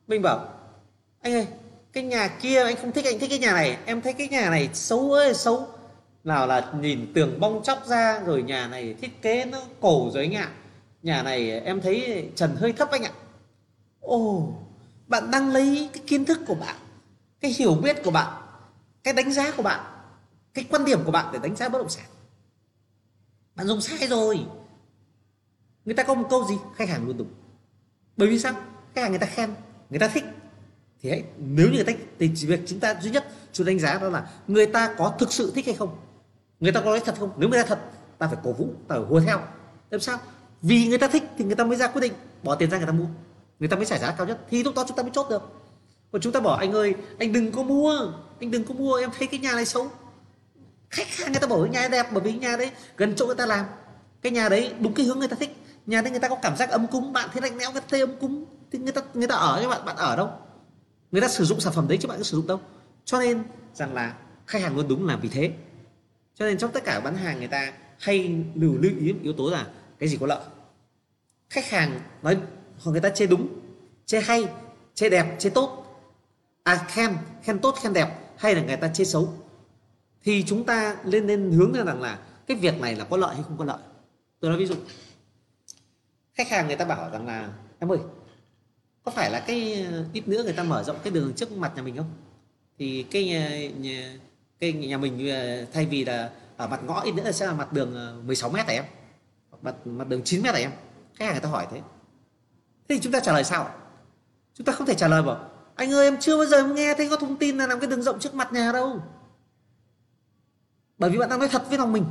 Mình bảo, anh ơi, cái nhà kia anh không thích, anh thích cái nhà này. Em thấy cái nhà này xấu ơi, xấu. Nào là nhìn tường bong chóc ra, rồi nhà này thiết kế nó cổ rồi anh ạ. Nhà này em thấy trần hơi thấp anh ạ. Ồ, bạn đang lấy cái kiến thức của bạn, cái hiểu biết của bạn, cái đánh giá của bạn, cái quan điểm của bạn để đánh giá bất động sản. Bạn dùng sai rồi người ta có một câu gì khách hàng luôn đúng bởi vì sao khách hàng người ta khen người ta thích thì hãy nếu như người ta thì chỉ việc chúng ta duy nhất chúng đánh giá đó là người ta có thực sự thích hay không người ta có nói thật không nếu người ta thật ta phải cổ vũ ta phải hùa theo làm sao vì người ta thích thì người ta mới ra quyết định bỏ tiền ra người ta mua người ta mới trả giá cao nhất thì lúc đó chúng ta mới chốt được còn chúng ta bảo anh ơi anh đừng có mua anh đừng có mua em thấy cái nhà này xấu khách hàng người ta bảo cái nhà đẹp bởi vì nhà đấy gần chỗ người ta làm cái nhà đấy đúng cái hướng người ta thích nhà đấy người ta có cảm giác ấm cúng, bạn thấy lạnh lẽo, cái tê âm ấm cúng, thì người ta người ta ở cho bạn bạn ở đâu? Người ta sử dụng sản phẩm đấy chứ bạn có sử dụng đâu. Cho nên rằng là khách hàng luôn đúng là vì thế. Cho nên trong tất cả bán hàng người ta hay lưu lưu ý yếu tố là cái gì có lợi. Khách hàng nói, hoặc người ta chê đúng, chê hay, chê đẹp, chê tốt. À khen khen tốt, khen đẹp, hay là người ta chê xấu. Thì chúng ta lên lên hướng ra rằng là cái việc này là có lợi hay không có lợi. Tôi nói ví dụ khách hàng người ta bảo rằng là em ơi có phải là cái ờ, ít nữa người ta mở rộng cái đường trước mặt nhà mình không? Thì cái nhà, nhà cái nhà mình ờ, thay vì là ở mặt ngõ ít nữa sẽ là mặt đường 16 mét này em? Mặt mặt đường 9 mét này em? Khách hàng người ta hỏi thế. Thế thì chúng ta trả lời sao? Chúng ta không thể trả lời bảo anh ơi em chưa bao giờ nghe thấy có thông tin là làm cái đường rộng trước mặt nhà đâu. Bởi vì bạn đang nói thật với lòng mình.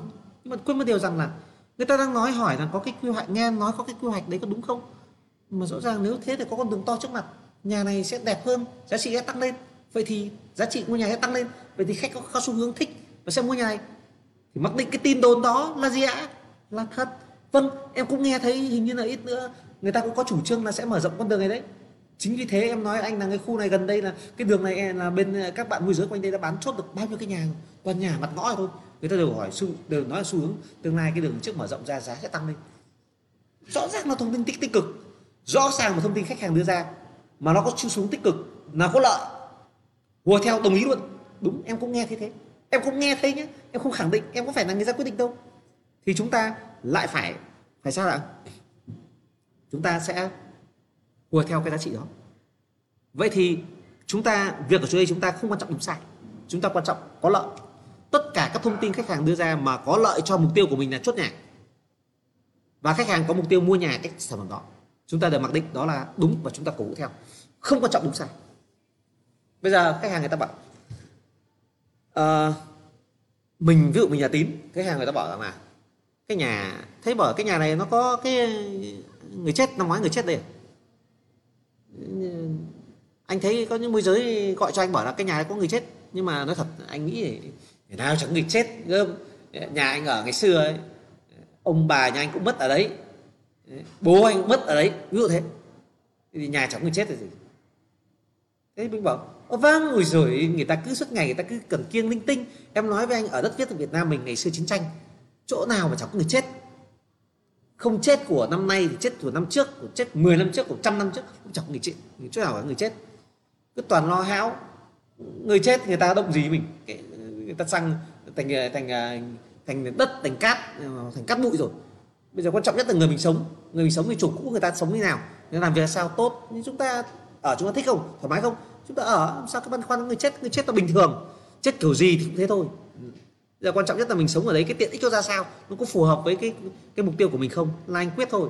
Nhưng mà quên một điều rằng là người ta đang nói hỏi rằng có cái quy hoạch nghe nói có cái quy hoạch đấy có đúng không? Mà rõ ràng nếu thế thì có con đường to trước mặt nhà này sẽ đẹp hơn giá trị sẽ tăng lên. Vậy thì giá trị ngôi nhà sẽ tăng lên. Vậy thì khách có, có xu hướng thích và sẽ mua nhà này. Thì mặc định cái tin đồn đó là gì ạ? Là thật. Vâng em cũng nghe thấy hình như là ít nữa người ta cũng có chủ trương là sẽ mở rộng con đường này đấy. Chính vì thế em nói anh là cái khu này gần đây là cái đường này là bên các bạn môi giới quanh đây đã bán chốt được bao nhiêu cái nhà toàn nhà mặt ngõ thôi người ta đều hỏi xu, đều nói là xu hướng, tương lai cái đường trước mở rộng ra, giá sẽ tăng lên. Rõ ràng là thông tin tích tích cực. Rõ ràng một thông tin khách hàng đưa ra mà nó có xu hướng tích cực là có lợi. Hùa theo đồng ý luôn. Đúng, em cũng nghe thấy thế. Em cũng nghe thấy nhé em không khẳng định, em có phải là người ra quyết định đâu. Thì chúng ta lại phải phải sao ạ? Chúng ta sẽ hùa theo cái giá trị đó. Vậy thì chúng ta, việc ở chỗ đây chúng ta không quan trọng đúng sai. Chúng ta quan trọng có lợi tất cả các thông tin khách hàng đưa ra mà có lợi cho mục tiêu của mình là chốt nhà. Và khách hàng có mục tiêu mua nhà cái sản phẩm đó. Chúng ta đều mặc định đó là đúng và chúng ta cổ vũ theo. Không quan trọng đúng sai. Bây giờ khách hàng người ta bảo uh, mình ví dụ mình nhà tín. Khách hàng người ta bảo rằng là cái nhà thấy bảo cái nhà này nó có cái người chết năm ngoái người chết đây à? anh thấy có những môi giới gọi cho anh bảo là cái nhà này có người chết nhưng mà nói thật anh nghĩ thì nào chẳng người chết gớm nhà anh ở ngày xưa ấy ông bà nhà anh cũng mất ở đấy. Bố anh cũng mất ở đấy ví dụ thế. Thì nhà chẳng người chết là gì? Thế mình bảo Ồ, vâng ui rồi người ta cứ suốt ngày người ta cứ cần kiêng linh tinh. Em nói với anh ở đất việt Việt Nam mình ngày xưa chiến tranh chỗ nào mà chẳng có người chết? Không chết của năm nay thì chết của năm trước của chết 10 năm trước của trăm năm trước cũng chẳng có người chết. Chỗ nào có người chết? Cứ toàn lo hão. Người chết người ta động gì mình? Người ta sang thành ờ, thành ờ, thành đất, thành cát ờ, thành cát bụi rồi. Bây giờ quan trọng nhất là người mình sống. Người mình sống thì chủ cũ người ta sống như nào? Người ta làm việc sao tốt? Nhưng chúng ta ở, chúng ta thích không? Thoải mái không? Chúng ta ở sao các băn khoăn, người chết người chết là bình thường. Chết kiểu gì thì cũng thế thôi. Giờ quan trọng nhất là mình sống ở đấy, cái tiện ích cho ra sao? Nó có phù hợp với cái cái mục tiêu của mình không? Là anh quyết thôi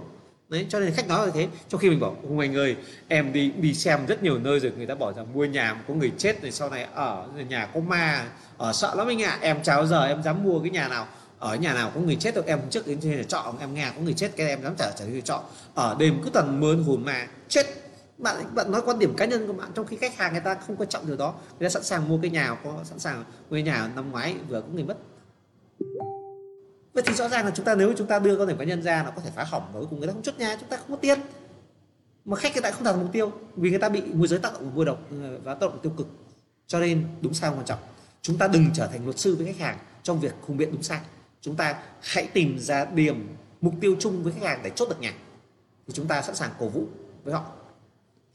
đấy, cho nên khách nói là thế. Trong khi mình bảo không anh ơi, em đi đi xem rất nhiều nơi rồi. Người ta bảo rằng mua nhà có người chết rồi sau này ở nhà có ma, ở sợ lắm anh ạ. À. em chào giờ em dám mua cái nhà nào, ở nhà nào có người chết được em trước đến trên là trọ em nghe có người chết cái em dám trả trả đi trọ ở đêm cứ tần mơn hồn mà, chết. Bạn bạn nói quan điểm cá nhân của bạn trong khi khách hàng người ta không quan trọng điều đó, người ta sẵn sàng mua cái nhà, có sẵn sàng mua cái nhà năm ngoái vừa có người mất vậy thì rõ ràng là chúng ta, nếu chúng ta đưa quan điểm cá nhân ra nó có thể phá hỏng và cuối cùng người ta không chốt nhà chúng ta không có tiền. Mà khách người ta không đạt mục tiêu, vì người ta bị môi giới tác động mua độc ờ, và tác động tiêu cực. Cho nên đúng sai quan trọng. Chúng ta đừng trở thành luật sư với khách hàng trong việc khung biện đúng sai. Chúng ta hãy tìm ra điểm, mục tiêu chung với khách hàng để chốt được nhà. Thì chúng ta sẵn sàng cổ vũ với họ.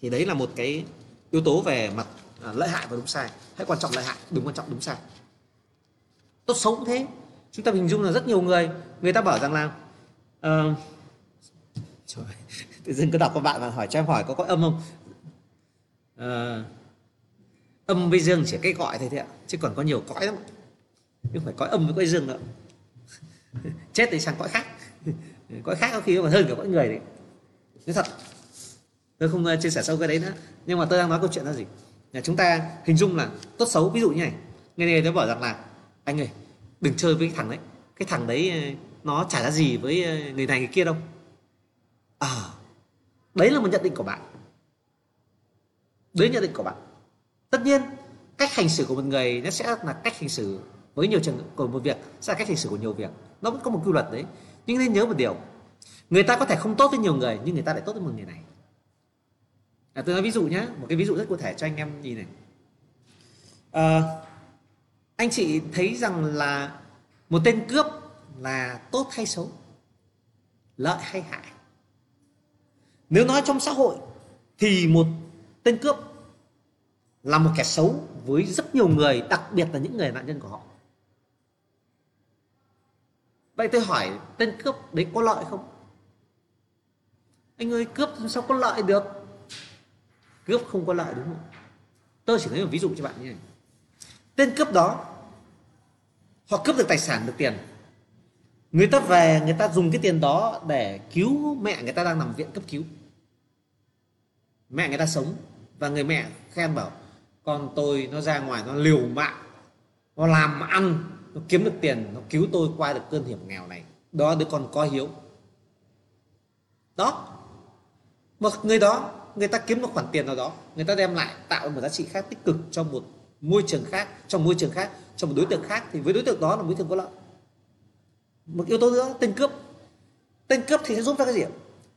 Thì đấy là một cái yếu tố về mặt à, lợi hại và đúng sai. Hãy quan trọng lợi hại, đúng quan trọng, đúng sai. Tốt xấu cũng thế chúng ta hình dung là rất nhiều người người ta bảo rằng là uh, trời, tự dưng cứ đọc các bạn và hỏi cho em hỏi có có âm không? Uh, âm với dương chỉ cái gọi thôi thế ạ chứ còn có nhiều cõi lắm. Nhưng phải cõi âm với cõi dương nữa chết thì sang cõi khác. Cõi khác có khi còn hơn cả cõi người đấy. Nói thật tôi không ờ, chia sẻ sâu cái đấy nữa. Nhưng mà tôi đang nói câu chuyện là gì? Là chúng ta hình dung là tốt xấu ví dụ như này. Ngày này tôi bảo rằng là anh ơi đừng chơi với cái thằng đấy. Cái thằng đấy ờ, nó chả ra gì với ờ, người này người kia đâu. À đấy là một nhận định của bạn. Đấy nhận định của bạn. Tất nhiên cách hành xử của một người nó sẽ là cách hành xử với nhiều trường của một việc sẽ là cách hành xử của nhiều việc. Nó vẫn có một quy luật đấy. Nhưng nên nhớ một điều người ta có thể không tốt với nhiều người nhưng người ta lại tốt với một người này. À, tôi nói ví dụ nhé một cái ví dụ rất cụ thể cho anh em nhìn này. À, anh chị thấy rằng là một tên cướp là tốt hay xấu? Lợi hay hại? Nếu nói trong xã hội thì một tên cướp là một kẻ xấu với rất nhiều người, đặc biệt là những người nạn nhân của họ. Vậy tôi hỏi, tên cướp đấy có lợi không? Anh ơi, cướp sao có lợi được? Cướp không có lợi đúng không? Tôi chỉ lấy một ví dụ cho bạn như này tên cướp đó, họ cướp được tài sản, được tiền. Người ta về, người ta dùng cái tiền đó để cứu mẹ người ta đang nằm viện cấp cứu. Mẹ người ta sống và người mẹ khen bảo, con tôi nó ra ngoài, nó liều mạng, nó làm ăn, nó kiếm được tiền, nó cứu tôi qua được cơn hiểm nghèo này. Đó, đứa con có hiếu. Đó, một người đó, người ta kiếm một khoản tiền nào đó, người ta đem lại, tạo một giá trị khác tích cực cho một môi trường khác, trong môi trường khác, trong một đối tượng khác, thì với đối tượng đó là đối tượng có lợi. Một yếu tố nữa, tên cướp. Tên cướp thì sẽ giúp cho cái gì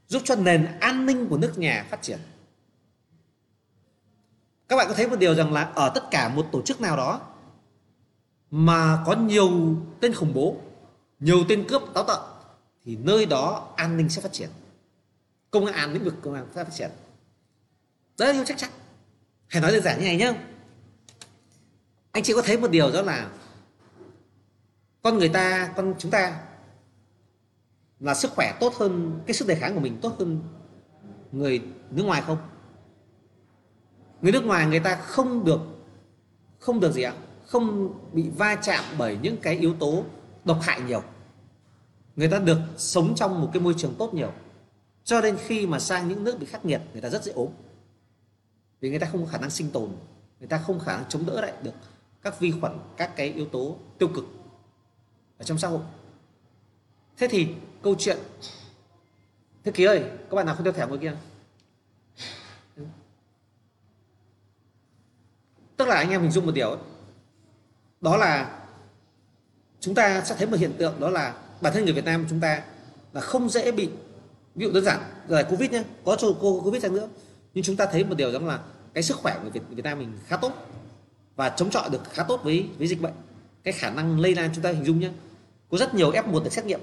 giúp cho nền an ninh của nước nhà phát triển. Các bạn có thấy một điều rằng là ở tất cả một tổ chức nào đó mà có nhiều tên khủng bố, nhiều tên cướp táo tợn, thì nơi đó an ninh sẽ phát triển. Công an, lĩnh vực công an sẽ phát triển. Đấy là điều chắc chắn. Hãy nói đơn giản như này nhé anh chị có thấy một điều đó là con người ta, con chúng ta là sức khỏe tốt hơn, cái sức đề kháng của mình tốt hơn người nước ngoài không? Người nước ngoài, người ta không được không được gì ạ? Không bị va chạm bởi những cái yếu tố độc hại nhiều. Người ta được sống trong một cái môi trường tốt nhiều. Cho nên khi mà sang những nước bị khắc nghiệt, người ta rất dễ ốm. Vì người ta không có khả năng sinh tồn, người ta không khả năng chống đỡ lại được các vi khuẩn các cái yếu tố tiêu cực ở trong xã hội. Thế thì câu chuyện thế ký ơi các bạn nào không đeo thẻ ngồi kia? Tức là anh em hình dung một điều ấy. đó là chúng ta sẽ thấy một hiện tượng đó là bản thân người Việt Nam chúng ta là không dễ bị ví dụ đơn giản là Covid nhé có cho cô Covid chăng nữa nhưng chúng ta thấy một điều rằng là cái sức khỏe của Việt, Việt Nam mình khá tốt và chống chọi được khá tốt với với dịch bệnh. Cái khả năng lây lan chúng ta hình dung nhé có rất nhiều F1 được xét nghiệm.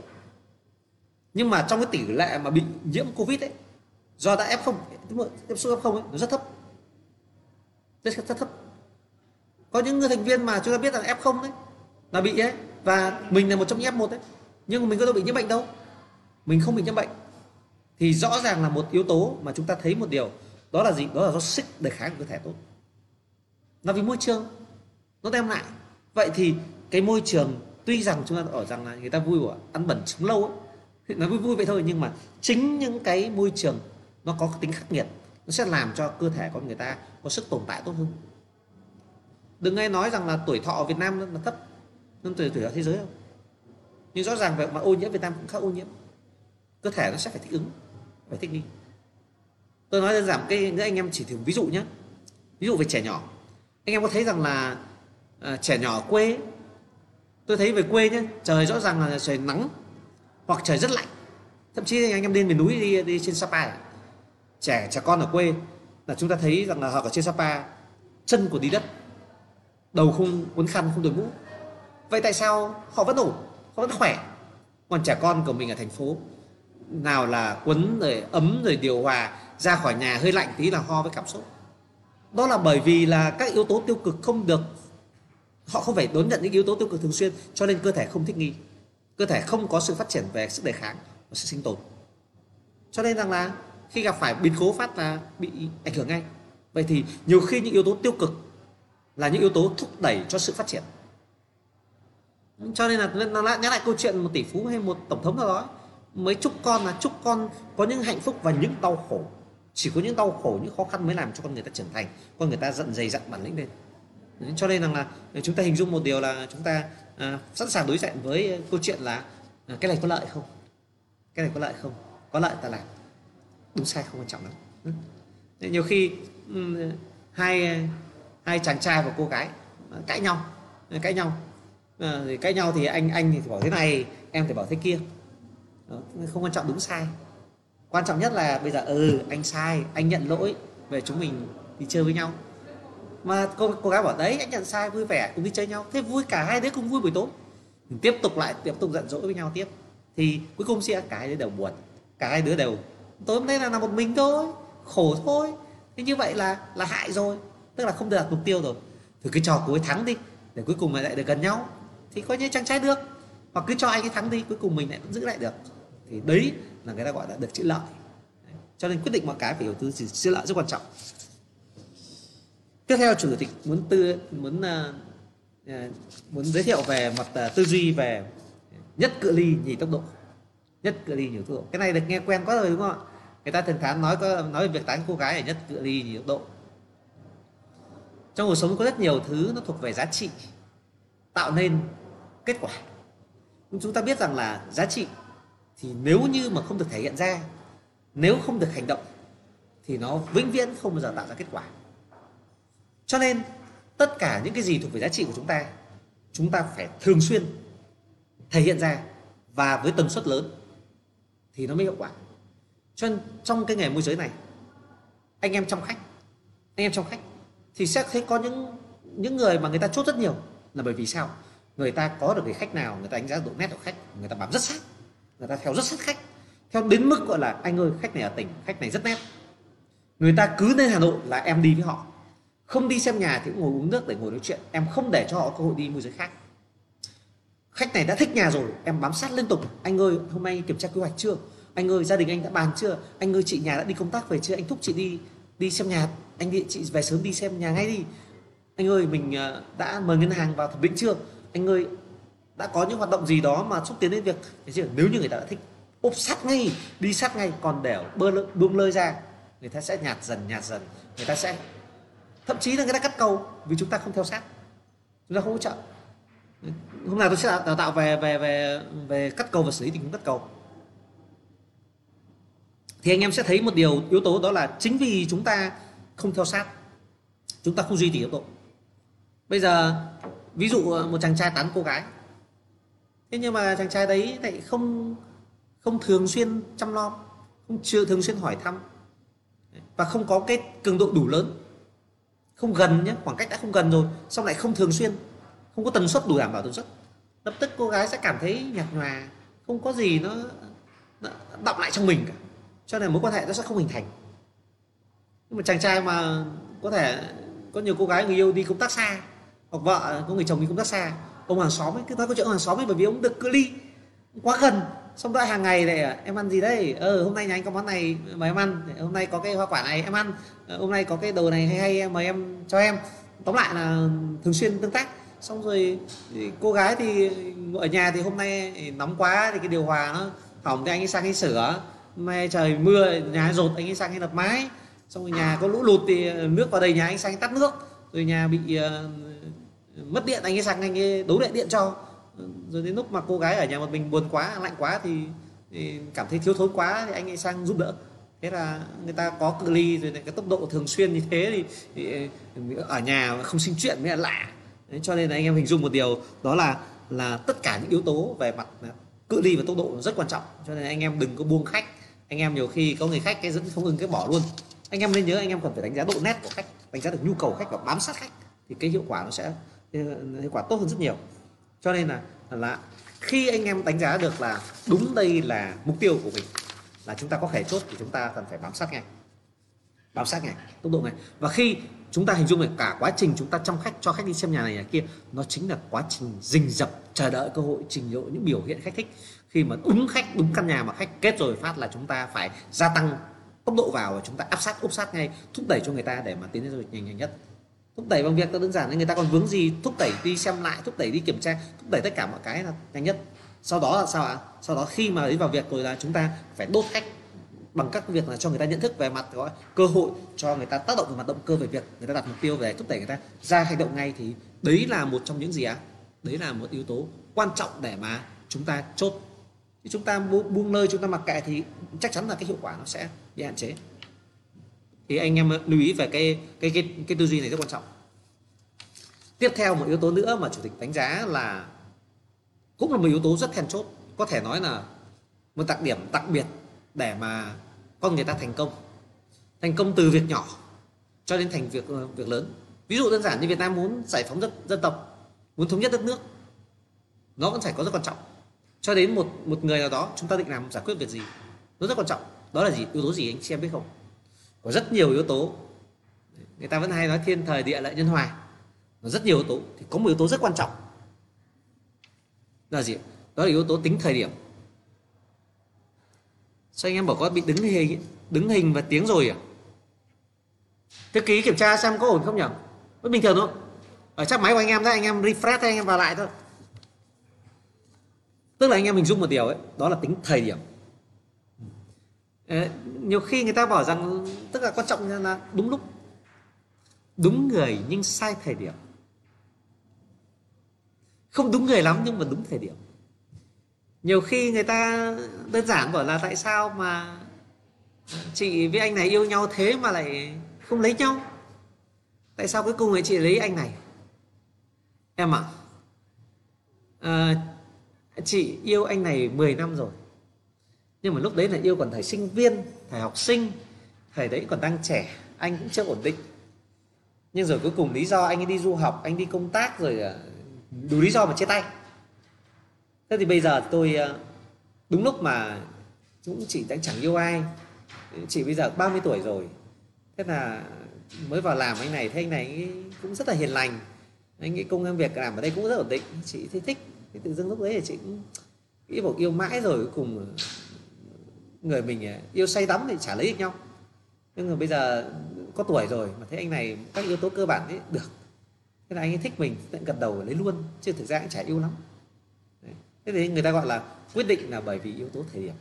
Nhưng mà trong cái tỷ lệ mà bị nhiễm Covid ấy do đã F0 tiếp xúc F0 ấy nó rất thấp. Rất, rất thấp. Có những người thành viên mà chúng ta biết là F0 đấy là bị ấy và mình là một trong những F1 đấy nhưng mà mình có đâu bị nhiễm bệnh đâu. Mình không bị nhiễm bệnh. Thì rõ ràng là một yếu tố mà chúng ta thấy một điều đó là gì? Đó là do sức đề kháng của cơ thể tốt nó vì môi trường nó đem lại. Vậy thì cái môi trường tuy rằng chúng ta ở rằng là người ta vui của ăn bẩn sống lâu ấy, nó vui vui vậy thôi nhưng mà chính những cái môi trường nó có tính khắc nghiệt nó sẽ làm cho cơ thể con người ta có sức tồn tại tốt hơn. Đừng nghe nói rằng là tuổi thọ ở Việt Nam nó thấp hơn tuổi tuổi thọ thế giới không? Nhưng rõ ràng về mà ô nhiễm Việt Nam cũng khá ô nhiễm. Cơ thể nó sẽ phải thích ứng phải thích nghi. Tôi nói đơn giản cái nữa anh em chỉ thử ví dụ nhé ví dụ về trẻ nhỏ anh em có thấy rằng là à, trẻ nhỏ ở quê tôi thấy về quê nhé trời rõ ràng là trời nắng hoặc trời rất lạnh. Thậm chí anh em lên miền núi đi đi trên Sapa trẻ trẻ con ở quê là chúng ta thấy rằng là họ ở trên Sapa chân của đi đất đầu không quấn khăn không đội mũ. Vậy tại sao họ vẫn ổn họ vẫn khỏe? Còn trẻ con của mình ở thành phố nào là quấn rồi ấm rồi điều hòa ra khỏi nhà hơi lạnh tí là ho với cảm xúc đó là bởi vì là các yếu tố tiêu cực không được, họ không phải đón nhận những yếu tố tiêu cực thường xuyên, cho nên cơ thể không thích nghi. Cơ thể không có sự phát triển về sức đề kháng và sự sinh tồn. Cho nên rằng là khi gặp phải biến cố phát là bị ảnh hưởng ngay. Vậy thì nhiều khi những yếu tố tiêu cực là những yếu tố thúc đẩy cho sự phát triển. Cho nên là, nó lại nhắc lại câu chuyện một tỷ phú hay một tổng thống nào đó mới chúc con là chúc con có những hạnh phúc và những đau khổ chỉ có những đau khổ những khó khăn mới làm cho con người ta trưởng thành con người ta giận dày dặn bản lĩnh lên. Cho nên rằng là ờ, chúng ta hình dung một điều là chúng ta à, sẵn sàng đối diện với câu chuyện là à, cái này có lợi không? Cái này có lợi không? Có lợi ta làm. Đúng sai không quan trọng lắm. Ừ. nhiều khi um, hai hai chàng trai và cô gái cãi nhau cãi nhau. À, cãi nhau thì anh anh thì bảo thế này em thì bảo thế kia. Đó, không quan trọng đúng sai quan trọng nhất là bây giờ ừ anh sai anh nhận lỗi về chúng mình đi chơi với nhau. Mà cô cô gái bảo đấy anh nhận sai vui vẻ cùng đi chơi nhau. Thế vui cả hai đứa cùng vui buổi tối. Mình tiếp tục lại tiếp tục giận dỗi với nhau tiếp. Thì cuối cùng sẽ cả hai đứa đều buồn. Cả hai đứa đều tối hôm nay là, là một mình thôi khổ thôi. Thế như vậy là là hại rồi. Tức là không đạt mục tiêu rồi. Thử cái trò cuối thắng đi để cuối cùng lại được gần nhau thì coi như chẳng trái được. Hoặc cứ cho anh ấy thắng đi cuối cùng mình lại vẫn giữ lại được thì đấy là người ta gọi là được chữ lợi. Cho nên quyết định mọi cái phải đầu tư chữ lợi rất quan trọng. Tiếp theo chủ tịch muốn tư muốn uh, muốn giới thiệu về mặt uh, tư duy về nhất cự ly nhì tốc độ. Nhất cự ly nhiều tốc độ. Cái này được nghe quen quá rồi đúng không ạ? Người ta thường thán nói có nói về việc tán cô gái ở nhất cự ly nhì tốc độ. Trong cuộc sống có rất nhiều thứ nó thuộc về giá trị tạo nên kết quả. Chúng ta biết rằng là giá trị thì nếu như mà không được thể hiện ra, nếu không được hành động, thì nó vĩnh viễn không bao giờ tạo ra kết quả. Cho nên, tất cả những cái gì thuộc về giá trị của chúng ta chúng ta phải thường xuyên thể hiện ra và với tần suất lớn thì nó mới hiệu quả. Cho nên trong cái nghề môi giới này, anh em trong khách, anh em trong khách thì sẽ thấy có những những người mà người ta chốt rất nhiều là bởi vì sao? Người ta có được cái khách nào, người ta đánh giá độ nét của khách, người ta bám rất sát người ta theo rất sát khách. Theo đến mức gọi là, anh ơi, khách này ở tỉnh, khách này rất nét. Người ta cứ lên hà nội là em đi với họ. Không đi xem nhà thì cũng ngồi uống nước để ngồi nói chuyện. Em không để cho họ cơ hội đi môi giới khác. Khách này đã thích nhà rồi, em bám sát liên tục. Anh ơi, hôm nay kiểm tra quy hoạch chưa? Anh ơi, gia đình anh đã bàn chưa? Anh ơi, chị nhà đã đi công tác về chưa? Anh thúc chị đi đi xem nhà. Anh đi, chị về sớm đi xem nhà ngay đi. Anh ơi, mình ờ, đã mời ngân hàng vào thẩm định chưa? Anh ơi đã có những hoạt động gì đó mà xúc tiến đến việc nếu như người ta đã thích ốp sát ngay, đi sát ngay, còn để bơ lơ, buông lơi ra, người ta sẽ nhạt dần nhạt dần, người ta sẽ, thậm chí là người ta cắt cầu vì chúng ta không theo sát, chúng ta không hỗ trợ. Hôm nào tôi sẽ đào tạo về về về về cắt cầu và xử lý tình huống cắt cầu. Thì anh em sẽ thấy một điều yếu tố đó là chính vì chúng ta không theo sát, chúng ta không duy trì tốc độ. Bây giờ, ví dụ ờ, một chàng trai tán cô gái thế nhưng mà chàng trai đấy lại không không thường xuyên chăm lo không chưa thường xuyên hỏi thăm. Và không có cái cường độ đủ lớn. Không gần nhé khoảng cách đã không gần rồi xong lại không thường xuyên không có tần suất đủ đảm bảo tần suất. Lập tức cô gái sẽ cảm thấy nhạt nhòa không có gì nó, nó đọng lại trong mình cả. Cho nên mối quan hệ nó sẽ không hình thành. Nhưng mà chàng trai mà có thể có nhiều cô gái người yêu đi công tác xa hoặc vợ có người chồng đi công tác xa ông hàng xóm ấy cứ nói câu chuyện ông hàng xóm ấy bởi vì ông được cự ly quá gần. Xong rồi hàng ngày này em ăn gì đây? Ờ hôm nay nhà anh có món này mời em ăn. Hôm nay có cái hoa quả này em ăn. Ờ, hôm nay có cái đồ này hay hay mời em cho em. Tóm lại là thường xuyên tương tác. Xong rồi cô gái thì ở nhà thì hôm nay nóng quá thì cái điều hòa nó hỏng thì anh ấy sang anh sửa. Nay trời mưa nhà rột anh ấy sang anh đập mái. Xong rồi nhà có lũ lụt thì nước vào đầy nhà anh sang anh tắt nước. Rồi nhà bị uh, mất điện anh ấy sang anh ấy đấu lại điện cho. Ừ, rồi đến lúc mà cô gái ở nhà một mình buồn quá lạnh quá thì, thì cảm thấy thiếu thốn quá thì anh ấy sang giúp đỡ. Thế là người ta có cự ly rồi cái tốc độ thường xuyên như thế thì, thì ở nhà không sinh chuyện mới là lạ. Đấy, cho nên là anh em hình dung một điều đó là là tất cả những yếu tố về mặt cự ly và tốc độ rất quan trọng. Cho nên anh em đừng có buông khách. Anh em nhiều khi có người khách cái dẫn không ưng cái bỏ luôn. Anh em nên nhớ anh em cần phải đánh giá độ nét của khách đánh giá được nhu cầu khách và bám sát khách thì cái hiệu quả nó sẽ hiệu quả tốt hơn rất nhiều. Cho nên là là khi anh em đánh giá được là đúng đây là mục tiêu của mình, là chúng ta có thể chốt thì chúng ta cần phải bám sát ngay. Bám sát ngay, tốc độ ngay. Và khi chúng ta hình dung được cả quá trình chúng ta trong khách, cho khách đi xem nhà này, nhà kia, nó chính là quá trình rình rập, chờ đợi cơ hội trình độ những biểu hiện khách thích. Khi mà đúng khách, đúng căn nhà mà khách kết rồi phát là chúng ta phải gia tăng tốc độ vào và chúng ta áp sát, úp sát ngay, thúc đẩy cho người ta để mà tiến đến du lịch nhanh nhanh nhất thúc đẩy bằng việc đơn giản, nên người ta còn vướng gì? Thúc đẩy đi xem lại, thúc đẩy đi kiểm tra, thúc đẩy tất cả mọi cái là nhanh nhất. Sau đó là sao ạ? Sau đó khi mà đi vào việc rồi là chúng ta phải đốt khách bằng các việc là cho người ta nhận thức về mặt, gọi cơ hội, cho người ta tác động về mặt động cơ về việc người ta đặt mục tiêu về thúc đẩy người ta ra hành động ngay, thì đấy là một trong những gì ạ? Đấy là một yếu tố quan trọng để mà chúng ta chốt. Chúng ta buông nơi chúng ta mặc kệ thì chắc chắn là cái hiệu quả nó sẽ bị hạn chế thì anh em lưu ý về cái cái cái cái tư duy này rất quan trọng. Tiếp theo một yếu tố nữa mà chủ tịch đánh giá là cũng là một yếu tố rất then chốt. Có thể nói là một đặc điểm đặc biệt để mà con người ta thành công. Thành công từ việc nhỏ cho đến thành việc ờ, việc lớn. Ví dụ đơn giản như Việt Nam muốn giải phóng dân, dân tộc muốn thống nhất đất nước nó vẫn phải có rất quan trọng. Cho đến một một người nào đó chúng ta định làm giải quyết việc gì nó rất quan trọng. Đó là gì? Yếu tố gì anh chị em biết không? Có rất nhiều yếu tố. Người ta vẫn hay nói thiên thời địa lợi nhân hòa. Nó rất nhiều yếu tố, thì có một yếu tố rất quan trọng. Là gì đó là yếu tố tính thời điểm. Sao anh em bảo có bị đứng hình đứng hình và tiếng rồi à? Thư ký kiểm tra xem có ổn không nhỉ? Vẫn bình thường thôi. Ở chắc máy của anh em đấy, anh em refresh anh em vào lại thôi. Tức là anh em mình dung một điều ấy, đó là tính thời điểm. Nhiều khi người ta bảo rằng tức là quan trọng là đúng lúc. Đúng người nhưng sai thời điểm. Không đúng người lắm nhưng mà đúng thời điểm. Nhiều khi người ta đơn giản bảo là tại sao mà chị với anh này yêu nhau thế mà lại không lấy nhau? Tại sao cuối cùng lại chị lấy anh này? Em ạ à, chị yêu anh này 10 năm rồi nhưng mà lúc đấy là yêu còn thời sinh viên thời học sinh thời đấy còn đang trẻ, anh cũng chưa ổn định. Nhưng rồi cuối cùng lý do anh ấy đi du học, anh đi công tác rồi à, đủ lý do mà chia tay. Thế thì bây giờ tôi à, đúng lúc mà cũng chị đang chẳng yêu ai chị bây giờ 30 tuổi rồi. Thế là mới vào làm anh này, thế anh này cũng rất là hiền lành. Anh ấy công việc làm ở đây cũng rất ổn định, chị thấy thích. Thì tự dưng lúc đấy thì chị cũng nghĩ bảo yêu mãi rồi, cuối cùng người mình à, yêu say đắm thì chả lấy được nhau. Nhưng mà bây giờ có tuổi rồi mà thấy anh này các yếu tố cơ bản ấy được. Thế là anh ấy thích mình tận gật đầu lấy luôn, chứ thực ra cũng chả yêu lắm. Đấy. thế thì người ta gọi là quyết định là bởi vì yếu tố thời điểm.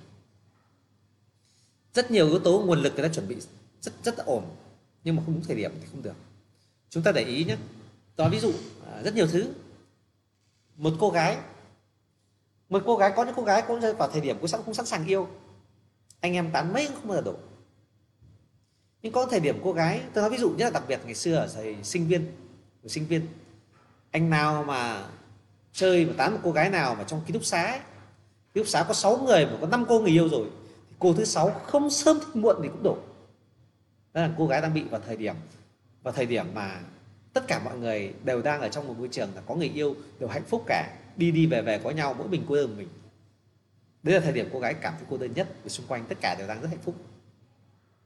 Rất nhiều yếu tố nguồn lực người ta chuẩn bị rất rất ổn, nhưng mà không đúng thời điểm thì không được. Chúng ta để ý nhé. Đó, ví dụ à, rất nhiều thứ. Một cô gái. Một cô gái, có những cô gái cũng rơi vào thời điểm cũng sẵn cũng sẵn sàng yêu anh em tán mấy cũng không bao giờ đủ nhưng có thời điểm cô gái tôi nói ví dụ nhất là đặc biệt ngày xưa ở thời sinh viên của sinh viên anh nào mà chơi mà tán một cô gái nào mà trong ký túc xá ấy, ký túc xá có 6 người mà có 5 cô người yêu rồi thì cô thứ sáu không sớm thì muộn thì cũng đủ đó là cô gái đang bị vào thời điểm vào thời điểm mà tất cả mọi người đều đang ở trong một môi trường là có người yêu đều hạnh phúc cả đi đi về về có nhau mỗi mình cô đơn mình đấy là thời điểm cô gái cảm thấy cô đơn nhất vì xung quanh tất cả đều đang rất hạnh phúc.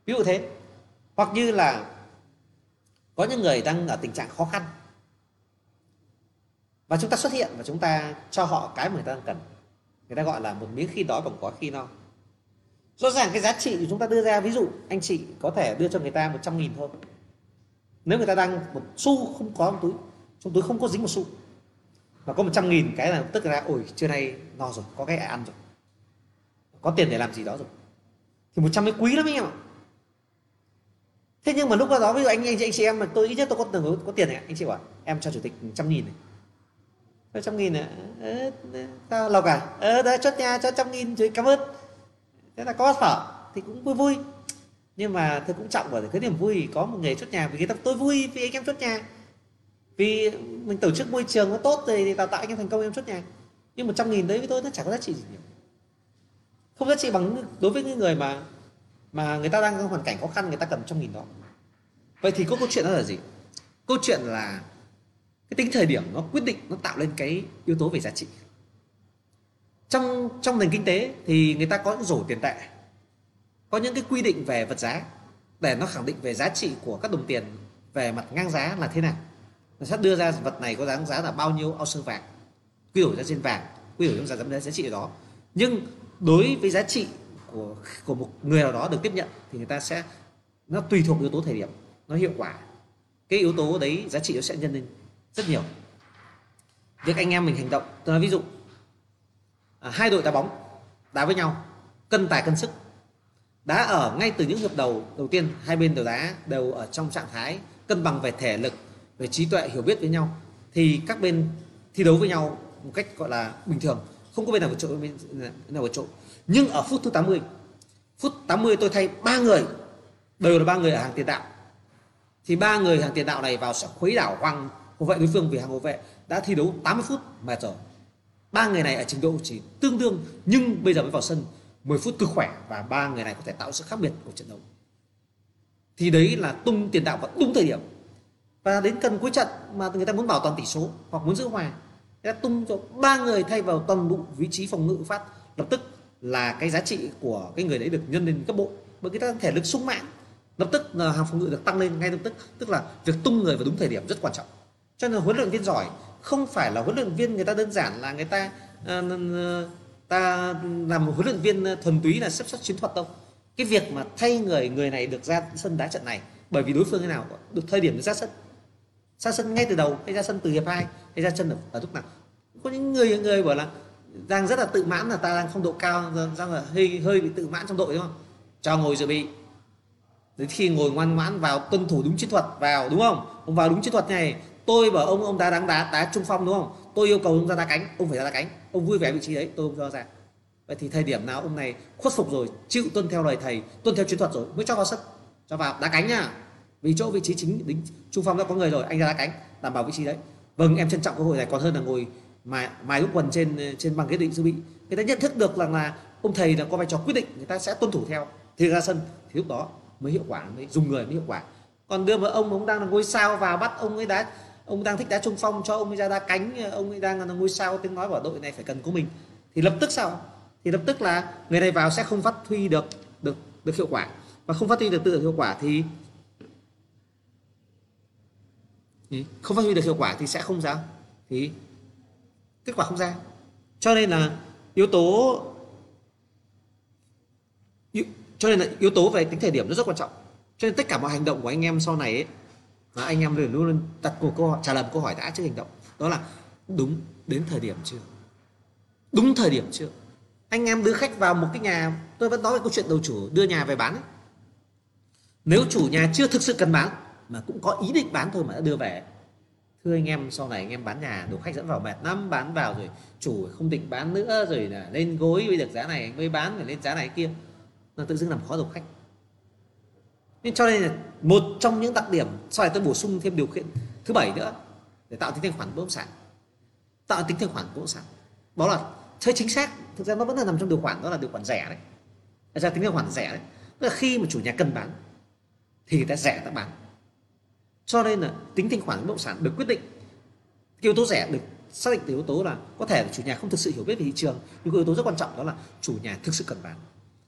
Ví dụ thế, hoặc như là có những người đang ở tình trạng khó khăn và chúng ta xuất hiện và chúng ta cho họ cái mà người ta đang cần. Người ta gọi là một miếng khi đói còn có khi no. Rõ ràng cái giá trị của chúng ta đưa ra, ví dụ anh chị có thể đưa cho người ta 100 nghìn thôi. Nếu người ta đang một xu không có trong túi trong túi không có dính một xu, mà có 100 nghìn, cái là tức là, ôi, trưa nay no rồi, có cái ăn rồi có tiền để làm gì đó rồi. Thì 100 mới quý lắm anh em ạ. Thế nhưng mà lúc đó ví dụ anh anh chị anh chị em mà tôi ít nhất tôi có từng có tiền này anh chị bảo em cho chủ tịch trăm nghìn này. Trăm nghìn này ờ, sao lộc à? Ờ đấy chốt nhà cho trăm nghìn chủ cảm ơn. Thế là có sở thì cũng vui vui. Nhưng mà tôi cũng trọng bởi cái niềm vui có một nghề chốt nhà vì người ta tôi vui vì anh em chốt nhà. Vì mình tổ chức môi trường nó tốt thì, thì đào tạo anh em thành công em chốt nhà. Nhưng một trăm nghìn đấy với tôi nó chẳng có giá trị gì nhiều không giá trị bằng đối với những người mà mà người ta đang trong hoàn cảnh khó khăn, người ta cần trăm nghìn đó. Vậy thì có câu chuyện đó là gì? Câu chuyện là cái tính thời điểm nó quyết định, nó tạo lên cái yếu tố về giá trị. Trong trong nền kinh tế thì người ta có những rổ tiền tệ, có những cái quy định về vật giá để nó khẳng định về giá trị của các đồng tiền về mặt ngang giá là thế nào. Nó sẽ đưa ra vật này có giá giá là bao nhiêu ounce vàng, quy đổi ra trên vàng, quy đổi trong giá giá trị đó. Nhưng đối với giá trị của của một người nào đó được tiếp nhận thì người ta sẽ nó tùy thuộc yếu tố thời điểm nó hiệu quả. Cái yếu tố đấy giá trị nó sẽ nhân lên rất nhiều. Việc anh em mình hành động tôi nói ví dụ à, hai đội đá bóng đá với nhau cân tài cân sức đá ở ngay từ những hiệp đầu đầu tiên hai bên đều đá đều ở trong trạng thái cân bằng về thể lực về trí tuệ hiểu biết với nhau thì các bên thi đấu với nhau một cách gọi là bình thường không có bên nào vượt trội bên nào vượt trội nhưng ở phút thứ 80 phút 80 tôi thay ba người, đều là ba người ở hàng tiền đạo. Thì ba người hàng tiền đạo này vào sẽ khuấy đảo hoàng hậu vệ đối phương vì hàng hậu vệ đã thi đấu 80 phút mệt rồi ba người này ở trình độ chỉ tương đương, nhưng bây giờ mới vào sân 10 phút cực khỏe và ba người này có thể tạo sự khác biệt của trận đấu. Thì đấy là tung tiền đạo vào đúng thời điểm. Và đến cần cuối trận mà người ta muốn bảo toàn tỷ số hoặc muốn giữ hòa đã ta tung cho ba người thay vào toàn bộ vị trí phòng ngự phát lập tức là cái giá trị của cái người đấy được nhân lên cấp bộ. Bởi cái ta thể lực sung mãn lập tức là hàng phòng ngự được tăng lên ngay lập tức tức là việc tung người vào đúng thời điểm rất quan trọng. Cho nên huấn luyện viên giỏi không phải là huấn luyện viên người ta đơn giản là người ta uh, ta làm một huấn luyện viên thuần túy là xếp xuất chiến thuật đâu. Cái việc mà thay người người này được ra sân đá trận này bởi vì đối phương thế nào được thời điểm ra sân ra sân ngay từ đầu hay ra sân từ hiệp hai hay ra chân ở, ở lúc nào. Có những người người bảo là đang rất là tự mãn là ta đang không độ cao đang là hơi hơi bị tự mãn trong đội đúng không? Cho ngồi dự bị. Đến khi ngồi ngoan ngoãn vào tuân thủ đúng chiến thuật vào đúng không? Ông vào đúng chiến thuật này tôi bảo ông ông đá đáng đá đá trung phong đúng không? Tôi yêu cầu ông ra đá cánh ông phải ra đá cánh. Ông vui vẻ vị trí đấy tôi không cho ra. Vậy thì thời điểm nào ông này khuất phục rồi chịu tuân theo lời thầy tuân theo chiến thuật rồi mới cho vào sân cho vào đá cánh nhá vì chỗ vị trí chính đính, trung phong đã có người rồi, anh ra đá cánh, đảm bảo vị trí đấy. Vâng em trân trọng cơ hội này, còn hơn là ngồi mài mài lúc quần trên trên bằng ghế định dự bị. Người ta nhận thức được rằng là ông thầy là có vai trò quyết định, người ta sẽ tuân thủ theo. Thì ra sân, thì lúc đó mới hiệu quả, mới dùng người mới hiệu quả. Còn đưa vào ông ông đang là ngôi sao vào bắt ông ấy đá, ông đang thích đá trung phong, cho ông ấy ra đá cánh, ông ấy đang là ngôi sao, tiếng nói bảo đội này phải cần của mình. Thì lập tức sao? Thì lập tức là người này vào sẽ không phát huy được được được hiệu quả. Và không phát huy được tự hiệu quả thì không phát huy được hiệu quả thì sẽ không ra. Thì kết quả không ra. Cho nên là yếu tố cho nên là yếu tố về tính thời điểm nó rất quan trọng. Cho nên tất cả mọi hành động của anh em sau này ấy, mà anh em luôn luôn đặt một câu hỏi trả lời một câu hỏi đã trước hành động. Đó là đúng đến thời điểm chưa? Đúng thời điểm chưa? Anh em đưa khách vào một cái nhà tôi vẫn nói về câu chuyện đầu chủ đưa nhà về bán ấy. nếu chủ nhà chưa thực sự cần bán mà cũng có ý định bán thôi mà đã đưa về. Thưa anh em, sau này anh em bán nhà, đồ khách dẫn vào mệt lắm, bán vào rồi chủ không định bán nữa, rồi là lên gối với được giá này anh mới bán, rồi lên giá này kia. Là tự dưng làm khó đồ khách. Nên cho nên là một trong những đặc điểm, sau này tôi bổ sung thêm điều kiện thứ bảy nữa, để tạo tính thanh khoản bất động sản. Tạo tính thanh khoản bất động sản. Đó là chơi chính xác, thực ra nó vẫn là nằm trong điều khoản, đó là điều khoản rẻ đấy. Ra tính thanh khoản rẻ đấy. Tức là khi mà chủ nhà cần bán, thì người ta rẻ ta bán cho nên là tính thanh khoản bất động sản được quyết định. Cái yếu tố rẻ được xác định từ yếu tố là có thể là chủ nhà không thực sự hiểu biết về thị trường nhưng cái yếu tố rất quan trọng đó là chủ nhà thực sự cần bán.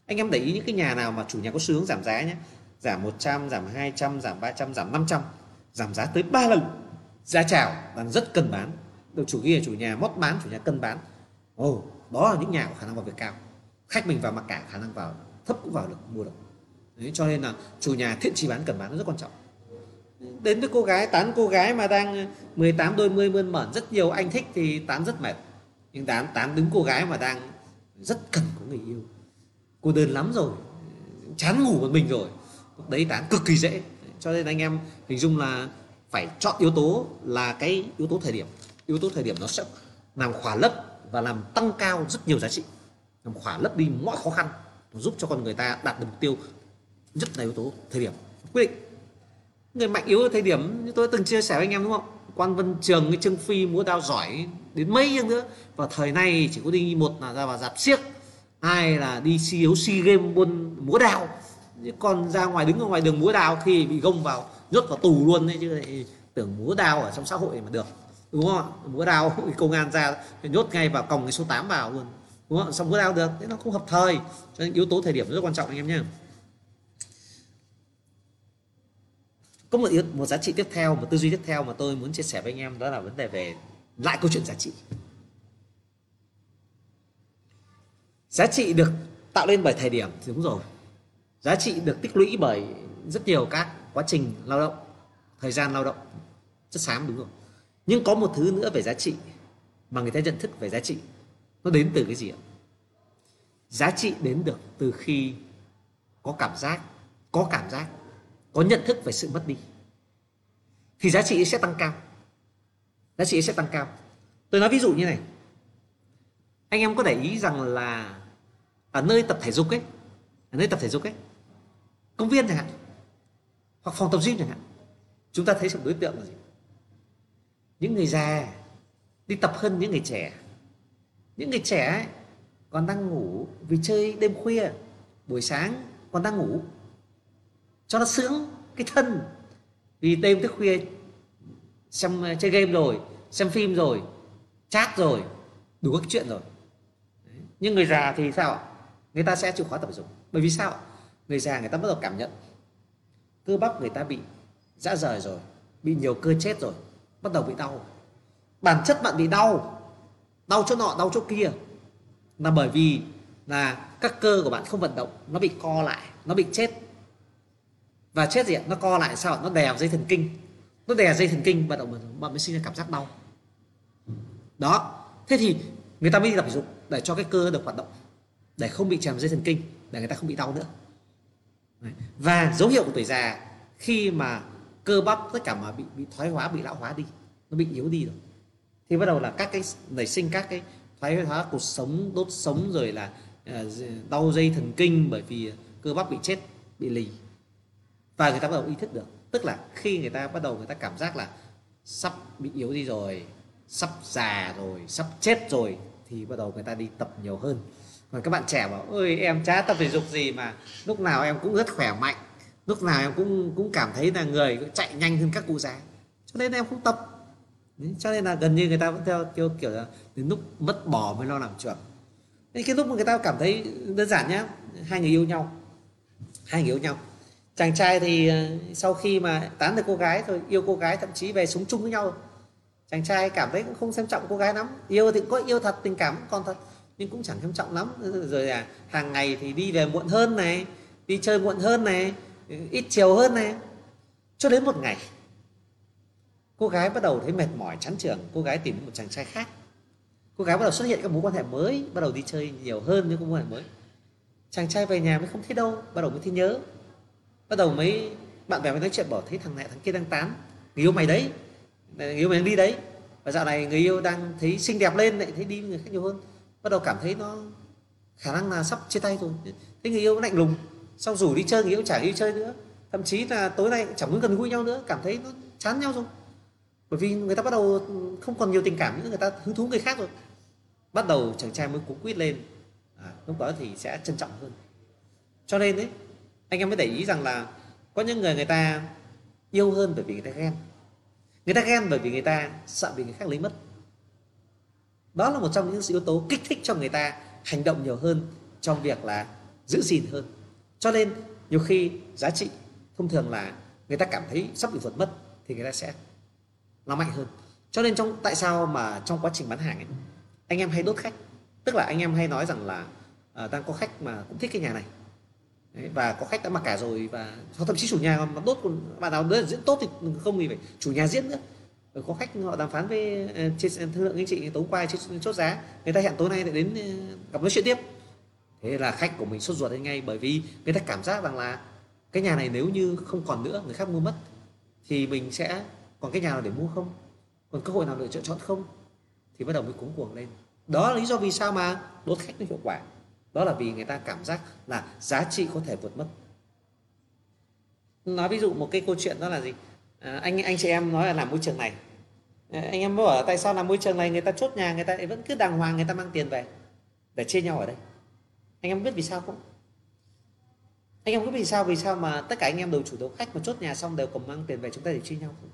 Anh em để ý những cái nhà nào mà chủ nhà có xu hướng giảm giá nhé. Giảm 100 giảm 200 giảm 300 giảm 500 giảm giá tới 3 lần. Giá chào là rất cần bán. Được chủ ghi là chủ nhà mót bán chủ nhà cần bán. Ồ oh, đó là những nhà có khả năng vào việc cao. Khách mình vào mặc cả khả năng vào thấp cũng vào được mua được. Đấy, cho nên là chủ nhà thiện trí bán cần bán nó rất quan trọng đến với cô gái, tán cô gái mà đang ờ, 18 đôi mươi mơn mởn, rất nhiều anh thích thì tán rất mệt. Nhưng tán tán đứng cô gái mà đang rất cần có người yêu. Cô đơn lắm rồi, chán ngủ một mình rồi. Lúc đấy tán cực kỳ dễ. Cho nên anh em hình dung là phải chọn yếu tố là cái yếu tố thời điểm. Yếu tố thời điểm nó sẽ làm khỏa lấp và làm tăng cao rất nhiều giá trị. Làm khỏa lấp đi mọi khó khăn, giúp cho con người ta đạt được mục tiêu. Nhất là yếu tố thời điểm. Quyết định người mạnh yếu ở thời điểm như tôi từng chia sẻ với anh em đúng không? Quan vân trường, cái trương phi múa đao giỏi đến mấy nhưng nữa. Và thời nay chỉ có đi một là ra vào dạp xiếc hai là đi si yếu si game buôn múa đao. Còn ra ngoài đứng ở ngoài đường múa đao thì bị gông vào, nhốt vào tù luôn đấy, chứ lại tưởng múa đao ở trong xã hội mà được. Đúng không múa đao công an ra nhốt ngay vào còng cái số 8 vào luôn. Đúng không xong múa đao được, thế nó không hợp thời. Cho nên yếu tố thời điểm rất quan trọng anh em nhé. Có một yếu, một giá trị tiếp theo, một tư duy tiếp theo mà tôi muốn chia sẻ với anh em, đó là vấn đề về lại câu chuyện giá trị. Giá trị được tạo lên bởi thời điểm thì đúng rồi. Giá trị được tích lũy bởi rất nhiều các quá trình lao động, thời gian lao động, chất xám, đúng rồi. Nhưng có một thứ nữa về giá trị mà người ta nhận thức về giá trị. Nó đến từ cái gì ạ? Giá trị đến được từ khi có cảm giác, có cảm giác có nhận thức về sự mất đi thì giá trị sẽ tăng cao. Giá trị sẽ tăng cao. Tôi nói ví dụ như này. Anh em có để ý rằng là ở nơi tập thể dục ấy ở nơi tập thể dục ấy công viên chẳng hạn hoặc phòng tập gym chẳng hạn chúng ta thấy sự đối tượng là gì? Những người già đi tập hơn những người trẻ. Những người trẻ ấy, còn đang ngủ vì chơi đêm khuya buổi sáng còn đang ngủ cho nó sướng cái thân. Vì đêm thức khuya xem ờ, chơi game rồi, xem phim rồi, chat rồi, đủ các chuyện rồi. Nhưng người già thì sao người ta sẽ chịu khó tập thể dục bởi vì sao người già người ta bắt đầu cảm nhận. Cơ bắp người ta bị dã rời rồi, bị nhiều cơ chết rồi, bắt đầu bị đau. Bản chất bạn bị đau đau chỗ nọ, đau chỗ kia. Là bởi vì là các cơ của bạn không vận động, nó bị co lại, nó bị chết và chết gì ạ? Nó co lại, sao nó đè dây thần kinh. Nó đè dây thần kinh bắt đầu bạn mới sinh ra cảm giác đau. Đó. Thế thì người ta mới đi tập thể dục để cho cái cơ được hoạt động, để không bị chèm dây thần kinh, để người ta không bị đau nữa. Và dấu hiệu của tuổi già, khi mà cơ bắp tất cả mà bị bị thoái hóa, bị lão hóa đi, nó bị yếu đi rồi. Thì bắt đầu là các cái nảy sinh các cái thoái hóa cuộc sống, đốt sống, rồi là ờ, đau dây thần kinh bởi vì cơ bắp bị chết, bị lì và người ta bắt đầu ý thức được. Tức là khi người ta bắt đầu người ta cảm giác là sắp bị yếu đi rồi sắp già rồi sắp chết rồi thì bắt đầu người ta đi tập nhiều hơn. Còn các bạn trẻ bảo ơi em chả tập thể dục gì mà lúc nào em cũng rất khỏe mạnh lúc nào em cũng cũng cảm thấy là người chạy nhanh hơn các cụ già. Cho nên em không tập. Cho nên là gần như người ta vẫn theo kiểu, kiểu là đến lúc mất bò mới lo làm trưởng nên cái lúc mà người ta cảm thấy đơn giản nhá hai người yêu nhau hai người yêu nhau chàng trai thì ờ, sau khi mà tán được cô gái rồi yêu cô gái, thậm chí về sống chung với nhau. Chàng trai cảm thấy cũng không xem trọng cô gái lắm. Yêu thì có yêu thật, tình cảm còn thật, nhưng cũng chẳng xem trọng lắm. Rồi là hàng ngày thì đi về muộn hơn này, đi chơi muộn hơn này ừ, ít chiều hơn này. Cho đến một ngày, cô gái bắt đầu thấy mệt mỏi, chán trường cô gái tìm một chàng trai khác. Cô gái bắt đầu xuất hiện các mối quan hệ mới, bắt đầu đi chơi nhiều hơn những mối quan hệ mới. Chàng trai về nhà mới không thấy đâu, bắt đầu mới thấy nhớ bắt đầu mấy bạn bè mới nói chuyện bỏ thấy thằng này thằng kia đang tán. Người yêu mày đấy. Người yêu mày đang đi đấy. Và dạo này người yêu đang thấy xinh đẹp lên lại thấy đi với người khác nhiều hơn. Bắt đầu cảm thấy nó khả năng là sắp chia tay rồi. Thấy người yêu lạnh lùng. Sau rủ đi chơi người yêu chả yêu chơi nữa. Thậm chí là tối nay chẳng muốn gần gũi nhau nữa. Cảm thấy nó chán nhau rồi. Bởi vì người ta bắt đầu không còn nhiều tình cảm nữa. Người ta hứng thú người khác rồi. Bắt đầu chàng trai mới cuống quýt lên. À, lúc đó thì sẽ trân trọng hơn. Cho nên đấy anh em mới để ý rằng là có những người người ta yêu hơn bởi vì người ta ghen. Người ta ghen bởi vì người ta sợ bị người khác lấy mất. Đó là một trong những yếu tố kích thích cho người ta hành động nhiều hơn trong việc là giữ gìn hơn. Cho nên nhiều khi giá trị thông thường là người ta cảm thấy sắp bị vượt mất thì người ta sẽ nó mạnh hơn. Cho nên trong tại sao mà trong quá trình bán hàng ấy, anh em hay đốt khách? Tức là anh em hay nói rằng là uh, đang có khách mà cũng thích cái nhà này. Đấy, và có khách đã mặc cả rồi và thậm chí chủ nhà mà tốt, còn bạn nào đấy diễn tốt thì không thì phải chủ nhà diễn nữa. Rồi có khách họ đàm phán với ờ, trên thương lượng anh chị tối qua trên chốt giá người ta hẹn tối nay lại đến ờ, gặp nói chuyện tiếp. Thế là khách của mình sốt ruột lên ngay bởi vì người ta cảm giác rằng là cái nhà này nếu như không còn nữa người khác mua mất thì mình sẽ còn cái nhà nào để mua không? Còn cơ hội nào để chọn chọn không? Thì bắt đầu mới cuống cuồng lên. Đó là lý do vì sao mà đốt khách nó hiệu quả đó là vì người ta cảm giác là giá trị có thể vượt mất nói ví dụ một cái câu chuyện đó là gì? À, anh anh chị em nói là làm môi trường này. À, anh em bảo tại sao làm môi trường này người ta chốt nhà người ta vẫn cứ đàng hoàng người ta mang tiền về để chia nhau ở đây? Anh em biết vì sao không? Anh em biết vì sao vì sao mà tất cả anh em đều chủ đấu khách mà chốt nhà xong đều cùng mang tiền về chúng ta để chia nhau không?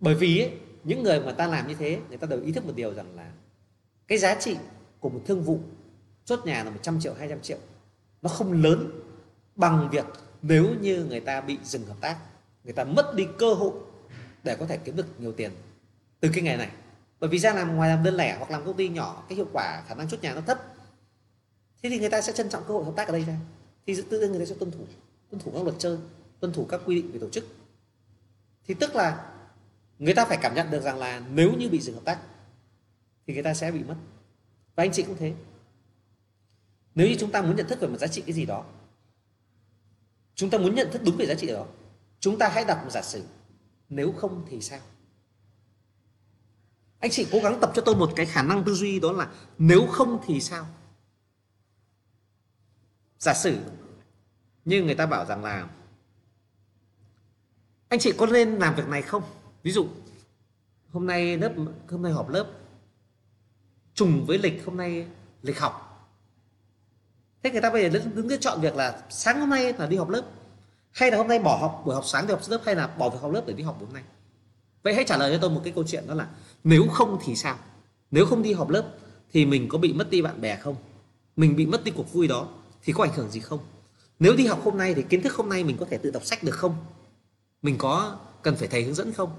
Bởi vì ấy, những người mà ta làm như thế người ta đều ý thức một điều rằng là cái giá trị của một thương vụ chốt nhà là 100 triệu 200 triệu. Nó không lớn bằng việc nếu như người ta bị dừng hợp tác, người ta mất đi cơ hội để có thể kiếm được nhiều tiền từ cái nghề này. Bởi vì ra làm ngoài làm đơn lẻ hoặc làm công ty nhỏ, cái hiệu quả khả năng chốt nhà nó thấp, thế thì người ta sẽ trân trọng cơ hội hợp tác ở đây ra. Thì tự nhiên người ta sẽ tuân thủ tuân thủ các luật chơi, tuân thủ các quy định về tổ chức. Thì tức là người ta phải cảm nhận được rằng là nếu như bị dừng hợp tác thì người ta sẽ bị mất. Và anh chị cũng thế nếu như chúng ta muốn nhận thức về một giá trị cái gì đó, chúng ta muốn nhận thức đúng về giá trị đó, chúng ta hãy đặt một giả sử. Nếu không thì sao? Anh chị cố gắng tập cho tôi một cái khả năng tư duy đó là nếu không thì sao? Giả sử như người ta bảo rằng là, anh chị có nên làm việc này không? Ví dụ, hôm nay lớp, hôm nay họp lớp, trùng với lịch hôm nay lịch học thế người ta bây giờ đứng ra chọn việc là sáng hôm nay là đi học lớp. Hay là hôm nay bỏ học, buổi học sáng đi học lớp, hay là bỏ việc học lớp để đi học hôm nay? Vậy hãy trả lời cho tôi một cái câu chuyện đó là, nếu không thì sao? Nếu không đi học lớp thì mình có bị mất đi bạn bè không? Mình bị mất đi cuộc vui đó thì có ảnh hưởng gì không? Nếu đi học hôm nay thì kiến thức hôm nay mình có thể tự đọc sách được không? Mình có cần phải thầy hướng dẫn không?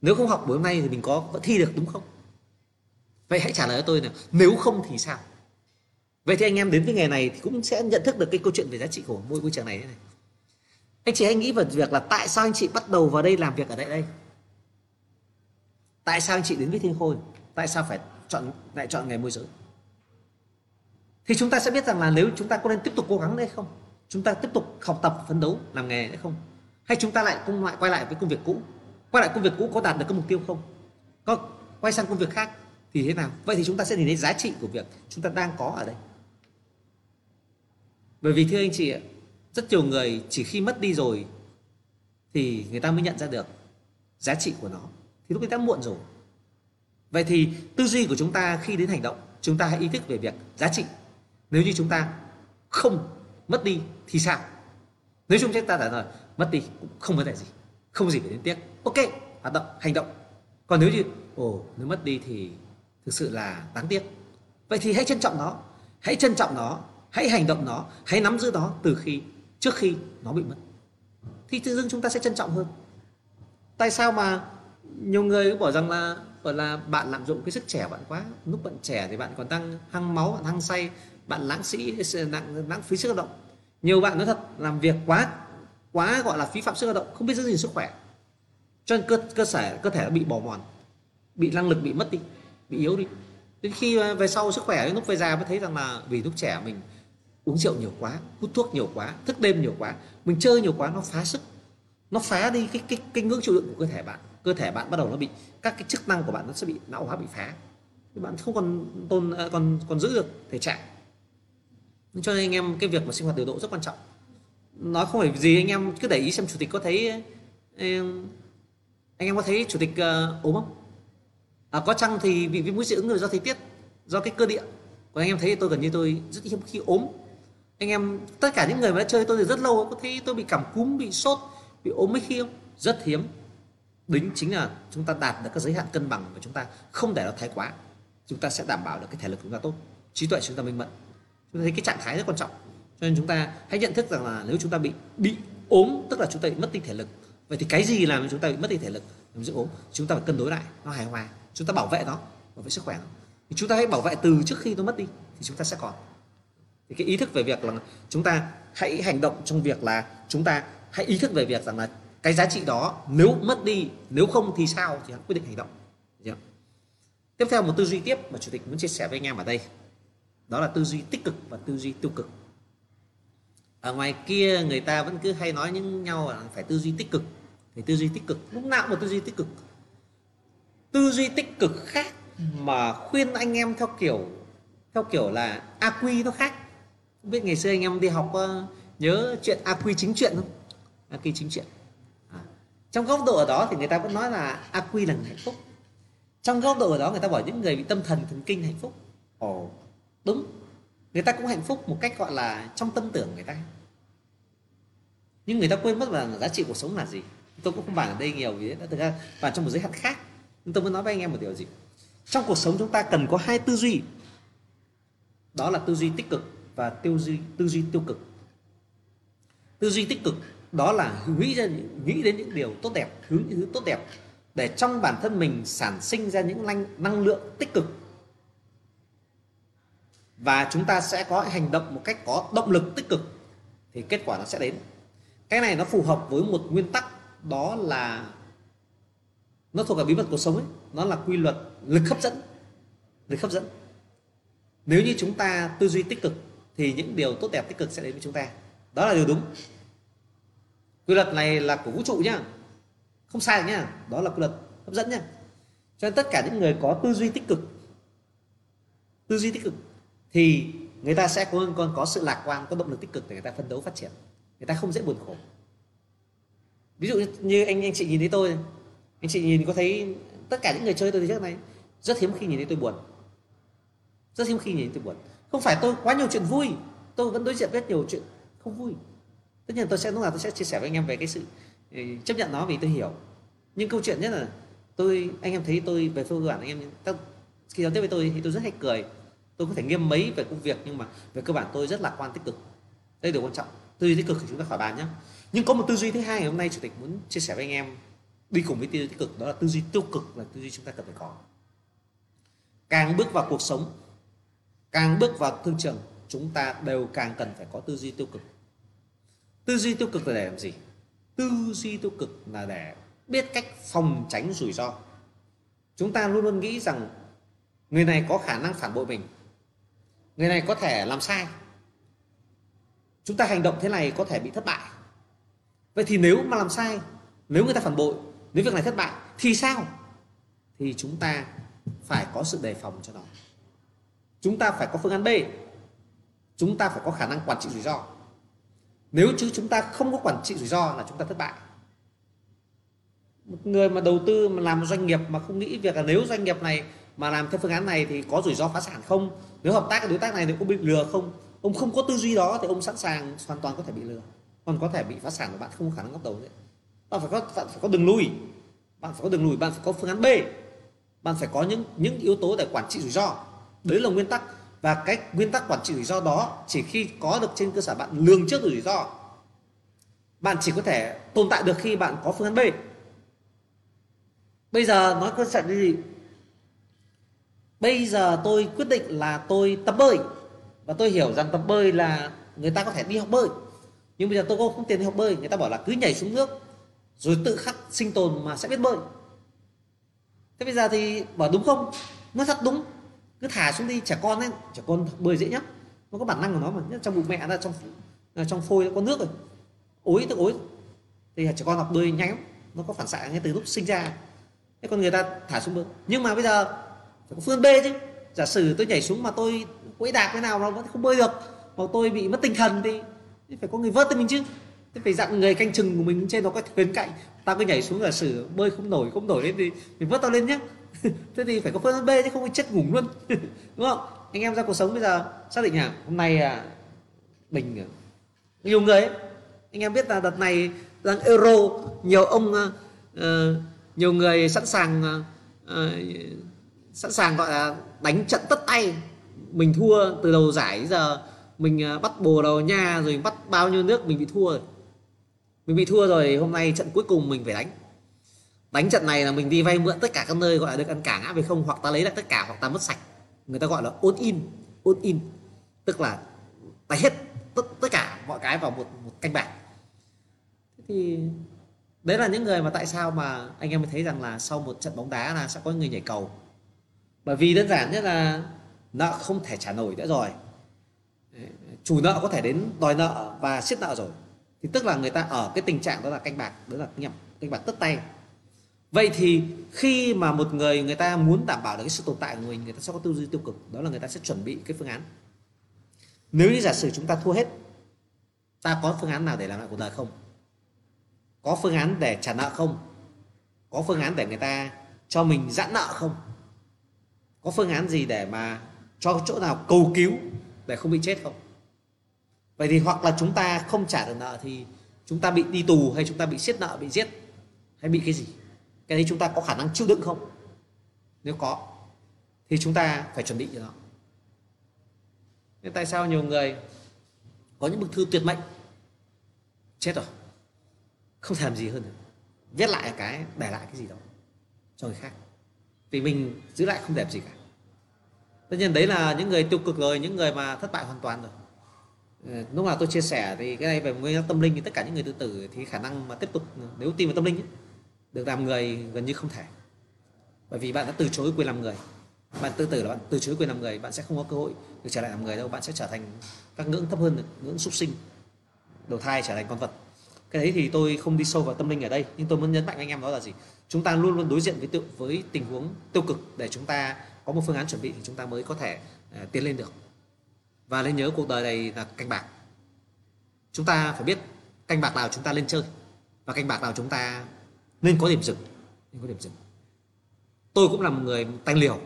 Nếu không học buổi hôm nay thì mình có có thi được đúng không? Vậy hãy trả lời cho tôi là nếu không thì sao? Vậy thì anh em đến với nghề này thì cũng sẽ nhận thức được cái câu chuyện về giá trị của môi môi trường này này. Anh chị hãy nghĩ về việc là tại sao anh chị bắt đầu vào đây làm việc ở đây đây? Tại sao anh chị đến với thiên khôi? Tại sao phải chọn, lại chọn nghề môi giới? Thì chúng ta sẽ biết rằng là nếu chúng ta có nên tiếp tục cố gắng đây không? Chúng ta tiếp tục học tập, phấn đấu, làm nghề hay không? Hay chúng ta lại cũng lại quay lại với công việc cũ? Quay lại công việc cũ có đạt được cái mục tiêu không? Có quay sang công việc khác thì thế nào? Vậy thì chúng ta sẽ nhìn thấy giá trị của việc chúng ta đang có ở đây bởi vì thưa anh chị ạ, rất nhiều người chỉ khi mất đi rồi thì người ta mới nhận ra được giá trị của nó. Thì lúc ấy đã muộn rồi. Vậy thì tư duy của chúng ta khi đến hành động, chúng ta hãy ý thức về việc giá trị. Nếu như chúng ta không mất đi thì sao? Nếu chúng ta trả lời, mất đi cũng không vấn đề gì, không gì phải đến tiếc. Ok, hoạt động, hành động. Còn nếu như, ồ, nếu mất đi thì thực sự là đáng tiếc. Vậy thì hãy trân trọng nó, hãy trân trọng nó hãy hành động nó hãy nắm giữ nó từ khi trước khi nó bị mất. Thì tự dưng chúng ta sẽ trân trọng hơn. Tại sao mà nhiều người bảo rằng là gọi là bạn lạm dụng cái sức trẻ bạn quá lúc bạn trẻ thì bạn còn đang hăng máu bạn hăng say bạn lãng sĩ lãng, lãng phí sức lao động. Nhiều bạn nói thật làm việc quá quá gọi là phí phạm sức lao động không biết giữ gìn sức khỏe. Cho nên cơ cơ sở cơ thể bị bỏ mòn bị năng lực bị mất đi bị yếu đi. Đến khi về sau sức khỏe lúc về già mới thấy rằng là vì lúc trẻ mình uống rượu nhiều quá hút thuốc nhiều quá thức đêm nhiều quá mình chơi nhiều quá nó phá sức. Nó phá đi cái cái cái ngưỡng chịu đựng của cơ thể bạn. Cơ thể bạn bắt đầu nó bị các cái chức năng của bạn nó sẽ bị não hóa bị phá. Bạn không còn tồn à, còn còn giữ được thể trạng. Cho nên anh em cái việc mà sinh hoạt điều độ rất quan trọng. Nói không phải gì anh em cứ để ý xem chủ tịch có thấy anh em có thấy chủ tịch uh, ốm không? À, có chăng thì bị viêm mũi dị ứng là do thời tiết do cái cơ địa. Còn anh em thấy tôi gần như tôi rất hiếm khi ốm anh em tất cả những người mà đã chơi tôi từ rất lâu có thấy tôi bị cảm cúm bị sốt bị ốm mấy khi không rất hiếm đính chính là chúng ta đạt được các giới hạn cân bằng và chúng ta không để nó thái quá chúng ta sẽ đảm bảo được cái thể lực chúng ta tốt trí tuệ chúng ta minh mẫn chúng ta thấy cái trạng thái rất quan trọng cho nên chúng ta hãy nhận thức rằng là nếu chúng ta bị bị ốm tức là chúng ta bị mất đi thể lực vậy thì cái gì làm cho chúng ta bị mất đi thể lực làm giữ ốm chúng ta phải cân đối lại nó hài hòa chúng ta bảo vệ nó bảo vệ sức khỏe nó thì chúng ta hãy bảo vệ từ trước khi nó mất đi thì chúng ta sẽ còn thì cái ý thức về việc là chúng ta hãy hành động trong việc là chúng ta hãy ý thức về việc rằng là cái giá trị đó nếu mất đi, nếu không thì sao thì hãy quyết định hành động. Tiếp theo một tư duy tiếp mà chủ tịch muốn chia sẻ với anh em ở đây. Đó là tư duy tích cực và tư duy tiêu cực. Ở ngoài kia người ta vẫn cứ hay nói những nhau là phải tư duy tích cực. Phải tư duy tích cực, lúc nào một tư duy tích cực. Tư duy tích cực khác mà khuyên anh em theo kiểu theo kiểu là AQ nó khác không biết ngày xưa anh em đi học uh, nhớ chuyện AQ chính chuyện không? Quy chính chuyện. À. trong góc độ ở đó thì người ta vẫn nói là AQ là hạnh phúc. Trong góc độ ở đó người ta bảo những người bị tâm thần thần kinh hạnh phúc. Ồ đúng. Người ta cũng hạnh phúc một cách gọi là trong tâm tưởng người ta. Nhưng người ta quên mất là giá trị cuộc sống là gì. Tôi cũng không bàn ở đây nhiều vì đã thực ra bàn trong một giới hạn khác. Nhưng tôi muốn nói với anh em một điều gì? Trong cuộc sống chúng ta cần có hai tư duy. Đó là tư duy tích cực và tiêu duy tư duy tiêu cực. Tư duy tích cực đó là nghĩ ra nghĩ đến những điều tốt đẹp hướng những thứ tốt đẹp để trong bản thân mình sản sinh ra những năng, năng lượng tích cực. Và chúng ta sẽ có hành động một cách có động lực tích cực thì kết quả nó sẽ đến. Cái này nó phù hợp với một nguyên tắc đó là nó thuộc vào bí mật cuộc sống ấy nó là quy luật lực hấp dẫn lực hấp dẫn. Nếu như chúng ta tư duy tích cực thì những điều tốt đẹp tích cực sẽ đến với chúng ta. Đó là điều đúng. Quy luật này là của vũ trụ nhá. Không sai nhá. Đó là quy luật hấp dẫn nhá. Cho nên tất cả những người có tư duy tích cực, tư duy tích cực thì người ta sẽ có còn có sự lạc quan, có động lực tích cực để người ta phấn đấu phát triển. Người ta không dễ buồn khổ. Ví dụ như anh anh chị nhìn thấy tôi, anh chị nhìn có thấy tất cả những người chơi tôi từ trước này, rất hiếm khi nhìn thấy tôi buồn. Rất hiếm khi nhìn thấy tôi buồn không phải tôi, quá nhiều chuyện vui. Tôi vẫn đối diện rất nhiều chuyện không vui. Tất nhiên tôi sẽ, lúc nào tôi sẽ chia sẻ với anh em về cái sự ừ, chấp nhận nó vì tôi hiểu. Nhưng câu chuyện nhất là tôi, anh em thấy tôi về phương bản, anh em khi giao tiếp với tôi thì tôi rất hay cười. Tôi có thể nghiêm mấy về công việc nhưng mà về cơ bản tôi rất lạc quan, tích cực. Đây điều quan trọng. Tư duy tích cực thì chúng ta khỏi bàn nhé nhưng có một tư duy thứ hai ngày hôm nay chủ tịch muốn chia sẻ với anh em, đi cùng với tư duy tích cực, đó là tư duy tiêu cực là tư duy chúng ta cần phải có. Càng bước vào cuộc sống càng bước vào thương trường, chúng ta đều càng cần phải có tư duy tiêu cực. Tư duy tiêu cực là để làm gì? Tư duy tiêu cực là để biết cách phòng tránh rủi ro. Chúng ta luôn luôn nghĩ rằng người này có khả năng phản bội mình, người này có thể làm sai. Chúng ta hành động thế này có thể bị thất bại. Vậy thì nếu mà làm sai, nếu người ta phản bội, nếu việc này thất bại, thì sao? Thì chúng ta phải có sự đề phòng cho nó chúng ta phải có phương án b. Chúng ta phải có khả năng quản trị rủi ro. Nếu chứ chúng ta không có quản trị rủi ro là chúng ta thất bại. Một người mà đầu tư, mà làm một doanh nghiệp mà không nghĩ việc là nếu doanh nghiệp này mà làm theo phương án này thì có rủi ro phá sản không? Nếu hợp tác với đối tác này thì có bị lừa không? Ông không có tư duy đó thì ông sẵn sàng, hoàn toàn có thể bị lừa. Còn có thể bị phá sản và bạn không có khả năng góp đầu đấy bạn phải có, bạn phải có đường lùi. Bạn phải có đường lùi, bạn phải có phương án b. Bạn phải có những những yếu tố để quản trị rủi ro đấy là nguyên tắc. Và cái nguyên tắc quản trị rủi ro đó chỉ khi có được trên cơ sở bạn lường trước rủi ro. Bạn chỉ có thể tồn tại được khi bạn có phương án b. Bây giờ nói cơ sở gì? Bây giờ tôi quyết định là tôi tập bơi. Và tôi hiểu rằng tập bơi là người ta có thể đi học bơi. Nhưng bây giờ tôi không tiền đi học bơi, người ta bảo là cứ nhảy xuống nước, rồi tự khắc sinh tồn mà sẽ biết bơi. Thế bây giờ thì bảo đúng không? Nó thật đúng cứ thả xuống đi, trẻ con ấy, trẻ con bơi dễ nhất nó có bản năng của nó mà, nhất trong bụng mẹ ra, trong à, trong phôi nó có nước rồi. Ối tức ối. Thì trẻ con học bơi nhanh lắm. Nó có phản xạ ngay từ lúc sinh ra. Thế con người ta thả xuống bơi nhưng mà bây giờ, phải có phương B chứ. Giả sử tôi nhảy xuống mà tôi quẫy đạp thế nào nó vẫn không bơi được, mà tôi bị mất tinh thần thì phải có người vớt cho mình chứ. Thế phải dặn người canh chừng của mình trên nó có thuyền cạnh tao cứ nhảy xuống giả sử bơi không nổi không nổi lên thì mình vớt tao lên nhé thế thì phải có phương B chứ không phải chết ngủ luôn. Đúng không? Anh em ra cuộc sống bây giờ xác định hả? Hôm nay à, mình à, nhiều người ấy, anh em biết là đợt này đang euro nhiều ông uh, nhiều người sẵn sàng uh, sẵn sàng gọi là đánh trận tất tay. Mình thua từ đầu giải giờ mình uh, bắt bồ đầu nha rồi bắt bao nhiêu nước mình bị thua rồi. Mình bị thua rồi hôm nay trận cuối cùng mình phải đánh đánh trận này là mình đi vay mượn tất cả các nơi gọi là được ăn cả ngã về không hoặc ta lấy lại tất cả hoặc ta mất sạch. Người ta gọi là all in all in. Tức là ta hết tất, tất cả mọi cái vào một một canh bạc thì đấy là những người mà tại sao mà anh em mới thấy rằng là sau một trận bóng đá là sẽ có người nhảy cầu. Bởi vì đơn giản nhất là nợ không thể trả nổi nữa rồi. Chủ nợ có thể đến đòi nợ và siết nợ rồi. Thì tức là người ta ở cái tình trạng đó là canh bạc đó là nhầm canh bạc tất tay vậy thì khi mà một người người ta muốn đảm bảo được cái sự tồn tại của mình, người ta sẽ có tư duy tiêu cực, đó là người ta sẽ chuẩn bị cái phương án. Nếu như giả sử chúng ta thua hết, ta có phương án nào để làm lại cuộc đời không? Có phương án để trả nợ không? Có phương án để người ta cho mình giãn nợ không? Có phương án gì để mà cho chỗ nào cầu cứu để không bị chết không? Vậy thì hoặc là chúng ta không trả được nợ thì chúng ta bị đi tù hay chúng ta bị siết nợ, bị giết hay bị cái gì? Cái đấy chúng ta có khả năng chịu đựng không? Nếu có thì chúng ta phải chuẩn bị cho nó. Nên tại sao nhiều người có những bức thư tuyệt mệnh? Chết rồi. Không thể làm gì hơn nữa viết lại cái để lại cái gì đó cho người khác. Vì mình giữ lại không đẹp gì cả. Tất nhiên đấy là những người tiêu cực rồi những người mà thất bại hoàn toàn rồi. Ừ, lúc nào tôi chia sẻ thì cái này về nguyên tâm linh thì tất cả những người tự tử thì khả năng mà tiếp tục nếu tin vào tâm linh ấy, được làm người gần như không thể. Bởi vì bạn đã từ chối quyền làm người. Bạn tự tử là bạn từ chối quyền làm người bạn sẽ không có cơ hội được trở lại làm người đâu. Bạn sẽ trở thành các ngưỡng thấp hơn ngưỡng súc sinh. Đầu thai trở thành con vật. Cái đấy thì tôi không đi sâu vào tâm linh ở đây nhưng tôi muốn nhấn mạnh anh em đó là gì? Chúng ta luôn luôn đối diện với tự với tình huống tiêu cực. Để chúng ta có một phương án chuẩn bị thì chúng ta mới có thể uh, tiến lên được. Và nên nhớ cuộc đời này là canh bạc. Chúng ta phải biết canh bạc nào chúng ta lên chơi. Và canh bạc nào chúng ta nên có điểm dừng. Nên có điểm dừng. Tôi cũng là một người tanh liều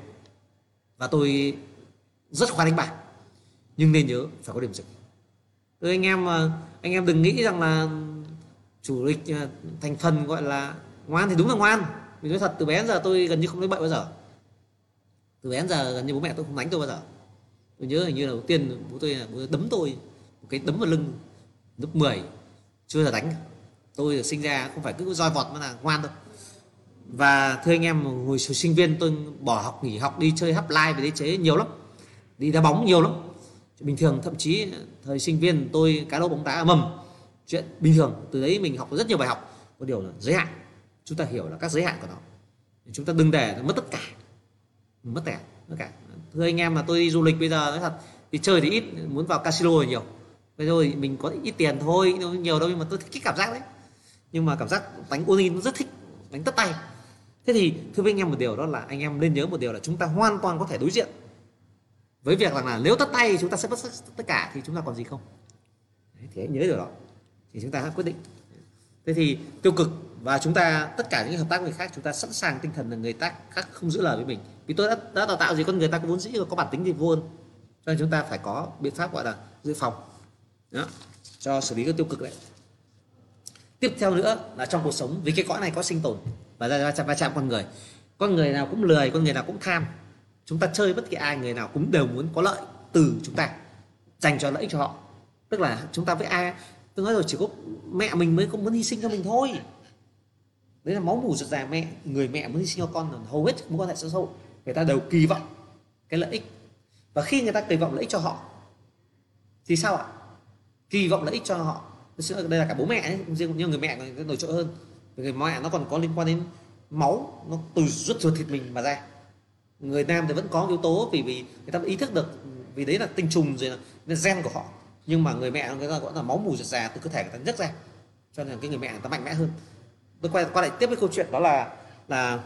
và tôi rất khoái đánh bạc, nhưng nên nhớ phải có điểm dừng. Tôi anh em ờ, anh em đừng nghĩ rằng là chủ lịch ờ, thành phần gọi là ngoan thì đúng là ngoan. Vì nói thật, từ bé đến giờ tôi gần như không đánh bậy bao giờ. Từ bé đến giờ gần như bố mẹ tôi không đánh tôi bao giờ. Tôi nhớ hình như là đầu tiên bố tôi là bố tôi đấm tôi một cái đấm vào lưng, lớp 10 chưa giờ đánh tôi được sinh ra không phải cứ roi vọt mà là ngoan thôi và thưa anh em, hồi sinh viên tôi bỏ học, nghỉ học, đi chơi hấp lai về đế chế nhiều lắm. Đi đá bóng nhiều lắm. Bình thường, thậm chí thời sinh viên tôi cá độ bóng đá mầm chuyện bình thường, từ đấy mình học rất nhiều bài học. Có điều là giới hạn. Chúng ta hiểu là các giới hạn của nó. Chúng ta đừng để mất tất cả. Mất tẻ cả tất cả. Thưa anh em mà tôi đi du lịch bây giờ, nói thật thì chơi thì ít, muốn vào casino thì nhiều. Bây giờ mình có ít tiền thôi nhiều đâu, nhưng mà tôi thích cái cảm giác đấy nhưng mà cảm giác đánh uzi nó rất thích đánh tất tay. Thế thì thưa với anh em một điều đó là anh em nên nhớ một điều là chúng ta hoàn toàn có thể đối diện với việc rằng là nếu tất tay chúng ta sẽ mất tất cả thì chúng ta còn gì không? Đấy, thì hãy nhớ điều đó. Thì chúng ta hãy quyết định. Thế thì tiêu cực và chúng ta tất cả những hợp tác với người khác chúng ta sẵn sàng tinh thần là người ta khác không giữ lời với mình. Vì tôi đã, đã đào tạo gì con người ta có vốn dĩ có bản tính gì vô ơn. Cho nên chúng ta phải có biện pháp gọi là dự phòng. Đó, cho xử lý các tiêu cực đấy tiếp theo nữa là trong cuộc sống, vì cái cõi này có sinh tồn và ra va chạm con người. Con người nào cũng lười, con người nào cũng tham. Chúng ta chơi bất kỳ ai, người nào cũng đều muốn có lợi từ chúng ta, dành cho lợi ích cho họ. Tức là chúng ta với ai, tôi nói rồi, chỉ có mẹ mình mới không muốn hy sinh cho mình thôi. Đấy là máu mủ ruột già mẹ, người mẹ muốn hy sinh cho con hầu hết mối quan hệ xã hội người ta đều kỳ vọng cái lợi ích. Và khi người ta kỳ vọng lợi ích cho họ, thì sao ạ? Kỳ vọng lợi ích cho họ đây là cả bố mẹ ấy, riêng như người mẹ nó nổi trội hơn. Người mẹ nó còn có liên quan đến máu nó từ ruột ruột thịt mình mà ra. Người nam thì vẫn có yếu tố vì vì người ta ý thức được vì đấy là tinh trùng rồi là, gen của họ. Nhưng mà người mẹ người ta gọi là máu mù ruột già từ cơ thể người ta nhấc ra. Cho nên cái người mẹ người ta mạnh mẽ hơn. Tôi quay quay lại tiếp với câu chuyện đó là là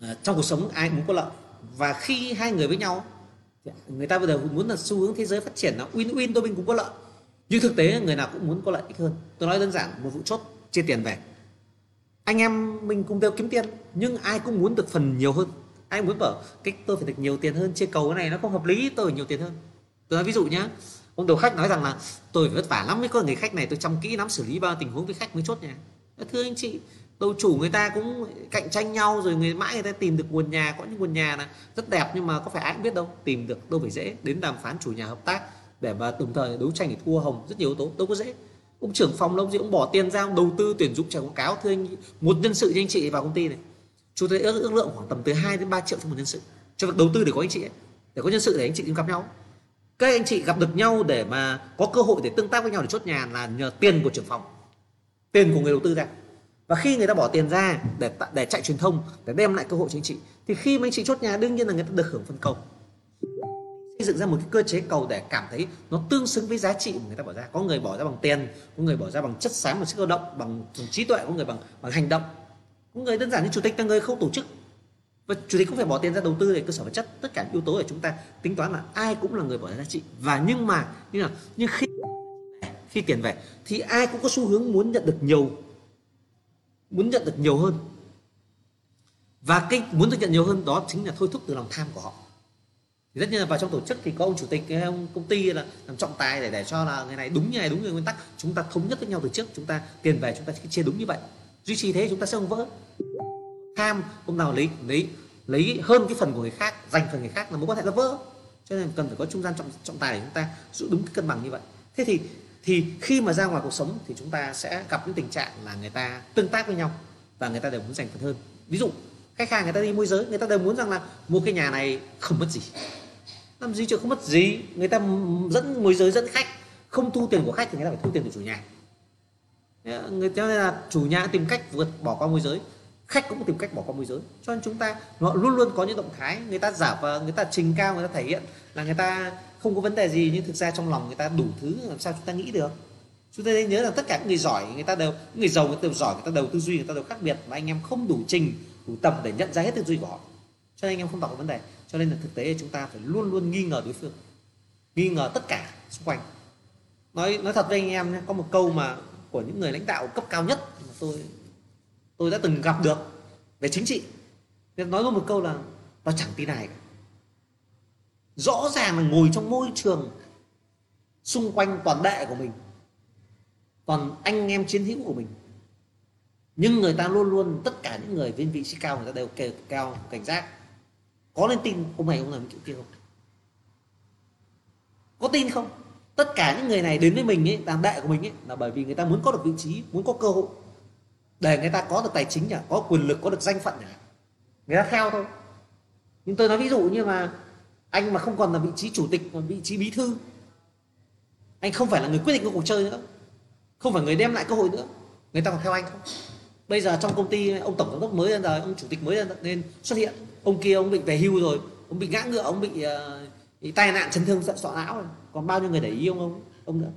à, trong cuộc sống ai muốn có lợi. Và khi hai người với nhau người ta bây giờ muốn là xu hướng thế giới phát triển là win win đôi bên cũng có lợi nhưng thực tế người nào cũng muốn có lợi ích hơn. Tôi nói đơn giản, một vụ chốt, chia tiền về. Anh em mình cùng đều kiếm tiền, nhưng ai cũng muốn được phần nhiều hơn. Ai muốn bảo, cách tôi phải được nhiều tiền hơn, chia cầu cái này nó không hợp lý, tôi phải nhiều tiền hơn. Tôi nói ví dụ nhá, ông đầu khách nói rằng là, tôi phải vất vả lắm với con người khách này, tôi chăm kỹ lắm, xử lý bao tình huống với khách mới chốt nhà. Thưa anh chị, đầu chủ người ta cũng cạnh tranh nhau, rồi người mãi người ta tìm được nguồn nhà, có những nguồn nhà là rất đẹp, nhưng mà có phải ai cũng biết đâu, tìm được đâu phải dễ, đến đàm phán chủ nhà hợp tác để mà đồng thời đấu tranh để thua hồng rất nhiều yếu tố đâu có dễ. Ông trưởng phòng lâu gì ông bỏ tiền ra ông đầu tư tuyển dụng chạy quảng cáo thưa anh một nhân sự cho anh chị vào công ty này. Chúng tôi ước, ước lượng khoảng tầm từ 2 đến 3 triệu cho một nhân sự. Cho việc đầu tư để có anh chị ấy. để có nhân sự để anh chị tìm gặp nhau. Các anh chị gặp được nhau để mà có cơ hội để tương tác với nhau để chốt nhà là nhờ tiền của trưởng phòng. Tiền của người đầu tư ra. Và khi người ta bỏ tiền ra để để chạy truyền thông để đem lại cơ hội cho anh chị thì khi mà anh chị chốt nhà đương nhiên là người ta được hưởng phân công xây dựng ra một cái cơ chế cầu để cảm thấy nó tương xứng với giá trị mà người ta bỏ ra. Có người bỏ ra bằng tiền có người bỏ ra bằng chất xám bằng sức lao động bằng, bằng trí tuệ có người bằng bằng hành động. Có người đơn giản như chủ tịch là người không tổ chức. Và chủ tịch cũng phải bỏ tiền ra đầu tư để cơ sở vật chất. Tất cả yếu tố để chúng ta tính toán là ai cũng là người bỏ ra giá trị. Và nhưng mà như là nhưng khi khi tiền về thì ai cũng có xu hướng muốn nhận được nhiều muốn nhận được nhiều hơn. Và cái muốn được nhận nhiều hơn đó chính là thôi thúc từ lòng tham của họ thì tất nhiên là vào trong tổ chức thì có ông chủ tịch hay ông công ty là làm trọng tài để để cho là người này đúng như này, đúng như nguyên tắc. Chúng ta thống nhất với nhau từ trước, chúng ta tiền về, chúng ta chia đúng như vậy. Duy trì thế chúng ta sẽ không vỡ. Tham, hôm nào lấy lấy lấy hơn cái phần của người khác, dành phần người khác là mối quan hệ nó vỡ. Cho nên cần phải có trung gian trọng trọng tài để chúng ta giữ đúng cái cân bằng như vậy. Thế thì thì khi mà ra ngoài cuộc sống thì chúng ta sẽ gặp những tình trạng là người ta tương tác với nhau và người ta đều muốn dành phần hơn. Ví dụ, khách hàng người ta đi môi giới, người ta đều muốn rằng là mua cái nhà này không mất gì làm gì chứ không mất gì người ta dẫn môi giới dẫn khách không thu tiền của khách thì người ta phải thu tiền của chủ nhà người ta là chủ nhà tìm cách vượt bỏ qua môi giới khách cũng tìm cách bỏ qua môi giới cho nên chúng ta họ luôn luôn có những động thái người ta giả và người ta trình cao người ta thể hiện là người ta không có vấn đề gì nhưng thực ra trong lòng người ta đủ thứ làm sao chúng ta nghĩ được chúng ta nên nhớ là tất cả những người giỏi người ta đều người giàu người ta đều giỏi người ta đều tư duy người ta đều khác biệt mà anh em không đủ trình đủ tầm để nhận ra hết tư duy của họ cho nên anh em không đọc vấn đề cho nên là thực tế chúng ta phải luôn luôn nghi ngờ đối phương, nghi ngờ tất cả xung quanh. Nói nói thật với anh em nhé, có một câu mà của những người lãnh đạo cấp cao nhất mà tôi tôi đã từng gặp được về chính trị. Nên nói luôn một câu là, tao chẳng tin này". cả. Rõ ràng là ngồi trong môi trường xung quanh toàn đệ của mình, toàn anh em chiến hữu của mình. Nhưng người ta luôn luôn, tất cả những người viên vị trí cao, người ta đều kề cao cảnh giác có nên tin ông này ông làm kiểu kia không? Có tin không? Tất cả những người này đến với mình ấy, làm đại của mình ấy, là bởi vì người ta muốn có được vị trí, muốn có cơ hội. Để người ta có được tài chính nhỉ, có quyền lực, có được danh phận nhỉ. Người ta theo thôi. Nhưng tôi nói ví dụ như mà anh mà không còn là vị trí chủ tịch, mà vị trí bí thư, anh không phải là người quyết định cuộc chơi nữa. Không phải người đem lại cơ hội nữa. Người ta còn theo anh không bây giờ trong công ty ông tổng giám đốc mới lên đời, ông chủ tịch mới lên nên xuất hiện ông kia ông bị về hưu rồi ông bị ngã ngựa ông bị, uh, bị tai nạn chấn thương sọ não rồi. Còn bao nhiêu người để ý ông ông ông nữa?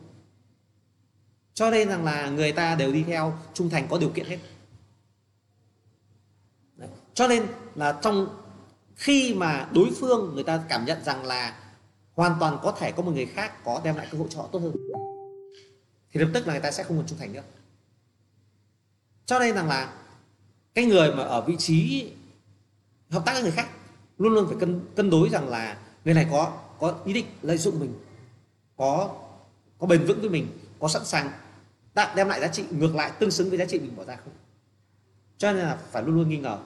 Cho nên rằng là người ta đều đi theo trung thành có điều kiện hết. Đấy. cho nên là trong khi mà đối phương người ta cảm nhận rằng là hoàn toàn có thể có một người khác có đem lại cơ hội cho họ tốt hơn thì lập tức là người ta sẽ không còn trung thành nữa. Cho nên rằng là cái người mà ở vị trí hợp tác với người khác. Luôn luôn phải cân cân đối rằng là người này có có ý định lợi dụng mình, có có bền vững với mình, có sẵn sàng tạo đem lại giá trị, ngược lại tương xứng với giá trị mình bỏ ra không? Cho nên là phải luôn luôn nghi ngờ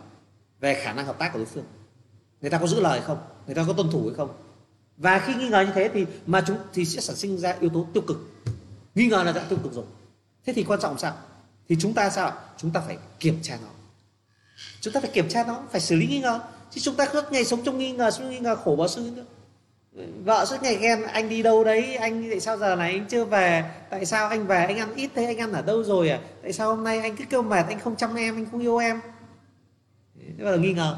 về khả năng hợp tác của đối phương. Người ta có giữ lời không? Người ta có tuân thủ hay không? Và khi nghi ngờ như thế thì mà chúng, thì sẽ sản sinh ra yếu tố tiêu cực. Nghi ngờ là đã tiêu cực rồi. Thế thì quan trọng sao? Thì chúng ta sao chúng ta phải kiểm tra nó chúng ta phải kiểm tra nó, phải xử lý nghi ngờ. Chứ chúng ta suốt ngày sống trong nghi ngờ, sống nghi ngờ, khổ bao sư nữa. Vợ suốt ngày ghen, anh đi đâu đấy? Anh tại sao giờ này anh chưa về? Tại sao anh về? Anh ăn ít thế, anh ăn ở đâu rồi à? Tại sao hôm nay anh cứ kêu mệt, anh không chăm em, anh không yêu em? Thế là nghi ngờ.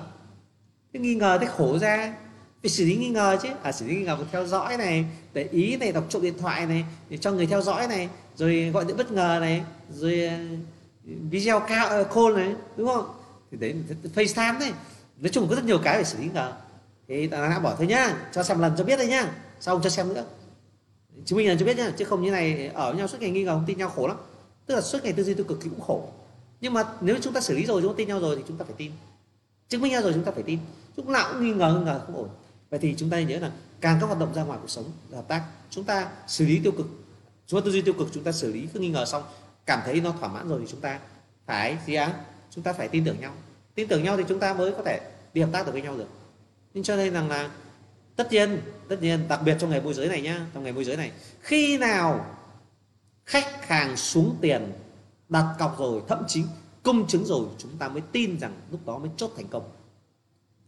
Cái nghi ngờ thế khổ ra. Phải xử lý nghi ngờ chứ. À xử lý nghi ngờ phải theo dõi này, để ý này, đọc trộm điện thoại này, để cho người theo dõi này, rồi gọi điện bất ngờ này, rồi ờ, video cao ờ, call này, đúng không? Thì đấy FaceTime đấy. Nói chung có rất nhiều cái phải xử lý ngờ. Thì ta đã bỏ thôi nhá, cho xem lần cho biết đấy nhá, sau cho xem nữa. Chứng minh lần cho biết nhá, chứ không như này ở với nhau suốt ngày nghi ngờ, không tin nhau khổ lắm. Tức là suốt ngày tư duy tiêu cực thì cũng khổ. Nhưng mà nếu chúng ta xử lý rồi, chúng ta tin nhau rồi thì chúng ta phải tin. Chứng minh nhau rồi chúng ta phải tin. Lúc nào cũng nghi ngờ nghi ngờ không ổn. Vậy thì chúng ta nhớ là càng các hoạt động ra ngoài cuộc sống hợp tác, chúng ta xử lý tiêu cực. Chúng ta tư duy tiêu cực, chúng ta xử lý, cứ nghi ngờ xong, cảm thấy nó thỏa mãn rồi thì chúng ta phải gì á chúng ta phải tin tưởng nhau. Tin tưởng nhau thì chúng ta mới có thể đi hợp tác được với nhau được. Nên cho nên rằng là tất nhiên tất nhiên, đặc biệt trong ngày môi giới này nhá, trong ngày môi giới này, khi nào khách hàng xuống tiền, đặt cọc rồi, thậm chí công chứng rồi, chúng ta mới tin rằng lúc đó mới chốt thành công.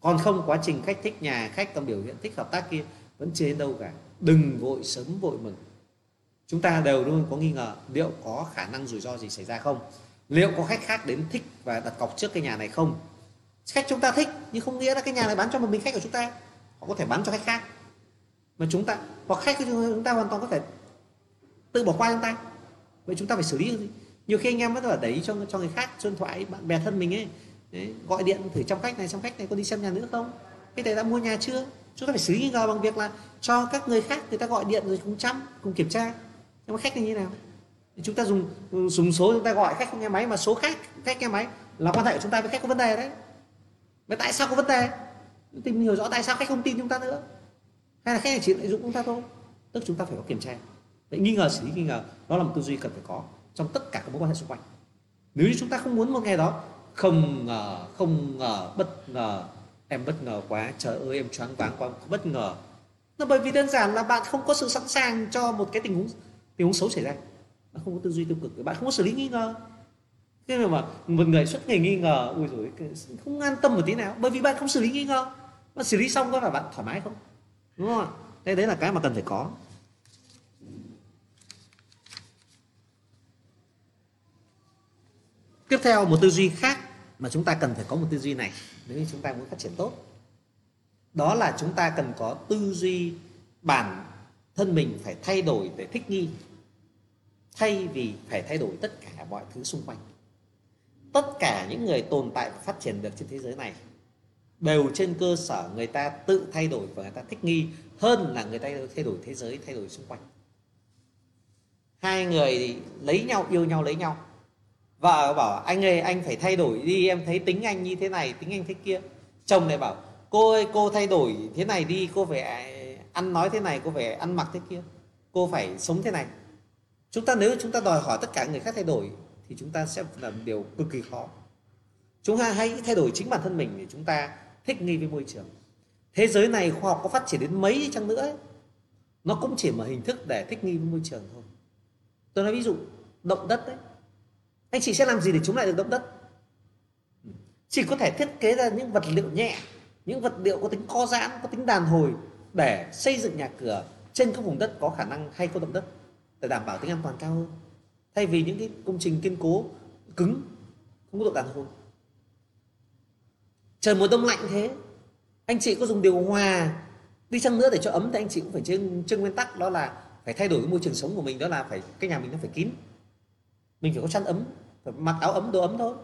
Còn không, quá trình khách thích nhà, khách còn biểu hiện thích hợp tác kia, vẫn chưa đến đâu cả. Đừng vội sớm vội mừng. Chúng ta đều luôn có nghi ngờ liệu có khả năng rủi ro gì xảy ra không? Liệu có khách khác đến thích và đặt cọc trước cái nhà này không? Khách chúng ta thích nhưng không nghĩa là cái nhà này bán cho một mình khách của chúng ta. Họ có thể bán cho khách khác. Mà chúng ta hoặc khách của chúng ta hoàn toàn có thể tự bỏ qua chúng ta. Vậy chúng ta phải xử lý nhiều khi anh em vẫn là đẩy cho cho người khác cho điện thoại bạn bè thân mình ấy. Đấy, gọi điện thử trong khách này trong khách này có đi xem nhà nữa không? Cái này đã mua nhà chưa? Chúng ta phải xử lý nghi ngờ bằng việc là cho các người khác người ta gọi điện rồi cùng chăm cùng kiểm tra. Nhưng mà khách này như thế nào? Chúng ta dùng dùng số chúng ta gọi khách không nghe máy, mà số khác, khách nghe máy là quan hệ của chúng ta với khách có vấn đề đấy. Vậy tại sao có vấn đề? Tìm hiểu rõ tại sao khách không tin chúng ta nữa. Hay là khách này chỉ lợi dụng chúng ta thôi. Tức chúng ta phải có kiểm tra. Vậy nghi ngờ xử lý nghi ngờ, đó là một tư duy cần phải có trong tất cả các mối quan hệ xung quanh. Nếu như chúng ta không muốn một ngày đó không ngờ không ngờ, bất ngờ, em bất ngờ quá, trời ơi, em choáng váng quá bất ngờ. Là bởi vì đơn giản là bạn không có sự sẵn sàng cho một cái tình huống tình huống xấu xảy ra bạn không có tư duy tiêu cực. Bạn không có xử lý nghi ngờ. Thế mà một người suốt ngày nghi ngờ, ui rồi không an tâm một tí nào. Bởi vì bạn không xử lý nghi ngờ. Bạn xử lý xong có là bạn thoải mái không? Đúng không ạ? Đây đấy là cái mà cần phải có. Tiếp theo, một tư duy khác mà chúng ta cần phải có một tư duy này. Nếu như chúng ta muốn phát triển tốt, đó là chúng ta cần có tư duy bản thân mình phải thay đổi để thích nghi thay vì phải thay đổi tất cả mọi thứ xung quanh. Tất cả những người tồn tại và phát triển được trên thế giới này đều trên cơ sở người ta tự thay đổi và người ta thích nghi hơn là người ta thay đổi thế giới, thay đổi xung quanh. Hai người lấy nhau, yêu nhau, lấy nhau. Vợ bảo, anh ơi, anh phải thay đổi đi, em thấy tính anh như thế này, tính anh thế kia. Chồng này bảo, cô ơi, cô thay đổi thế này đi, cô phải ăn nói thế này, cô phải ăn mặc thế kia, cô phải sống thế này chúng ta nếu chúng ta đòi hỏi tất cả người khác thay đổi thì chúng ta sẽ làm điều cực kỳ khó. Chúng ta hãy thay đổi chính bản thân mình để chúng ta thích nghi với môi trường. Thế giới này khoa học có phát triển đến mấy chăng nữa ấy, nó cũng chỉ là hình thức để thích nghi với môi trường thôi. Tôi nói ví dụ động đất đấy. Anh chị sẽ làm gì để chống lại được động đất? Chỉ có thể thiết kế ra những vật liệu nhẹ những vật liệu có tính co giãn có tính đàn hồi để xây dựng nhà cửa trên các vùng đất có khả năng hay có động đất để đảm bảo tính an toàn cao hơn. Thay vì những cái công trình kiên cố cứng không có độ đàn hồi trời mùa đông lạnh thế. Anh chị có dùng điều hòa đi chăng nữa để cho ấm thì anh chị cũng phải trên trên nguyên tắc đó là phải thay đổi cái môi trường sống của mình đó là phải cái nhà mình nó phải kín. Mình phải có chăn ấm phải mặc áo ấm đồ ấm thôi.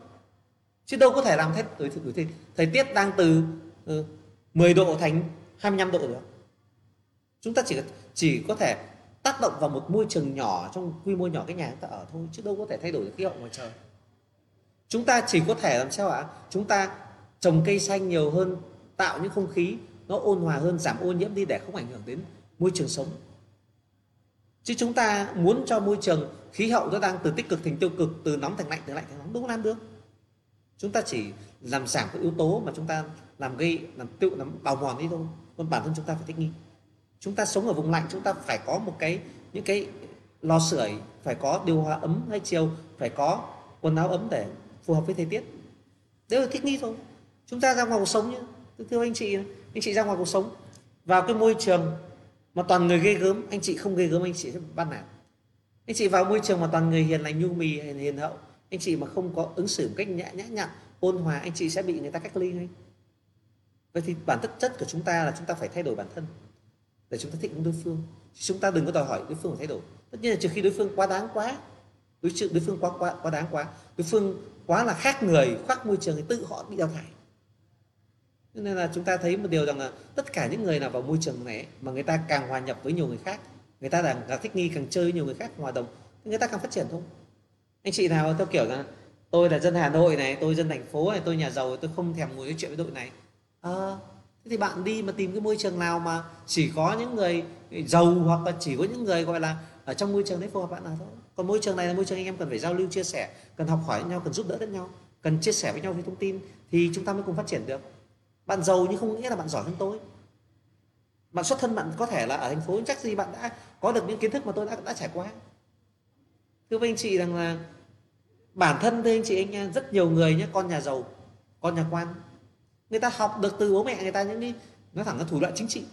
Chứ đâu có thể làm thế thời, thời, thời, thời tiết đang từ ờ, uh, 10 độ thành 25 độ được. Chúng ta chỉ chỉ có thể tác động vào một môi trường nhỏ trong quy mô nhỏ cái nhà chúng ta ở thôi, chứ đâu có thể thay đổi được khí hậu ngoài trời. Chúng ta chỉ có thể làm sao ạ? Chúng ta trồng cây xanh nhiều hơn, tạo những không khí nó ôn hòa hơn, giảm ô nhiễm đi để không ảnh hưởng đến môi trường sống. Chứ chúng ta muốn cho môi trường khí hậu nó đang từ tích cực thành tiêu cực, từ nóng thành lạnh, từ lạnh thành nóng, đâu làm được. Chúng ta chỉ làm giảm các yếu tố mà chúng ta làm gây, làm tiêu, làm bào mòn đi thôi, còn bản thân chúng ta phải thích nghi chúng ta sống ở vùng lạnh, chúng ta phải có một cái, những cái lò sưởi, phải có điều hòa ấm hay chiều, phải có quần áo ấm để phù hợp với thời tiết. Đấy là thích nghi thôi. Chúng ta ra ngoài cuộc sống nhé. Thưa anh chị anh chị ra ngoài cuộc sống, vào cái môi trường mà toàn người ghê gớm, anh chị không ghê gớm, anh chị sẽ bắt nạt. Anh chị vào môi trường mà toàn người hiền lành, nhu mì hiền hậu, anh chị mà không có ứng xử một cách nhã nhã nhặn, ôn hòa, anh chị sẽ bị người ta cách ly ngay. Vậy thì bản chất chất của chúng ta là chúng ta phải thay đổi bản thân để chúng ta thích ứng đối phương. Chúng ta đừng có đòi hỏi đối phương phải thay đổi. Tất nhiên là trừ khi đối phương quá đáng quá. Đối sự đối phương quá quá quá đáng quá. Đối phương quá là khác người khác môi trường thì tự họ bị đào thải. Nên là chúng ta thấy một điều rằng là tất cả những người nào vào môi trường này mà người ta càng hòa nhập với nhiều người khác người ta càng, càng thích nghi càng chơi với nhiều người khác hòa đồng người ta càng phát triển thôi. Anh chị nào theo kiểu là tôi là dân Hà Nội này tôi dân thành phố này tôi nhà giàu tôi không thèm ngồi nói chuyện với đội này. À, thế thì bạn đi mà tìm cái môi trường nào mà chỉ có những người giàu hoặc là chỉ có những người gọi là ở trong môi trường đấy phù hợp bạn nào thôi. Còn môi trường này là môi trường anh em cần phải giao lưu, chia sẻ, cần học hỏi nhau, cần giúp đỡ lẫn nhau, cần chia sẻ với nhau về thông tin thì chúng ta mới cùng phát triển được. Bạn giàu nhưng không nghĩa là bạn giỏi hơn tôi. Bạn xuất thân bạn có thể là ở thành phố, chắc gì bạn đã có được những kiến thức mà tôi đã đã trải qua. Thưa với anh chị rằng là bản thân thưa anh chị, anh, rất nhiều người nhé, con nhà giàu, con nhà quan người ta học được từ bố mẹ, người ta những cái, nó thẳng là thủ đoạn chính trị.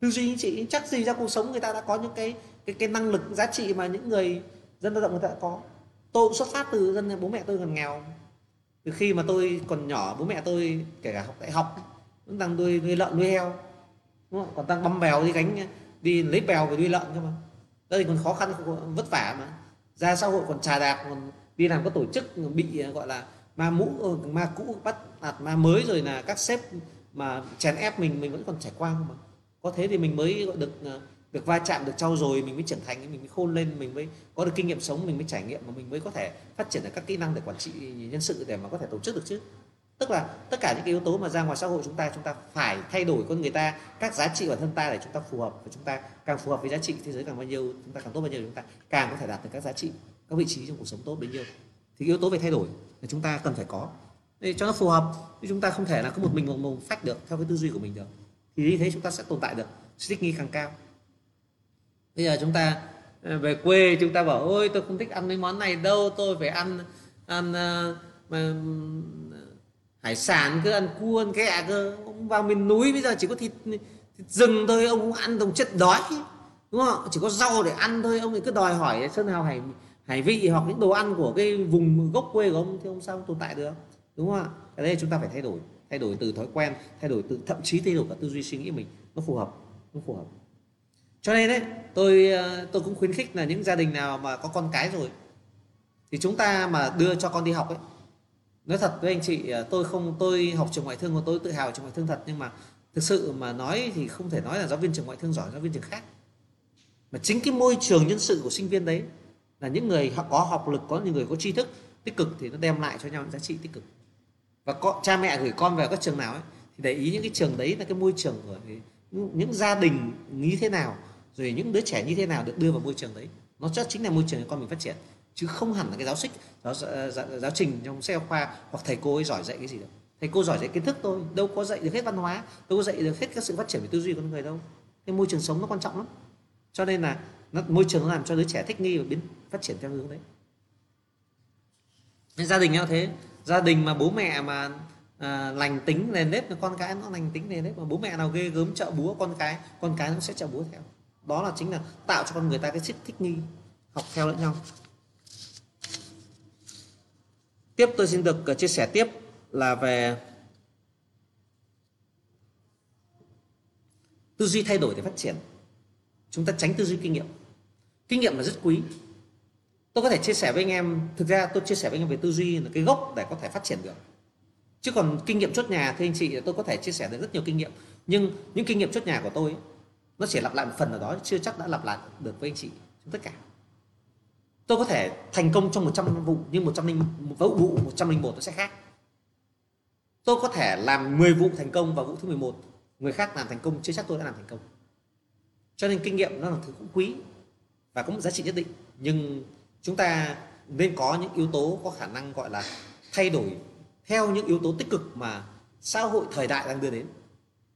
Tư duy chính trị, chắc gì ra cuộc sống người ta đã có những cái cái cái năng lực, giá trị mà những người dân lao động người ta đã có. Tôi cũng xuất phát từ dân, bố mẹ tôi còn nghèo. Từ khi mà tôi còn nhỏ, bố mẹ tôi, kể cả học đại học, vẫn đang nuôi nuôi lợn, nuôi heo. Đúng không? còn đang băm bèo đi gánh, đi lấy bèo về nuôi lợn cơ mà. Đây còn khó khăn vất vả mà. Ra xã hội còn trà đạp, còn đi làm các tổ chức, bị, gọi là, ma mũ ờ, ma cũ bắt À, hạt ma mới rồi là các sếp mà chèn ép mình mình vẫn còn trải qua mà có thế thì mình mới, gọi, được ờ, được va chạm được trau dồi, mình mới trưởng thành, mình mới khôn lên, mình mới có được kinh nghiệm sống, mình mới trải nghiệm mà mình mới có thể phát triển được các kỹ năng để quản trị nhân sự để mà có thể tổ chức được chứ. Tức là tất cả những cái yếu tố mà ra ngoài xã hội chúng ta chúng ta phải thay đổi con người ta, các giá trị bản thân ta để chúng ta phù hợp và chúng ta càng phù hợp với giá trị thế giới càng bao nhiêu, chúng ta càng tốt bao nhiêu chúng ta càng có thể đạt được các giá trị, các vị trí trong cuộc sống tốt bấy nhiêu. Thì yếu tố về thay đổi là chúng ta cần phải có để cho nó phù hợp chúng ta không thể là cứ một mình một mồm phách được theo cái tư duy của mình được. Thì như thế chúng ta sẽ tồn tại được thích nghi càng cao. Bây giờ chúng ta ờ, về quê chúng ta bảo ôi tôi không thích ăn mấy món này đâu tôi phải ăn ăn ờ, mà hải sản cứ ăn cua ăn ghẹ cơ. Ông vào miền núi bây giờ chỉ có thịt, thịt rừng thôi ông không ăn đồng chất đói đúng không chỉ có rau để ăn thôi ông thì cứ đòi hỏi sơn hào hải hải vị hoặc những đồ ăn của cái vùng gốc quê của ông thì ông sao tồn tại được? Đúng không ạ? Cái đây chúng ta phải thay đổi thay đổi từ thói quen, thay đổi từ, thậm chí thay đổi cả tư duy suy nghĩ mình. Nó phù hợp, nó phù hợp. Cho nên đấy tôi ờ, tôi cũng khuyến khích là những gia đình nào mà có con cái rồi, thì chúng ta mà đưa cho con đi học ấy. Nói thật với anh chị ờ, tôi không, tôi học trường ngoại thương và tôi, tự hào trường ngoại thương thật, nhưng mà thực sự mà nói thì không thể nói là giáo viên trường ngoại thương giỏi, giáo viên trường khác. Mà chính cái môi trường nhân sự của sinh viên đấy là những người có học lực, có những người có tri thức tích cực thì nó đem lại cho nhau những giá trị tích cực và con, cha mẹ gửi con vào các trường nào ấy thì để ý những cái trường đấy là cái môi trường của những gia đình như thế nào rồi những đứa trẻ như thế nào được đưa vào môi trường đấy. Nó chắc chính là môi trường để con mình phát triển chứ không hẳn là cái giáo xích giáo, giáo, giáo trình trong sách giáo khoa hoặc thầy cô ấy giỏi dạy cái gì đâu. Thầy cô giỏi dạy kiến thức thôi đâu có dạy được hết văn hóa đâu có dạy được hết các sự phát triển về tư duy của con người đâu. Cái môi trường sống nó quan trọng lắm. Cho nên là nó, môi trường nó làm cho đứa trẻ thích nghi và biến phát triển theo hướng đấy. Nên gia đình như thế gia đình mà bố mẹ mà à, lành tính nền nếp con cái nó lành tính nền nếp mà bố mẹ nào ghê gớm trợ búa con cái con cái nó sẽ trợ búa theo. Đó là chính là tạo cho con người ta cái sức thích nghi học theo lẫn nhau. Tiếp tôi xin được à, chia sẻ tiếp là về tư duy thay đổi để phát triển. Chúng ta tránh tư duy kinh nghiệm. Kinh nghiệm là rất quý tôi có thể chia sẻ với anh em, thực ra tôi chia sẻ với anh em về tư duy, là cái gốc để có thể phát triển được. Chứ còn kinh nghiệm chốt nhà thì anh chị, tôi có thể chia sẻ được rất nhiều kinh nghiệm. Nhưng những kinh nghiệm chốt nhà của tôi nó chỉ lặp lại một phần ở đó, chưa chắc đã lặp lại được với anh chị, trong tất cả. Tôi có thể thành công trong 100 vụ, nhưng 100 vụ 101 nó sẽ khác. Tôi có thể làm 10 vụ thành công và vụ thứ 11 người khác làm thành công, chưa chắc tôi đã làm thành công. Cho nên kinh nghiệm nó là thứ cũng quý và có một giá trị nhất định. Nhưng chúng ta nên có những yếu tố có khả năng gọi là thay đổi theo những yếu tố tích cực mà xã hội thời đại đang đưa đến.